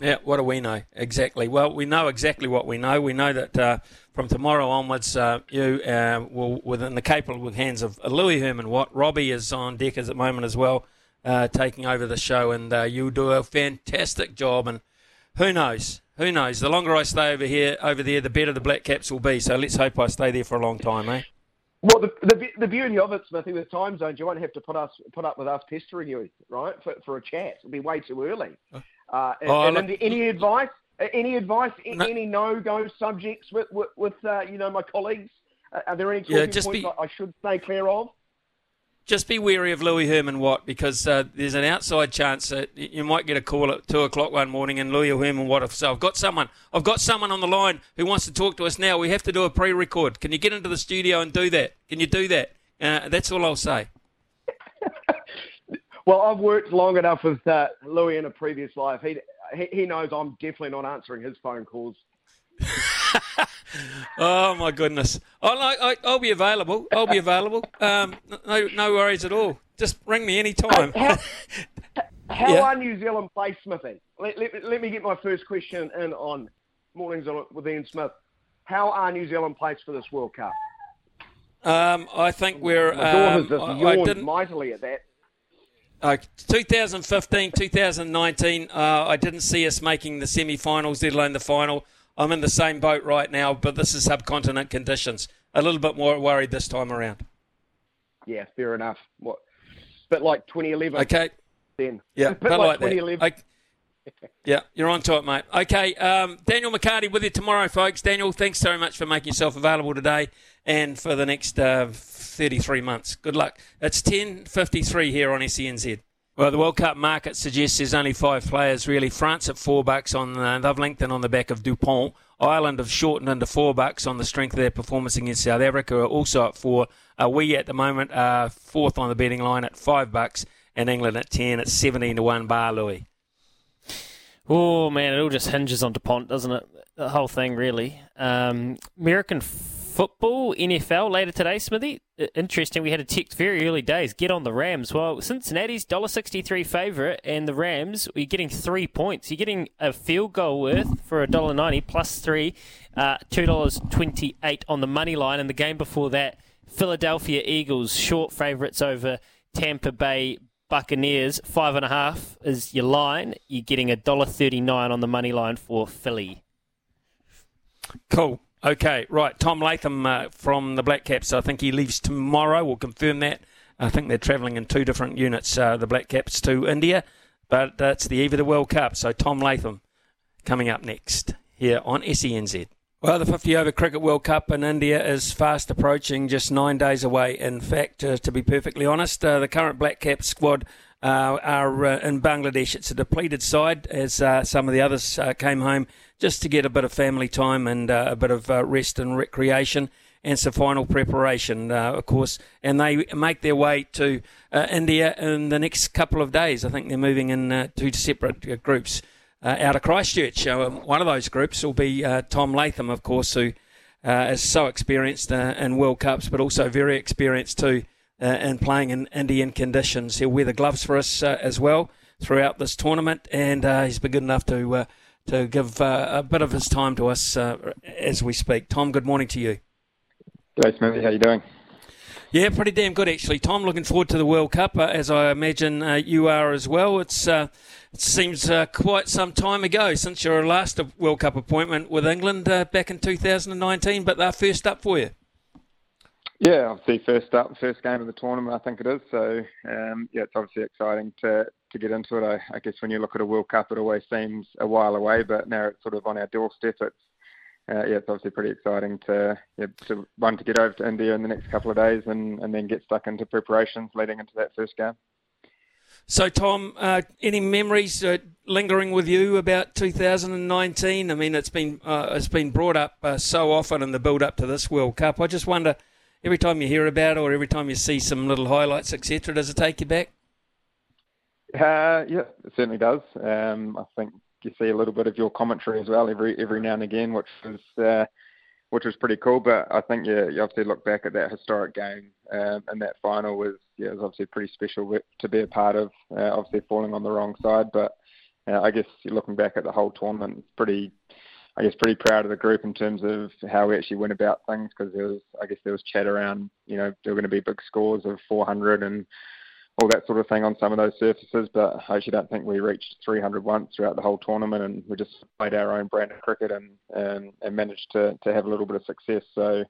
Yeah, what do we know exactly? Well, we know exactly what we know. We know that uh, from tomorrow onwards, uh, you uh, will within the capable hands of Louis Herman Watt. Robbie is on deck at the moment as well, uh, taking over the show, and uh, you'll do a fantastic job. And who knows? Who knows? The longer I stay over here, over there, the better the Black Caps will be. So let's hope I stay there for a long time, eh? Well, the, the, the beauty of it, Smithy, with time zones, you won't have to put us put up with us pestering you, right, for, for a chat. It'll be way too early. Uh, and, oh, and look, any advice? Any advice? No, any no-go subjects with with, with uh, you know my colleagues? Uh, are there any talking yeah, points be, I should stay clear of? Just be wary of Louis Herman Watt because uh, there's an outside chance that you might get a call at two o'clock one morning and Louis Herman Watt. So I've got someone. I've got someone on the line who wants to talk to us now. We have to do a pre-record. Can you get into the studio and do that? Can you do that? Uh, that's all I'll say. Well, I've worked long enough with uh, Louis in a previous life. He, he, he knows I'm definitely not answering his phone calls. oh my goodness! I'll, I, will be available. I'll be available. Um, no, no worries at all. Just ring me anytime. How, how yeah. are New Zealand placed, Smithy? Let, let, let, me get my first question in on mornings with Ian Smith. How are New Zealand placed for this World Cup? Um, I think we're. Um, I, I didn't mightily at that. Uh, 2015, 2019, uh, I didn't see us making the semi-finals, let alone the final. I'm in the same boat right now, but this is subcontinent conditions. A little bit more worried this time around. Yeah, fair enough. What? Bit like 2011. Okay. Then. Yeah, bit like, like 2011. Okay. yeah, you're on to it, mate. Okay, um, Daniel McCarty with you tomorrow, folks. Daniel, thanks very much for making yourself available today and for the next uh, 33 months. Good luck. It's 10.53 here on SENZ. Well, the World Cup market suggests there's only five players really. France at four bucks on uh, they've lengthened on the back of Dupont. Ireland have shortened into four bucks on the strength of their performance against South Africa. Are also at four. Uh, we at the moment are fourth on the betting line at five bucks, and England at ten at seventeen to one. Bar Louis. Oh man, it all just hinges on Dupont, doesn't it? The whole thing, really. Um, American football, NFL later today, Smithy. Interesting. We had a tick very early days. Get on the Rams. Well, Cincinnati's $1.63 favourite, and the Rams, you're getting three points. You're getting a field goal worth for $1.90 plus three, uh, $2.28 on the money line. And the game before that, Philadelphia Eagles, short favourites over Tampa Bay Buccaneers, five and a half is your line. You're getting a dollar thirty nine on the money line for Philly. Cool. Okay, right. Tom Latham uh, from the Black Caps. I think he leaves tomorrow. We'll confirm that. I think they're travelling in two different units, uh, the Black Caps to India, but that's the eve of the World Cup. So Tom Latham coming up next here on SENZ. Well, the 50 over Cricket World Cup in India is fast approaching, just nine days away. In fact, uh, to be perfectly honest, uh, the current Black Cap squad uh, are uh, in Bangladesh. It's a depleted side, as uh, some of the others uh, came home just to get a bit of family time and uh, a bit of uh, rest and recreation and some final preparation, uh, of course. And they make their way to uh, India in the next couple of days. I think they're moving in uh, two separate uh, groups out of Christchurch. One of those groups will be Tom Latham, of course, who is so experienced in World Cups, but also very experienced too in playing in Indian conditions. He'll wear the gloves for us as well throughout this tournament, and he's been good enough to to give uh, a bit of his time to us uh, as we speak. Tom, good morning to you. G'day, Smithy. How you doing? Yeah, pretty damn good actually. Tom, looking forward to the World Cup, uh, as I imagine uh, you are as well. It's uh, it seems uh, quite some time ago since your last World Cup appointment with England uh, back in 2019, but they're first up for you. Yeah, obviously first up, first game of the tournament, I think it is. So um, yeah, it's obviously exciting to to get into it. I, I guess when you look at a World Cup, it always seems a while away, but now it's sort of on our doorstep. It's uh, yeah, it's obviously pretty exciting to, yeah, to one to get over to India in the next couple of days and, and then get stuck into preparations leading into that first game. So, Tom, uh, any memories uh, lingering with you about 2019? I mean, it's been uh, it's been brought up uh, so often in the build up to this World Cup. I just wonder, every time you hear about it or every time you see some little highlights, etc., does it take you back? Uh, yeah, it certainly does. Um, I think you see a little bit of your commentary as well every every now and again, which was uh, which was pretty cool. But I think yeah, you obviously look back at that historic game um, and that final was yeah, was obviously pretty special to be a part of. Uh, obviously falling on the wrong side, but uh, I guess looking back at the whole tournament, it's pretty. I guess pretty proud of the group in terms of how we actually went about things because there was, I guess, there was chat around, you know, there were going to be big scores of 400 and all that sort of thing on some of those surfaces, but I actually don't think we reached 300 once throughout the whole tournament, and we just played our own brand of cricket and and, and managed to to have a little bit of success. So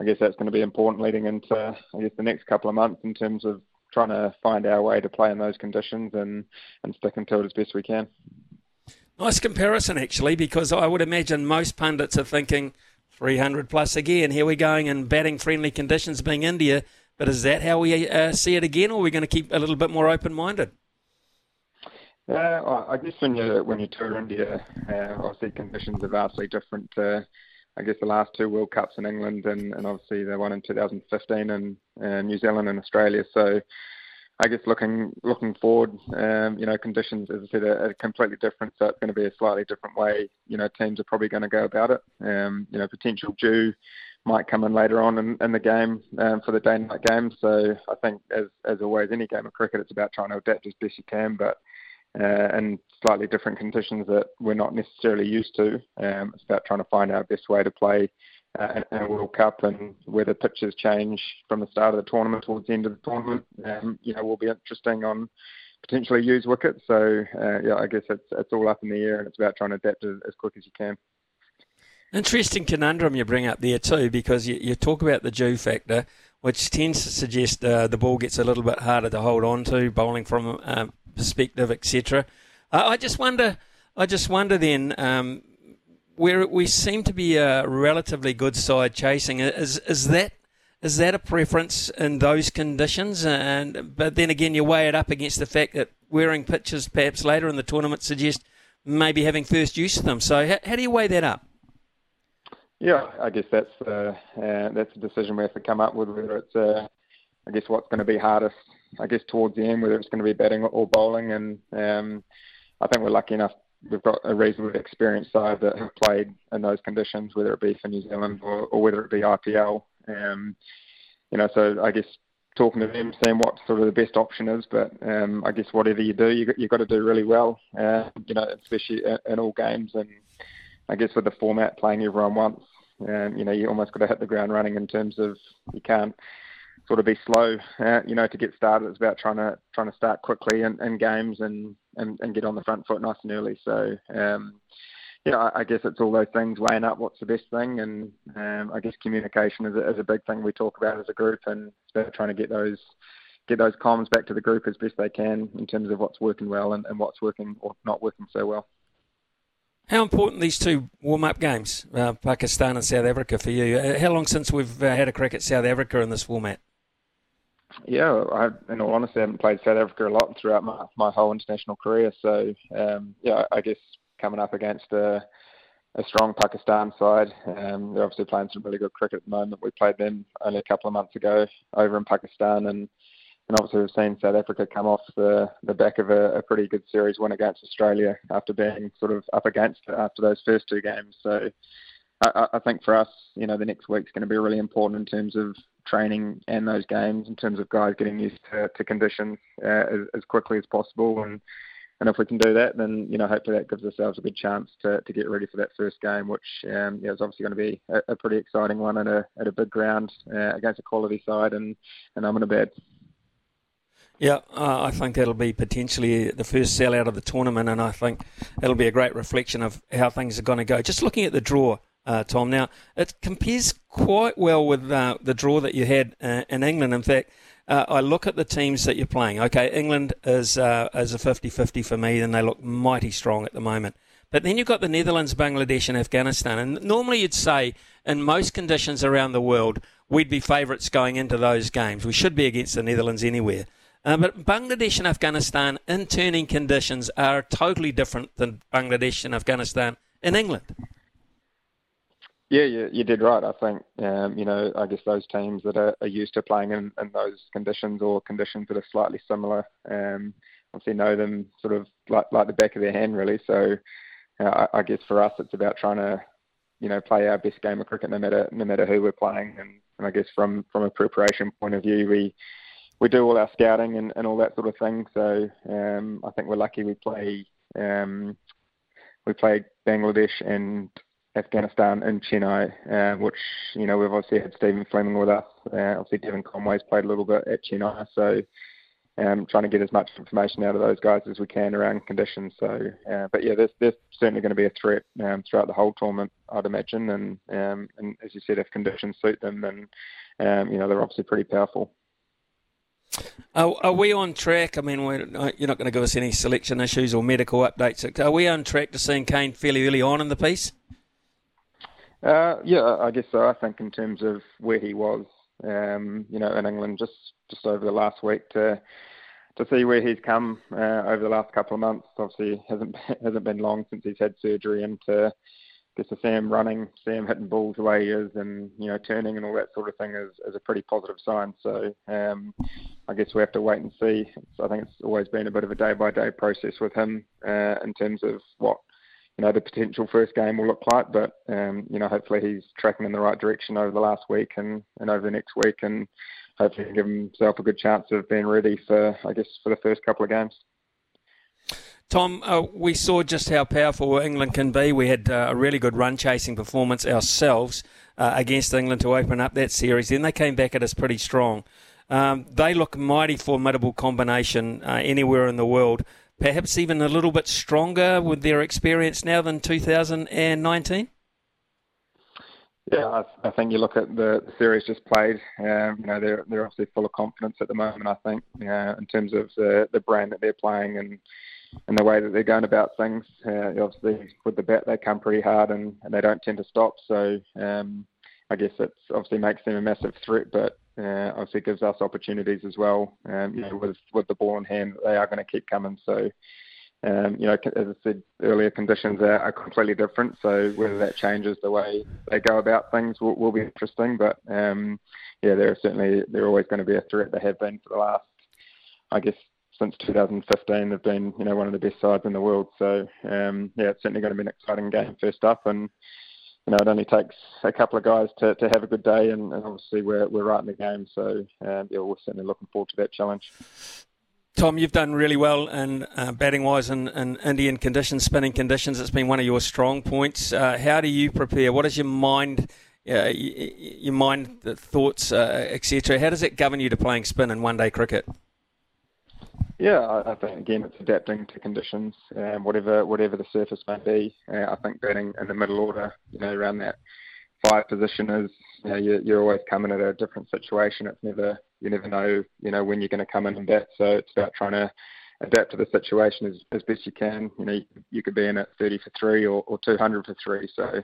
I guess that's going to be important leading into I guess the next couple of months in terms of trying to find our way to play in those conditions and and sticking to it as best we can. Nice comparison, actually, because I would imagine most pundits are thinking 300 plus again. Here we're going in batting friendly conditions, being India but is that how we uh, see it again, or are we going to keep a little bit more open-minded? Yeah, uh, I guess when you when you tour India, uh, obviously conditions are vastly different. To, I guess the last two World Cups in England and, and obviously the one in 2015 in uh, New Zealand and Australia. So I guess looking looking forward, um, you know, conditions as I said are, are, completely different. So it's going to be a slightly different way. You know, teams are probably going to go about it. Um, you know, potential dew might come in later on in, in the game um, for the day night game. So I think, as as always, any game of cricket, it's about trying to adapt as best you can, but uh, in slightly different conditions that we're not necessarily used to. Um, it's about trying to find our best way to play uh, in a World Cup and whether pitches change from the start of the tournament towards the end of the tournament. Um, you know, will be interesting on potentially use wickets. So uh, yeah, I guess it's it's all up in the air, and it's about trying to adapt as, as quick as you can. Interesting conundrum you bring up there too, because you, you talk about the dew factor, which tends to suggest uh, the ball gets a little bit harder to hold on to, bowling from a um, perspective, etc. Uh, I just wonder, I just wonder then, um, where we seem to be a relatively good side chasing, is is that is that a preference in those conditions? And but then again, you weigh it up against the fact that wearing pitches perhaps later in the tournament suggest maybe having first use of them. So how, how do you weigh that up? Yeah, I guess that's uh, uh, that's a decision we have to come up with whether it's uh, I guess what's going to be hardest. I guess towards the end, whether it's going to be batting or bowling, and um, I think we're lucky enough. We've got a reasonably experienced side that have played in those conditions, whether it be for New Zealand or, or whether it be IPL. Um, you know, so I guess talking to them, seeing what sort of the best option is. But um, I guess whatever you do, you you've got to do really well. Uh, you know, especially in, in all games and I guess with the format playing everyone once, um, you know, you almost got to hit the ground running in terms of you can't sort of be slow, uh, you know, to get started. It's about trying to trying to start quickly in, in games and, and, and get on the front foot nice and early. So, um, know, I, I guess it's all those things weighing up what's the best thing, and um, I guess communication is a, is a big thing we talk about as a group, and it's about trying to get those get those comms back to the group as best they can in terms of what's working well and, and what's working or not working so well. How important these two warm-up games, uh, Pakistan and South Africa, for you? Uh, how long since we've uh, had a cricket South Africa in this format? Yeah, I, in all honesty, I haven't played South Africa a lot throughout my, my whole international career. So, um, yeah, I guess coming up against a, a strong Pakistan side, um, they're obviously playing some really good cricket at the moment. We played them only a couple of months ago over in Pakistan, and and obviously we've seen South Africa come off the, the back of a, a pretty good series win against Australia after being sort of up against it after those first two games. So I, I think for us, you know, the next week's going to be really important in terms of training and those games, in terms of guys getting used to, to conditions uh, as, as quickly as possible and and if we can do that, then you know hopefully that gives ourselves a good chance to, to get ready for that first game, which um, yeah, is obviously going to be a, a pretty exciting one at a at a big ground uh, against a quality side and and Ahmedabad. Yeah, uh, I think that'll be potentially the first sellout of the tournament, and I think it'll be a great reflection of how things are going to go. Just looking at the draw, uh, Tom, now it compares quite well with uh, the draw that you had uh, in England. In fact, uh, I look at the teams that you're playing. Okay, England is uh, is a 50-50 for me, and they look mighty strong at the moment. But then you've got the Netherlands, Bangladesh, and Afghanistan. And normally you'd say, in most conditions around the world, we'd be favourites going into those games. We should be against the Netherlands anywhere. Uh, but Bangladesh and Afghanistan in turning conditions are totally different than Bangladesh and Afghanistan in England. Yeah, you, you did right. I think um, you know I guess those teams that are, are used to playing in, in those conditions or conditions that are slightly similar, um, obviously know them sort of like like the back of their hand, really. So uh, I, I guess for us, it's about trying to you know play our best game of cricket no matter no matter who we're playing, and, and I guess from from a preparation point of view, we we do all our scouting and, and all that sort of thing. So um, I think we're lucky we play um, we played Bangladesh and Afghanistan in Chennai, uh, which you know we've obviously had Stephen Fleming with us. Uh, obviously, Devon Conway's played a little bit at Chennai, so um, trying to get as much information out of those guys as we can around conditions. So, uh, but yeah, there's, there's certainly going to be a threat um, throughout the whole tournament, I'd imagine. And um, and as you said, if conditions suit them, then um, you know they're obviously pretty powerful. Are, are, we on track? I mean, you're not going to give us any selection issues or medical updates. Are we on track to seeing Kane fairly early on in the piece? Uh, yeah, I guess so. I think in terms of where he was, um, you know, in England just just over the last week to to see where he's come uh, over the last couple of months. Obviously, hasn't hasn't been long since he's had surgery, and to get to see him running, him hitting balls the way he is, and you know, turning and all that sort of thing is, is a pretty positive sign. So um, I guess we have to wait and see. I think it's always been a bit of a day by day process with him uh, in terms of what you know the potential first game will look like. But um, you know, hopefully he's tracking in the right direction over the last week and, and over the next week, and hopefully give himself a good chance of being ready for I guess for the first couple of games. Tom, uh, we saw just how powerful England can be. We had uh, a really good run chasing performance ourselves uh, against England to open up that series. Then they came back at us pretty strong. Um, they look mighty formidable combination uh, anywhere in the world perhaps even a little bit stronger with their experience now than 2019? Yeah, I, think you look at the, the series just played. Um, you know, they're they're obviously full of confidence at the moment. I think uh, in terms of the the brand that they're playing and and the way that they're going about things. Uh, obviously, with the bat, they come pretty hard and, and they don't tend to stop. So um, I guess it obviously makes them a massive threat, but uh, obviously gives us opportunities as well. Um, you know, with with the ball in hand, they are going to keep coming. So, um, you know, as I said earlier, conditions are, are completely different. So whether that changes the way they go about things will, will be interesting. But um, yeah, they're certainly they're always going to be a threat. They have been for the last, I guess, since 2015. They've been you know one of the best sides in the world. So um, yeah, it's certainly going to be an exciting game first up and you know, it only takes a couple of guys to, to have a good day, and, and obviously we're we're right in the game. So um, yeah, we're certainly looking forward to that challenge. Tom, you've done really well in uh, batting wise in, in, Indian conditions, spinning conditions. It's been one of your strong points. Uh, how do you prepare? What is your mind, uh, your mind thoughts, uh, etc.? How does it govern you to playing spin in one day cricket? Yeah, I, think again it's adapting to conditions, um, whatever whatever the surface may be. Uh, I think batting in the middle order, you know, around that five position is, you know, you're, you're always coming at a different situation. It's never you never know, you know, when you're going to come in and bat. So it's about trying to adapt to the situation as, as best you can. You know, you, you could be in at 30 for three or, or 200 for three. So,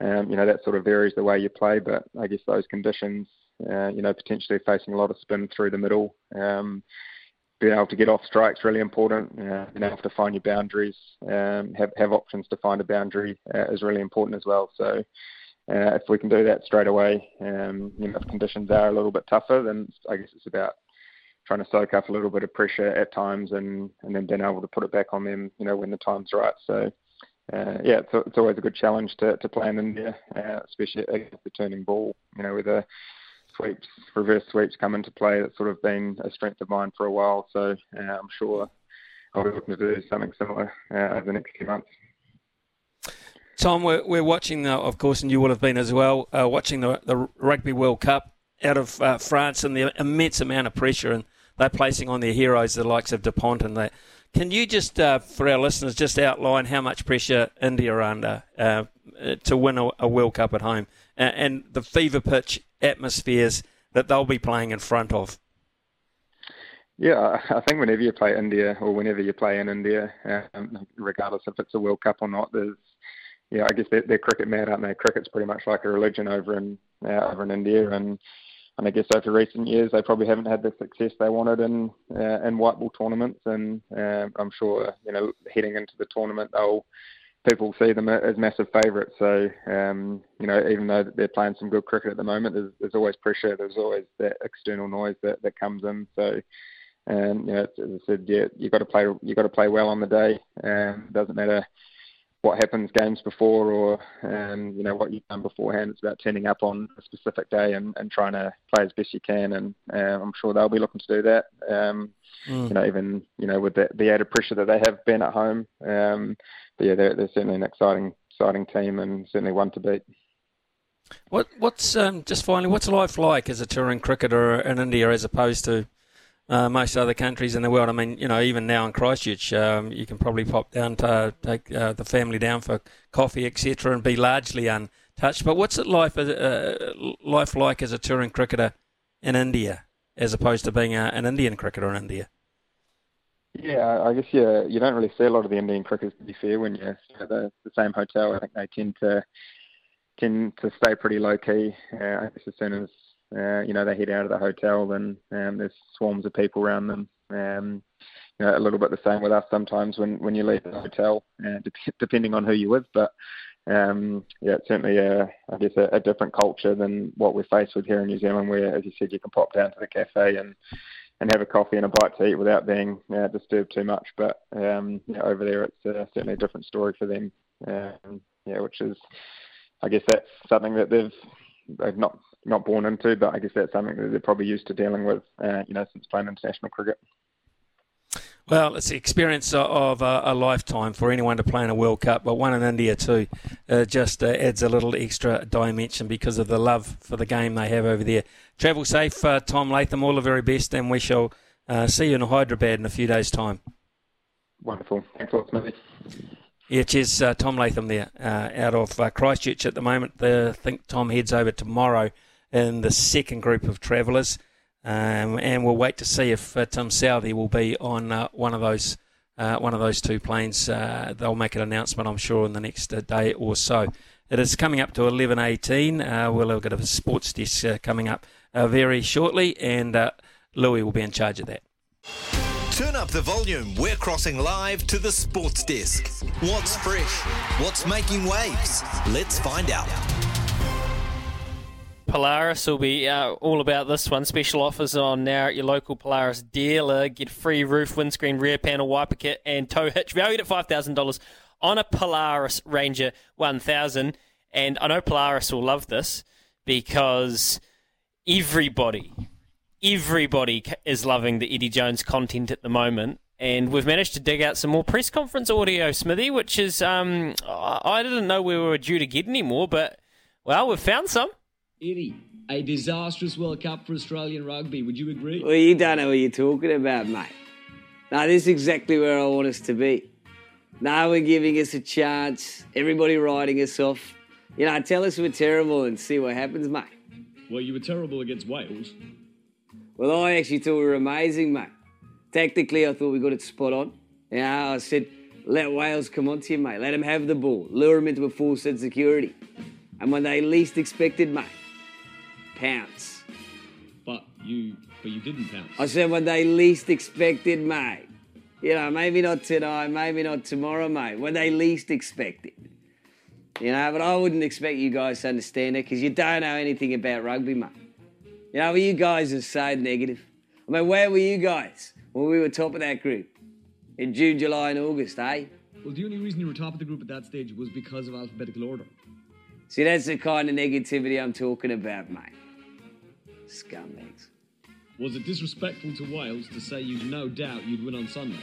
um, you know, that sort of varies the way you play. But I guess those conditions, uh, you know, potentially facing a lot of spin through the middle. Um, being able to get off strikes really important. Uh, being able to find your boundaries, um, have have options to find a boundary uh, is really important as well. So. Uh, if we can do that straight away, um, you know, if conditions are a little bit tougher, then I guess it's about trying to soak up a little bit of pressure at times and, and then being able to put it back on them, you know, when the time's right. So, uh, yeah, it's, it's always a good challenge to, to play in India, uh, especially against the turning ball, you know, with a sweeps, reverse sweeps come into play. That's sort of been a strength of mine for a while. So uh, I'm sure I'll be looking to do something similar uh, over the next few months. Tom, we're, we're watching, uh, of course, and you will have been as well, uh, watching the, the Rugby World Cup out of uh, France and the immense amount of pressure, and they're placing on their heroes, the likes of Dupont and that. Can you just, uh, for our listeners, just outline how much pressure India are under to win a, a, World Cup at home and the fever pitch atmospheres that they'll be playing in front of? Yeah, I think whenever you play India or whenever you play in India, um, regardless if it's a World Cup or not, there's yeah, I guess they're, they're cricket mad, aren't they? Cricket's pretty much like a religion over in uh, over in India, and and I guess over recent years they probably haven't had the success they wanted in uh, in white ball tournaments, and uh, I'm sure you know heading into the tournament they'll people see them as massive favourites. So um, you know even though they're playing some good cricket at the moment, there's, there's always pressure, there's always that external noise that, that comes in. So and you know, as I said, yeah, you got to play you got to play well on the day. Um, doesn't matter what happens games before or um, you know what you've done beforehand. It's about turning up on a specific day and, and trying to play as best you can. And uh, I'm sure they'll be looking to do that. Um, mm. You know, even you know with the, the added pressure that they have been at home. Um, but yeah, they're, they're certainly an exciting exciting team and certainly one to beat. What what's um, just finally what's life like as a touring cricketer in India as opposed to uh, most other countries in the world. I mean, you know, even now in Christchurch, um, you can probably pop down to take uh, the family down for coffee, etc., and be largely untouched. But what's it life uh, life like as a touring cricketer in India, as opposed to being a, an Indian cricketer in India? Yeah, I guess yeah, you don't really see a lot of the Indian cricketers to be fair when you're at the, the same hotel. I think they tend to tend to stay pretty low key. Uh, I guess as soon as uh, you know, they head out of the hotel, then um, there's swarms of people around them. Um, you know, a little bit the same with us sometimes when, when you leave the hotel, uh, de- depending on who you're with. But um, yeah, it's certainly a, I guess a, a different culture than what we're faced with here in New Zealand, where, as you said, you can pop down to the cafe and and have a coffee and a bite to eat without being uh, disturbed too much. But um, yeah, over there, it's uh, certainly a different story for them. Um, yeah, which is, I guess that's something that they've they've not not born into, but I guess that's something that they're probably used to dealing with, uh, you know, since playing international cricket. Well, it's the experience of a, a, lifetime for anyone to play in a World Cup, but one in India too. Uh, just uh, adds a little extra dimension because of the love for the game they have over there. Travel safe, uh, Tom Latham. All the very best, and we shall uh, see you in Hyderabad in a few days' time. Wonderful. Thanks a lot, Smithy. Yeah, cheers, uh, Tom Latham there, uh, out of Christchurch at the moment. I think Tom heads over tomorrow in the second group of travellers. Um, and we'll wait to see if uh, Tim Southee will be on uh, one of those uh, one of those two planes. Uh, they'll make an announcement, I'm sure, in the next uh, day or so. It is coming up to 11:18. Uh, we'll have a sports desk coming up very shortly, and Louis will be in charge of that. Turn up the volume. We're crossing live to the sports desk. What's fresh? What's making waves? Let's find out. Polaris will be uh, all about this one. Special offers on now at your local Polaris dealer. Get free roof, windscreen, rear panel, wiper kit, and tow hitch valued at $5,000 on a Polaris Ranger 1000. And I know Polaris will love this because everybody, everybody is loving the Eddie Jones content at the moment. And we've managed to dig out some more press conference audio, Smithy, which is, um, I didn't know we were due to get any more, but, well, we've found some. Eddie, a disastrous World Cup for Australian rugby. Would you agree? Well, you don't know what you're talking about, mate. Now, this is exactly where I want us to be. Now we're giving us a chance. Everybody writing us off. You know, tell us we're terrible and see what happens, mate. Well, you were terrible against Wales. Well, I actually thought we were amazing, mate. Tactically, I thought we got it spot on. You know, I said, let Wales come on to you, mate. Let them have the ball. Lure them into a full set security. And when they least expected, mate, pounce. But you, but you didn't pounce. I said when they least expected, mate. You know, maybe not tonight, maybe not tomorrow, mate. When they least expected. You know, but I wouldn't expect you guys to understand it because you don't know anything about rugby, mate. You know, you guys are so negative. I mean, where were you guys when we were top of that group? In June, July, and August, eh? Well, the only reason you were top of the group at that stage was because of alphabetical order. See, that's the kind of negativity I'm talking about, mate. Scumbags. Was it disrespectful to Wales to say you'd no doubt you'd win on Sunday?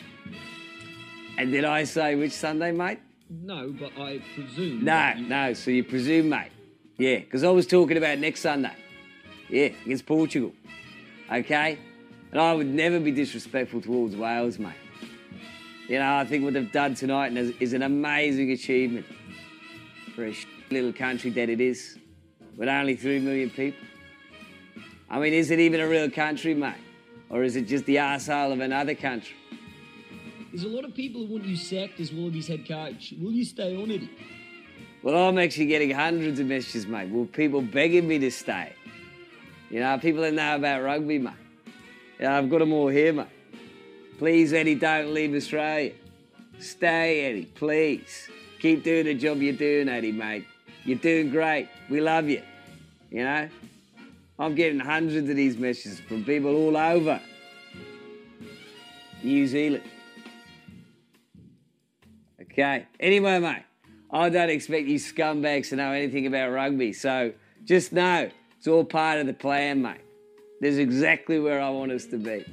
And did I say which Sunday, mate? No, but I presume. No, no. So you presume, mate? Yeah, because I was talking about next Sunday. Yeah, against Portugal. Okay? And I would never be disrespectful towards Wales, mate. You know, I think what they've done tonight is, is an amazing achievement for a little country that it is, with only three million people. I mean, is it even a real country, mate? Or is it just the arsehole of another country? There's a lot of people who want you sacked as Wallabies head coach. Will you stay on, Eddie? Well, I'm actually getting hundreds of messages, mate. Well, people begging me to stay. You know, people that know about rugby, mate. Yeah, I've got them all here, mate. Please, Eddie, don't leave Australia. Stay, Eddie, please. Keep doing the job you're doing, Eddie, mate. You're doing great. We love you. You know? I'm getting hundreds of these messages from people all over New Zealand. Okay. Anyway, mate, I don't expect you scumbags to know anything about rugby. So just know it's all part of the plan, mate. This is exactly where I want us to be.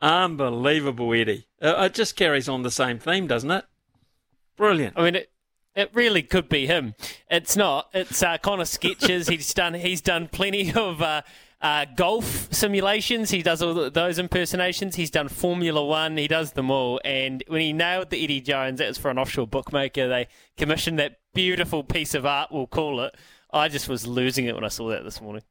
Unbelievable, Eddie. Uh, it just carries on the same theme, doesn't it? Brilliant. I mean, it, it really could be him. It's not. It's uh, Connor Sketches. he's done. He's done plenty of uh, uh, golf simulations. He does all those impersonations. He's done Formula One. He does them all. And when he nailed the Eddie Jones, that was for an offshore bookmaker. They commissioned that beautiful piece of art. We'll call it. I just was losing it when I saw that this morning.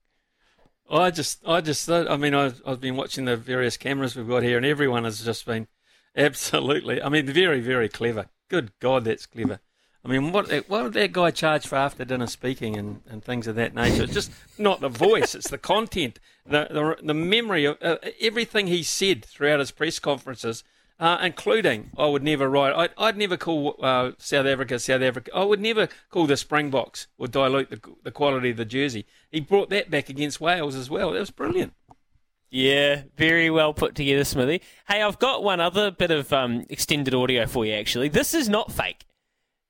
I just, I just, I mean, I've, I've been watching the various cameras we've got here, and everyone has just been absolutely. I mean, very, very clever. Good God, that's clever. I mean, what what would that guy charge for after dinner speaking and, and things of that nature? It's just not the voice; it's the content, the the, the memory of uh, everything he said throughout his press conferences, uh, including I would never write. I'd, I'd never call uh, South Africa South Africa. I would never call the Springboks or dilute the the quality of the jersey. He brought that back against Wales as well. That was brilliant. Yeah, very well put together, Smithy. Hey, I've got one other bit of um, extended audio for you. Actually, this is not fake.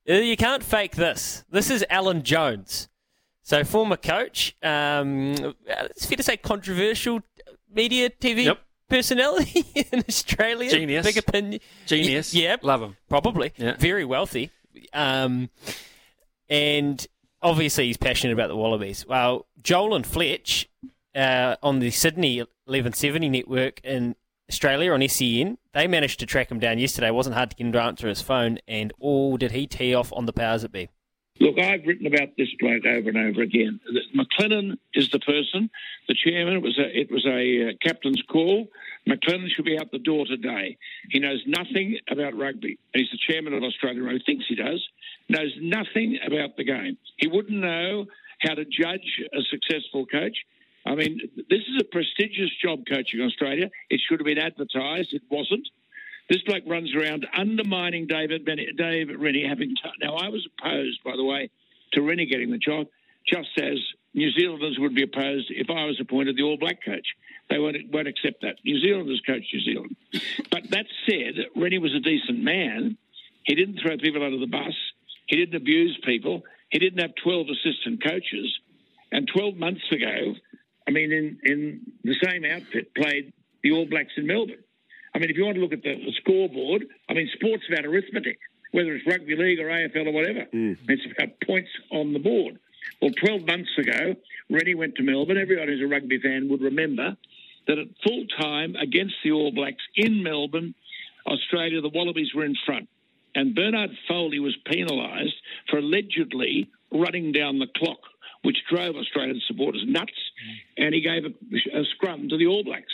Uh, you can't fake this. This is Alan Jones. So, former coach, um, it's fair to say controversial media TV yep. personality in Australia. Genius. Big opinion. Genius. Yeah. Love him. Probably. Yeah. Very wealthy. Um, and obviously, he's passionate about the Wallabies. Well, Joel and Fletch uh, on the Sydney 1170 network in Australia on SEN. They managed to track him down yesterday. It wasn't hard to get him to answer his phone. And all did he tee off on the powers that be? Look, I've written about this bloke over and over again. McLennan is the person, the chairman. It was a, it was a uh, captain's call. McLennan should be out the door today. He knows nothing about rugby. He's the chairman of Australia Rugby. Thinks he does. Knows nothing about the game. He wouldn't know how to judge a successful coach. I mean, this is a prestigious job coaching Australia. It should have been advertised. It wasn't. This bloke runs around undermining David Rennie. Having t- now, I was opposed, by the way, to Rennie getting the job, just as New Zealanders would be opposed if I was appointed the All Black coach. They won't, won't accept that. New Zealanders coach New Zealand. But that said, Rennie was a decent man. He didn't throw people under the bus. He didn't abuse people. He didn't have 12 assistant coaches. And 12 months ago, I mean, in, in the same outfit, played the All Blacks in Melbourne. I mean, if you want to look at the, the scoreboard, I mean, sport's about arithmetic, whether it's rugby league or AFL or whatever. Mm. It's about points on the board. Well, 12 months ago, Rennie went to Melbourne. Everyone who's a rugby fan would remember that at full time against the All Blacks in Melbourne, Australia, the Wallabies were in front. And Bernard Foley was penalised for allegedly running down the clock which drove Australian supporters nuts. And he gave a, a scrum to the All Blacks.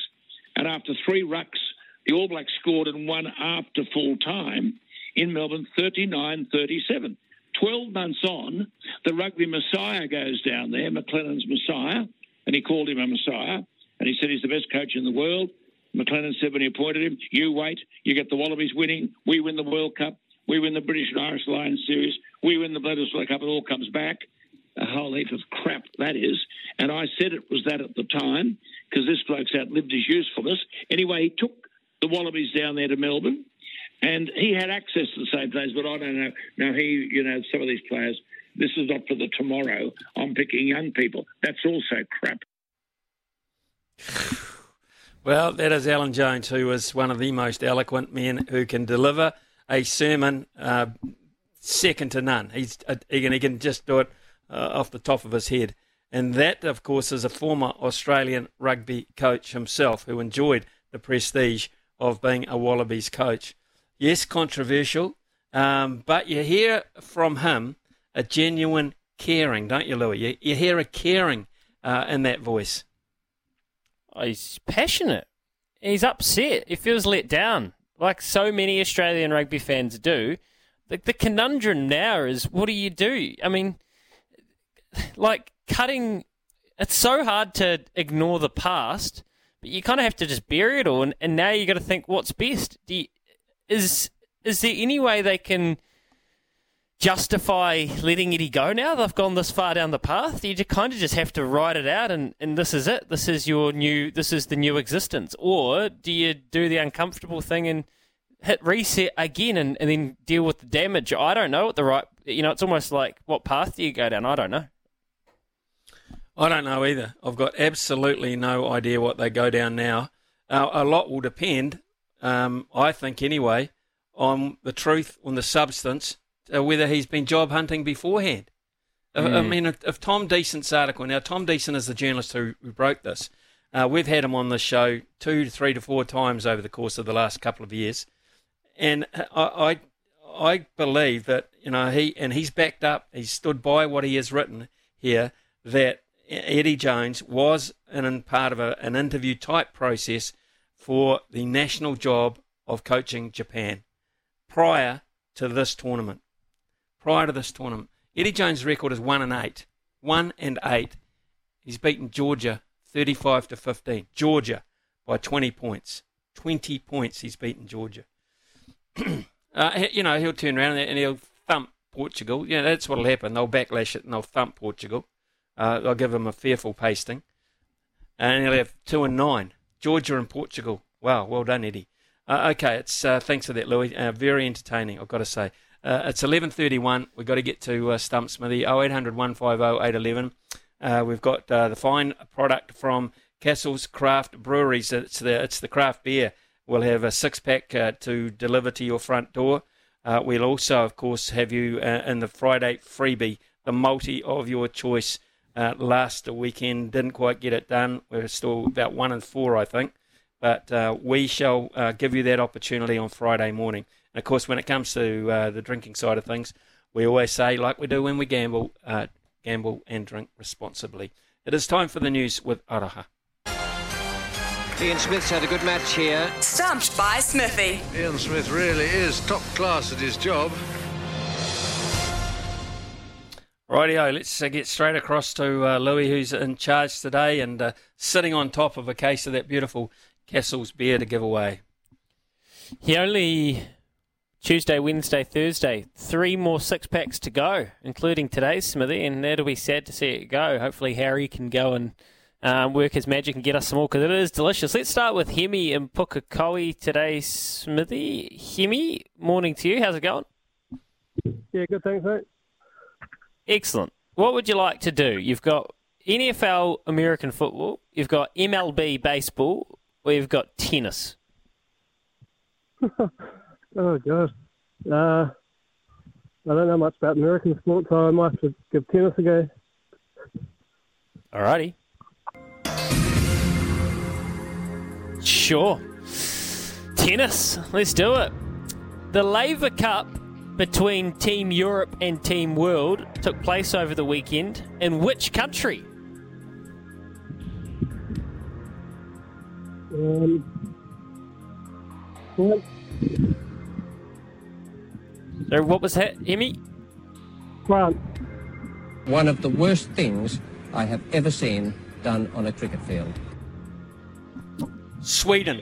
And after three rucks, the All Blacks scored and won after full time in Melbourne 39 37. 12 months on, the rugby messiah goes down there, McLennan's messiah, and he called him a messiah. And he said he's the best coach in the world. McLennan said when he appointed him, You wait, you get the Wallabies winning, we win the World Cup, we win the British and Irish Lions series, we win the Bledisloe Cup, it all comes back whole heap of crap that is. And I said it was that at the time because this bloke's outlived his usefulness. Anyway, he took the Wallabies down there to Melbourne and he had access to the same players, but I don't know. Now, he, you know, some of these players, this is not for the tomorrow. I'm picking young people. That's also crap. Well, that is Alan Jones, who is one of the most eloquent men who can deliver a sermon uh, second to none. He's uh, he, can, he can just do it uh, off the top of his head. And that, of course, is a former Australian rugby coach himself who enjoyed the prestige of being a Wallabies coach. Yes, controversial, um, but you hear from him a genuine caring, don't you, Louis? You, you hear a caring uh, in that voice. He's passionate. He's upset. He feels let down, like so many Australian rugby fans do. The, the conundrum now is what do you do? I mean, like cutting. It's so hard to ignore the past, but you kind of have to just bury it all. And, and now you got to think what's best. You, is is there any way they can justify letting Eddie go now? They've gone this far down the path. You kind of just have to write it out, and, and this is it. This is your new. This is the new existence. Or do you do the uncomfortable thing and hit reset again, and, and then deal with the damage? I don't know what the right. You know, it's almost like what path do you go down? I don't know. I don't know either. I've got absolutely no idea what they go down now. Uh, a lot will depend, um, I think anyway, on the truth, on the substance, uh, whether he's been job hunting beforehand. Mm. I, I, mean, if, if, Tom Decent's article, now Tom Decent is the journalist who, who broke this. Uh, we've had him on the show two to three to four times over the course of the last couple of years, and I, I, I believe that you know he and he's backed up. He's stood by what he has written here that Eddie Jones was in part of a, an interview type process for the national job of coaching Japan prior to this tournament prior to this tournament. Eddie Jones' record is one and eight. One and eight. He's beaten Georgia 35 to 15. Georgia by 20 points. 20 points he's beaten Georgia. uh, you know, he'll turn around and he'll thump Portugal. Yeah, that's what'll happen. They'll backlash it and they'll thump Portugal. Uh, they'll give him a fearful pasting. And he'll have two and nine. Georgia and Portugal. Wow, well done, Eddie. Uh, okay, it's uh, thanks for that, Louis. Uh, very entertaining, I've got to say. Uh, it's 11.31. We've got to get to uh, Stump Smithy, 0800 150 811. Uh, we've got uh, the fine product from Castle's Craft Breweries. It's the, it's the craft beer. We'll have a six pack uh, to deliver to your front door. Uh, we'll also, of course, have you uh, in the Friday freebie, the multi of your choice. Last weekend didn't quite get it done. We're still about one and four, I think. But we shall give you that opportunity on Friday morning. And of course, when it comes to uh, the drinking side of things, we always say, like we do when we gamble, uh, gamble and drink responsibly. It is time for the news with Aroha. Ian Smith's had a good match here. Stumped by Smithy. Ian Smith really is top class at his job. Rightio, let's uh, get straight across to uh, Louis, who's in charge today and uh, sitting on top of a case of that beautiful Castle's beer to give away. He only Tuesday, Wednesday, Thursday. Three more six packs to go, including today's Smithy, and that'll be sad to see it go. Hopefully, Harry can go and um, work his magic and get us some more because it is delicious. Let's start with Hemi and Pukekohe today, Smithy. Hemi, morning to you. How's it going? Yeah, good, thanks, mate. Excellent. What would you like to do? You've got NFL American football, you've got MLB baseball, or you've got tennis. Oh god. Uh, I don't know much about American sport, so I might have to give tennis a go. Alrighty. Sure. Tennis. Let's do it. The Laver Cup between Team Europe and Team World took place over the weekend. In which country? Um, so what was that, Emmy? France. One of the worst things I have ever seen done on a cricket field. Sweden.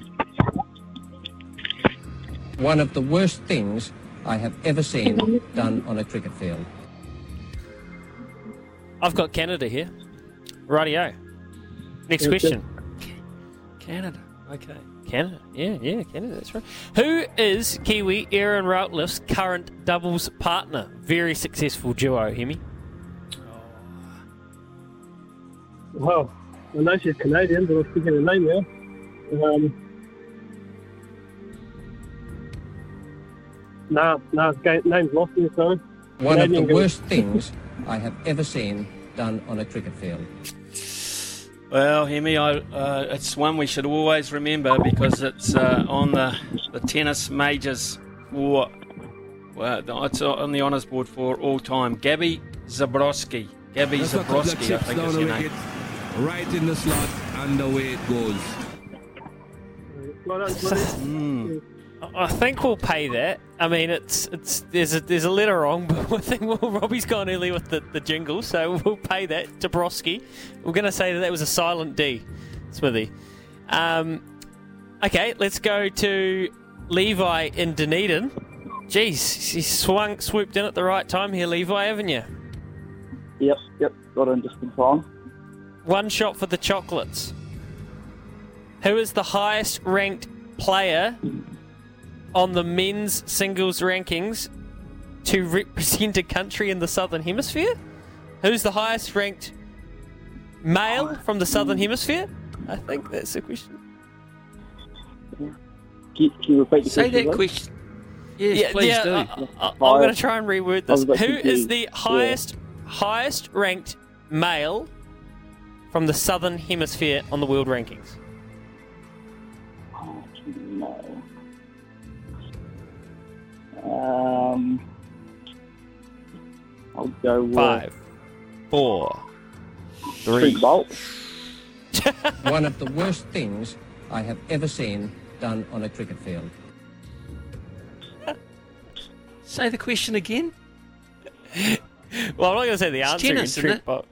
One of the worst things I have ever seen done on a cricket field. I've got Canada here. Radio. Next question. Canada. Okay. Canada. Yeah, yeah, Canada. That's right. Who is Kiwi Erin Routliffe's current doubles partner? Very successful duo, Hemi. Well, I know she's Canadian, but I am forget her name now. Um, nah, nah, ga- name's lost me, sorry. One of the Canadian guy. worst things I have ever seen done on a cricket field. Well, Hemi, I, uh, it's one we should always remember because it's uh, on the, the tennis majors for. Well, it's on the honours board for all time. Gabby Zabrowski. Gabby That's a couple of Zabrowski, I think is the her name. right in the slot, and away it goes. Mm. I think we'll pay that. I mean, it's it's there's a there's a letter wrong, but I think well, Robbie's gone early with the, the jingle, so we'll pay that. to Dabrowski. We're going to say that that was a silent D, Smithy. Um, okay, let's go to Levi in Dunedin. Jeez, he swung swooped in at the right time here, Levi, haven't you? Yep, yep, got in just in time. One shot for the chocolates. Who is the highest ranked player on the men's singles rankings to represent a country in the Southern Hemisphere? Who's the highest ranked male oh. from the Southern Hemisphere? I think that's the question. Can, can you repeat the Say question? that please? question. Yes, please yeah, do. I, I, I'm going to try and reword this. a bit Who is confused. the Yeah. highest highest ranked male from the Southern Hemisphere on the world rankings? Um, I'll go with Five, four, Trent Boult. One of the worst things I have ever seen done on a cricket field. Say the question again. Well, I'm not going to say the It's answer. tennis, in isn't it? Boult.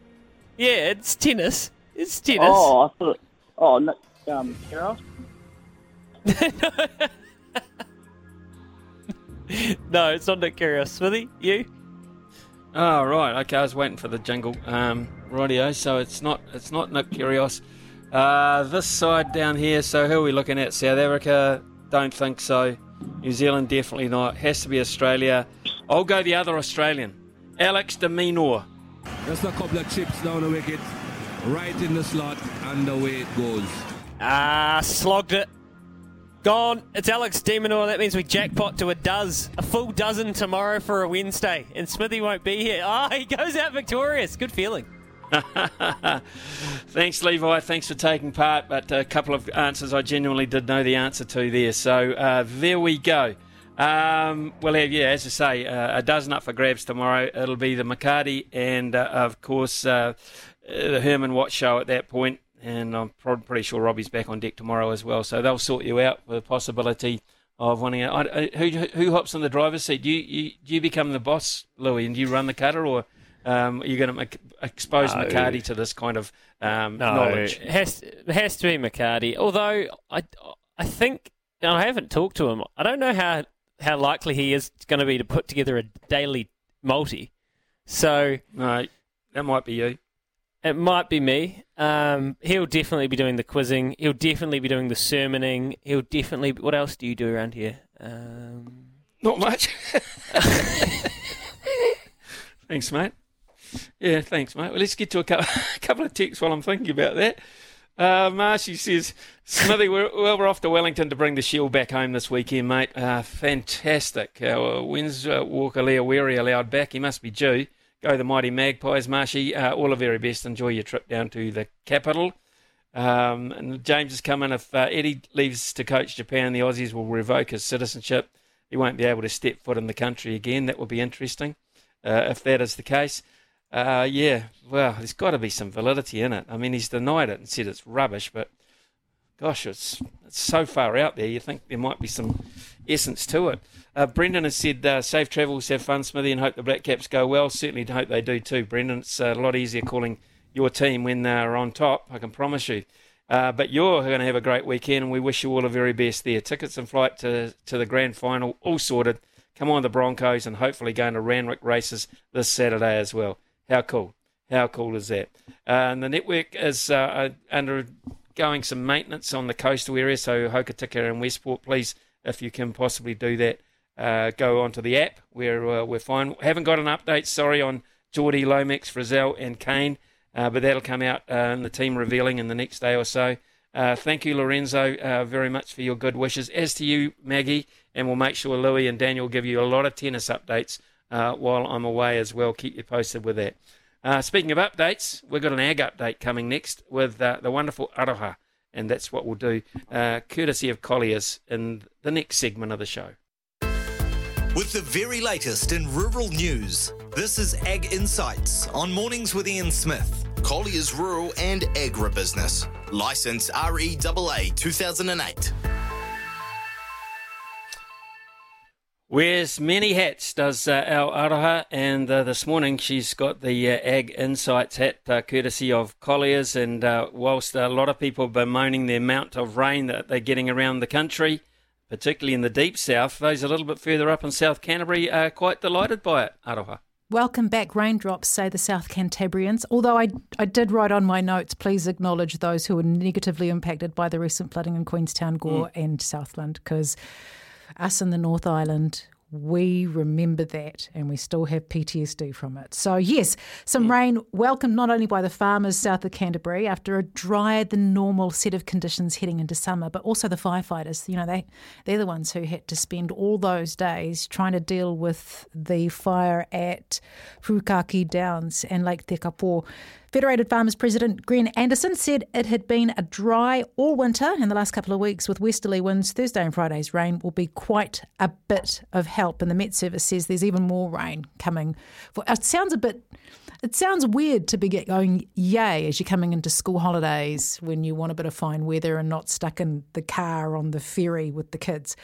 Yeah, it's tennis. It's tennis. Oh, I thought. Oh, no, um, Kira? no, it's not Nick Kyrgios. Smithy, you? Oh right, okay. I was waiting for the jingle. Um, rightio. So it's not it's not Nick Kyrgios. Uh, this side down here. So who are we looking at? South Africa? Don't think so. New Zealand definitely not. Has to be Australia. I'll go the other Australian, Alex de Minaur. Just a couple of chips down the wicket, right in the slot, and away it goes. Ah, slogged it. Gone. It's Alex de Minaur. That means we jackpot to a dozen. A full dozen tomorrow for a Wednesday. And Smithy won't be here. Ah, he goes out victorious. Good feeling. Thanks, Levi. Thanks for taking part. But a couple of answers I genuinely did know the answer to there. So uh, there we go. Um, well, yeah, as I say, uh, a dozen up for grabs tomorrow. It'll be the McCarty and, uh, of course, uh, the Herman Watch show at that point. And I'm pretty sure Robbie's back on deck tomorrow as well. So they'll sort you out for the possibility of winning it. Who, who hops in the driver's seat? Do you, you, do you become the boss, Louis, and do you run the cutter, or um, are you going to expose No. McCarty to this kind of um, No, knowledge? it has, it has to be McCarty. Although I, I think I haven't talked to him. I don't know how how likely he is going to be to put together a daily multi. So no, that might be you. It might be me. Um, he'll definitely be doing the quizzing. He'll definitely be doing the sermoning. He'll definitely. What else do you do around here? Um, Not much. thanks, mate. Yeah, thanks, mate. Well, let's get to a couple, a couple of texts while I'm thinking about that. Uh, Marshy says, Smithy, we're, well, we're off to Wellington to bring the Shield back home this weekend, mate. Uh, fantastic. Uh, when's uh, Walker Leaweri allowed back? He must be due. Go the mighty Magpies, Marshy. Uh, all the very best. Enjoy your trip down to the capital. Um, and James has come in. If uh, Eddie leaves to coach Japan, the Aussies will revoke his citizenship. He won't be able to step foot in the country again. That will be interesting uh, if that is the case. Uh, yeah, well, there's got to be some validity in it. I mean, he's denied it and said it's rubbish, but gosh, it's, it's so far out there. You think there might be some essence to it. Uh, Brendan has said, uh, safe travels, have fun, Smithy, and hope the Black Caps go well. Certainly hope they do too, Brendan. It's uh, a lot easier calling your team when they're on top, I can promise you. Uh, but you're going to have a great weekend, and we wish you all the very best there. Tickets and flight to, to the grand final, all sorted. Come on, the Broncos, and hopefully going to Randwick races this Saturday as well. How cool! How cool is that? Uh, and the network is uh, undergoing some maintenance on the coastal area, so Hokitika and Westport, please, if you can possibly do that, uh, go onto the app. We're uh, we're fine. Haven't got an update, sorry, on Jordie, Lomax, Frizell, and Cane, uh, but that'll come out uh, in the team revealing in the next day or so. Uh, thank you, Lorenzo, uh, very much for your good wishes. As to you, Maggie, and we'll make sure Louis and Daniel give you a lot of tennis updates while I'm away as well. Keep you posted with that. Speaking of updates, we've got an ag update coming next with the wonderful Aroha, and that's what we'll do, uh, courtesy of Colliers, in the next segment of the show. With the very latest in rural news, this is Ag Insights on Mornings with Ian Smith. Collier's Rural and Agribusiness. License REAA 2008. Wears many hats, does uh, our Aroha, and uh, this morning she's got the uh, Ag Insights hat, uh, courtesy of Colliers. And uh, whilst a lot of people have been moaning the amount of rain that they're getting around the country, particularly in the deep south, those a little bit further up in South Canterbury are quite delighted by it, Aroha. Welcome back, raindrops, say the South Cantabrians. Although I, I did write on my notes, please acknowledge those who were negatively impacted by the recent flooding in Queenstown, Gore, mm. and Southland, because us in the North Island, we remember that and we still have PTSD from it. So, yes, some rain welcomed not only by the farmers south of Canterbury after a drier than normal set of conditions heading into summer, but also the firefighters. You know, they, they're the ones who had to spend all those days trying to deal with the fire at Pukaki Downs and Lake Tekapo. Federated Farmers President Greg Anderson said it had been a dry all winter in the last couple of weeks with westerly winds. Thursday and Friday's rain will be quite a bit of help, and the Met Service says there's even more rain coming. It sounds a bit. It sounds weird to be going yay as you're coming into school holidays when you want a bit of fine weather and not stuck in the car on the ferry with the kids.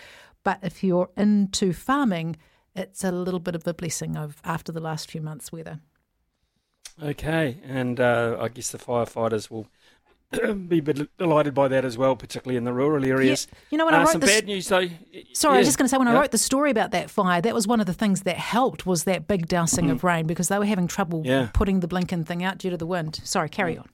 But if you're into farming, it's a little bit of a blessing of after the last few months' weather. Okay, and uh, I guess the firefighters will be delighted by that as well, particularly in the rural areas. Yeah. You know, when uh, I wrote some this, bad news though. Sorry, yeah. I was just going to say when yeah. I wrote the story about that fire, that was one of the things that helped was that big dousing mm. of rain because they were having trouble putting the Blinken thing out due to the wind. Sorry, carry mm. on.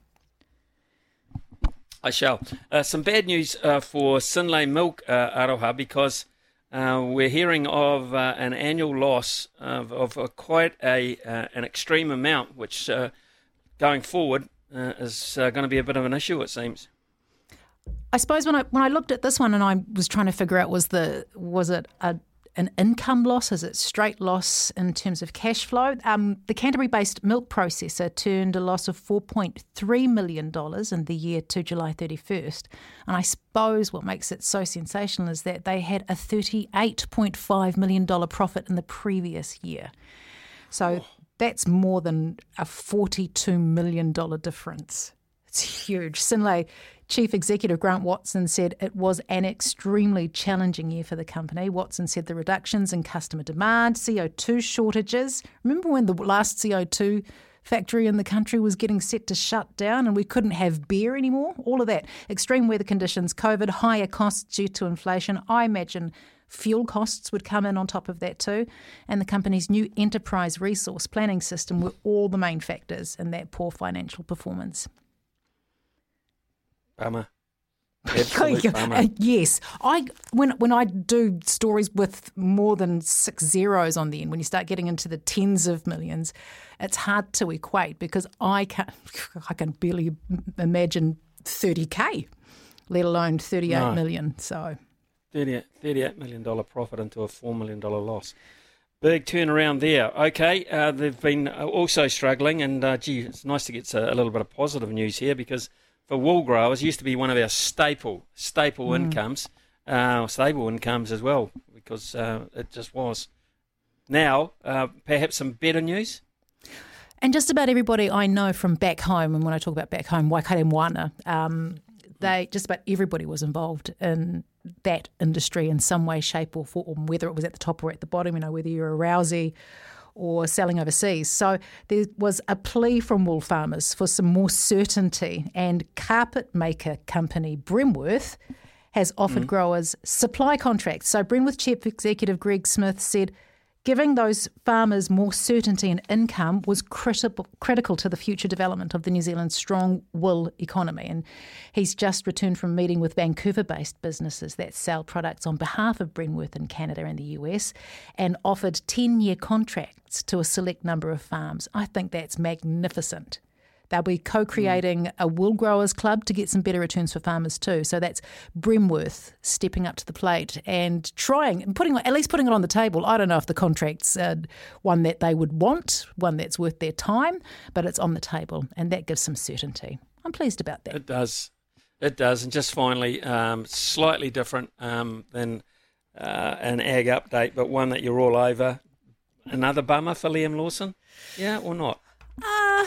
I shall. Uh, some bad news uh, for Synlait Milk uh, Aroha because uh, we're hearing of uh, an annual loss of, of uh, quite a uh, an extreme amount, which uh, going forward is going to be a bit of an issue, it seems. I suppose when I when I looked at this one and I was trying to figure out was the was it a an income loss? Is it straight loss in terms of cash flow? Um, the Canterbury based milk processor turned a loss of $4.3 million in the year to July 31st. And I suppose what makes it so sensational is that they had a $38.5 million profit in the previous year. So oh. that's more than a $42 million difference. It's huge. Synlait Chief Executive Grant Watson said it was an extremely challenging year for the company. Watson said the reductions in customer demand, CO2 shortages. Remember when the last CO2 factory in the country was getting set to shut down and we couldn't have beer anymore? All of that. Extreme weather conditions, COVID, higher costs due to inflation. I imagine fuel costs would come in on top of that too. And the company's new enterprise resource planning system were all the main factors in that poor financial performance. Bummer. bummer. Uh, yes, I when when I do stories with more than six zeros on the end, when you start getting into the tens of millions, it's hard to equate because I can I can barely imagine thirty k, let alone thirty eight no. million. So. 38 million dollar profit into a four million dollar loss. Big turnaround there. Okay, uh, they've been uh, also struggling, and uh, gee, it's nice to get a, a little bit of positive news here because for wool growers used to be one of our staple staple mm. incomes, uh, stable incomes as well, because uh, it just was. Now, uh, perhaps some better news. And just about everybody I know from back home, and when I talk about back home, Waikaremoana, um, they just about everybody was involved in that industry in some way, shape, or form, whether it was at the top or at the bottom. You know, whether you're a Rousey or selling overseas. So there was a plea from wool farmers for some more certainty, and carpet maker company Bremworth has offered mm. growers supply contracts. So Bremworth Chief Executive Greg Smith said Giving those farmers more certainty and income was critical, critical to the future development of the New Zealand strong wool economy. And he's just returned from meeting with Vancouver based businesses that sell products on behalf of Bremworth in Canada and the US and offered 10 year contracts to a select number of farms. I think that's magnificent They'll be co creating mm. a wool growers club to get some better returns for farmers too. So that's Bremworth stepping up to the plate and trying and putting at least putting it on the table. I don't know if the contract's uh, one that they would want, one that's worth their time, but it's on the table and that gives some certainty. I'm pleased about that. It does. It does. And just finally, um, slightly different um, than uh, an ag update, but one that you're all over. Another bummer for Liam Lawson? Yeah, or not? Uh,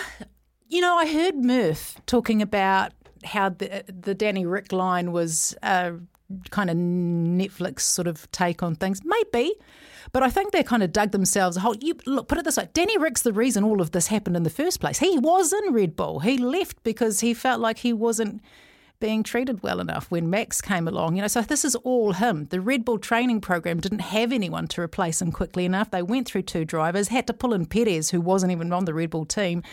you know, I heard Murph talking about how the the Danny Rick line was a kind of Netflix sort of take on things. Maybe. But I think they kind of dug themselves a hole. You look, put it this way: Danny Rick's the reason all of this happened in the first place. He was in Red Bull. He left because he felt like he wasn't being treated well enough when Max came along. You know, so this is all him. The Red Bull training program didn't have anyone to replace him quickly enough. They went through two drivers, had to pull in Perez, who wasn't even on the Red Bull team.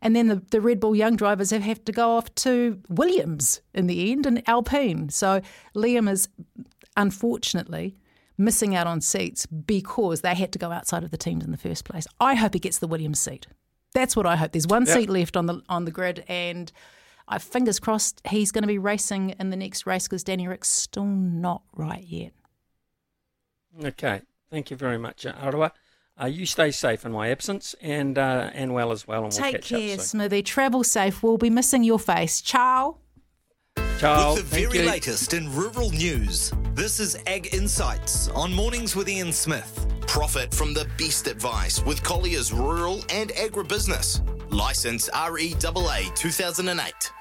And then the, the Red Bull young drivers have, have to go off to Williams in the end and Alpine. So Liam is unfortunately missing out on seats because they had to go outside of the teams in the first place. I hope he gets the Williams seat. That's what I hope. There's one yep. seat left on the on the grid, and I fingers crossed he's going to be racing in the next race because Danny Rick's still not right yet. Okay, thank you very much, Aroha. Uh, you stay safe in my absence, and uh, and well as well. And we'll Take care, Smithy. Travel safe. We'll be missing your face. Ciao. Ciao. With the very latest in rural news, this is Ag Insights on Mornings with Ian Smith. Profit from the best advice with Collier's Rural and Agribusiness. License REAA 2008.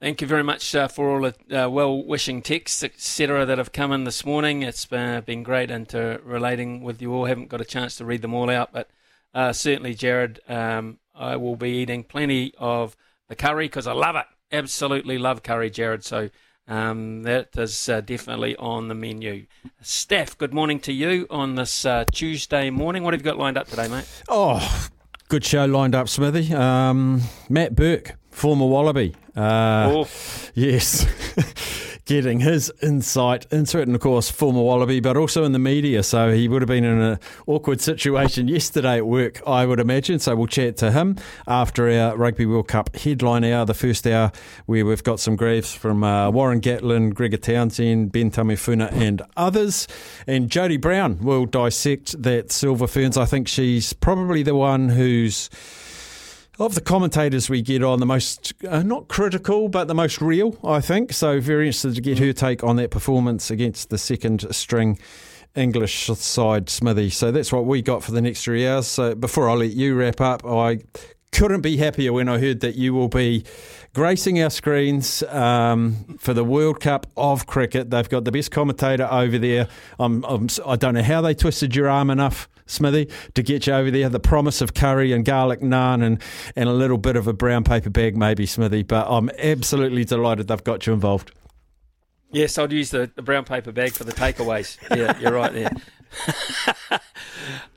Thank you very much uh, for all the uh, well-wishing texts, etc., that have come in this morning. It's uh, been great interrelating with you all. Haven't got a chance to read them all out, but uh, certainly, Jared, um, I will be eating plenty of the curry because I love it. Absolutely love curry, Jared. So um, that is uh, definitely on the menu. Steph, good morning to you on this uh, Tuesday morning. What have you got lined up today, mate? Oh, good show lined up, Smithy. Um, Matt Burke, former Wallaby. Uh, oh. Yes. getting his insight into it, and of course, former Wallaby, but also in the media. So he would have been in an awkward situation yesterday at work, I would imagine. So we'll chat to him after our Rugby World Cup headline hour, the first hour, where we've got some graves from uh, Warren Gatland, Gregor Townsend, Ben Tameifuna, and others. And Jodie Brown will dissect that Silver Ferns. I think she's probably the one who's of the commentators we get on, the most uh, not critical, but the most real, I think. So very interested to get her take on that performance against the second string English side, Smithy. So that's what we got for the next three hours. So before I let you wrap up, I couldn't be happier when I heard that you will be gracing our screens um, for the World Cup of cricket. They've got the best commentator over there. I'm, I'm, I do not know how they twisted your arm enough, Smithy, to get you over there. The promise of curry and garlic naan and, and a little bit of a brown paper bag, maybe, Smithy. But I'm absolutely delighted they've got you involved. Yes, I'd use the, the brown paper bag for the takeaways. Yeah, you're right there.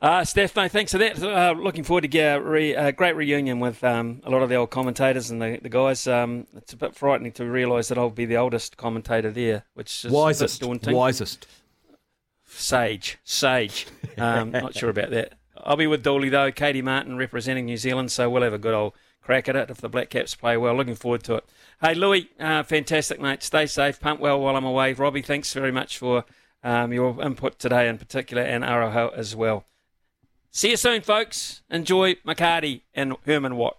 uh, Steph, no, thanks for that. Uh, looking forward to a re, uh, great reunion with um, a lot of the old commentators and the, the guys. Um, it's a bit frightening to realise that I'll be the oldest commentator there, which is wisest, daunting. Wisest, sage, sage. Um, not sure about that. I'll be with Dooley though. Katey Martin representing New Zealand, so we'll have a good old crack at it if the Black Caps play well. Looking forward to it. Hey, Louis, uh, fantastic, mate. Stay safe. Pump well while I'm away. Robbie, thanks very much for um, your input today in particular, and Aroha as well. See you soon, folks. Enjoy McCarty and Herman Watt.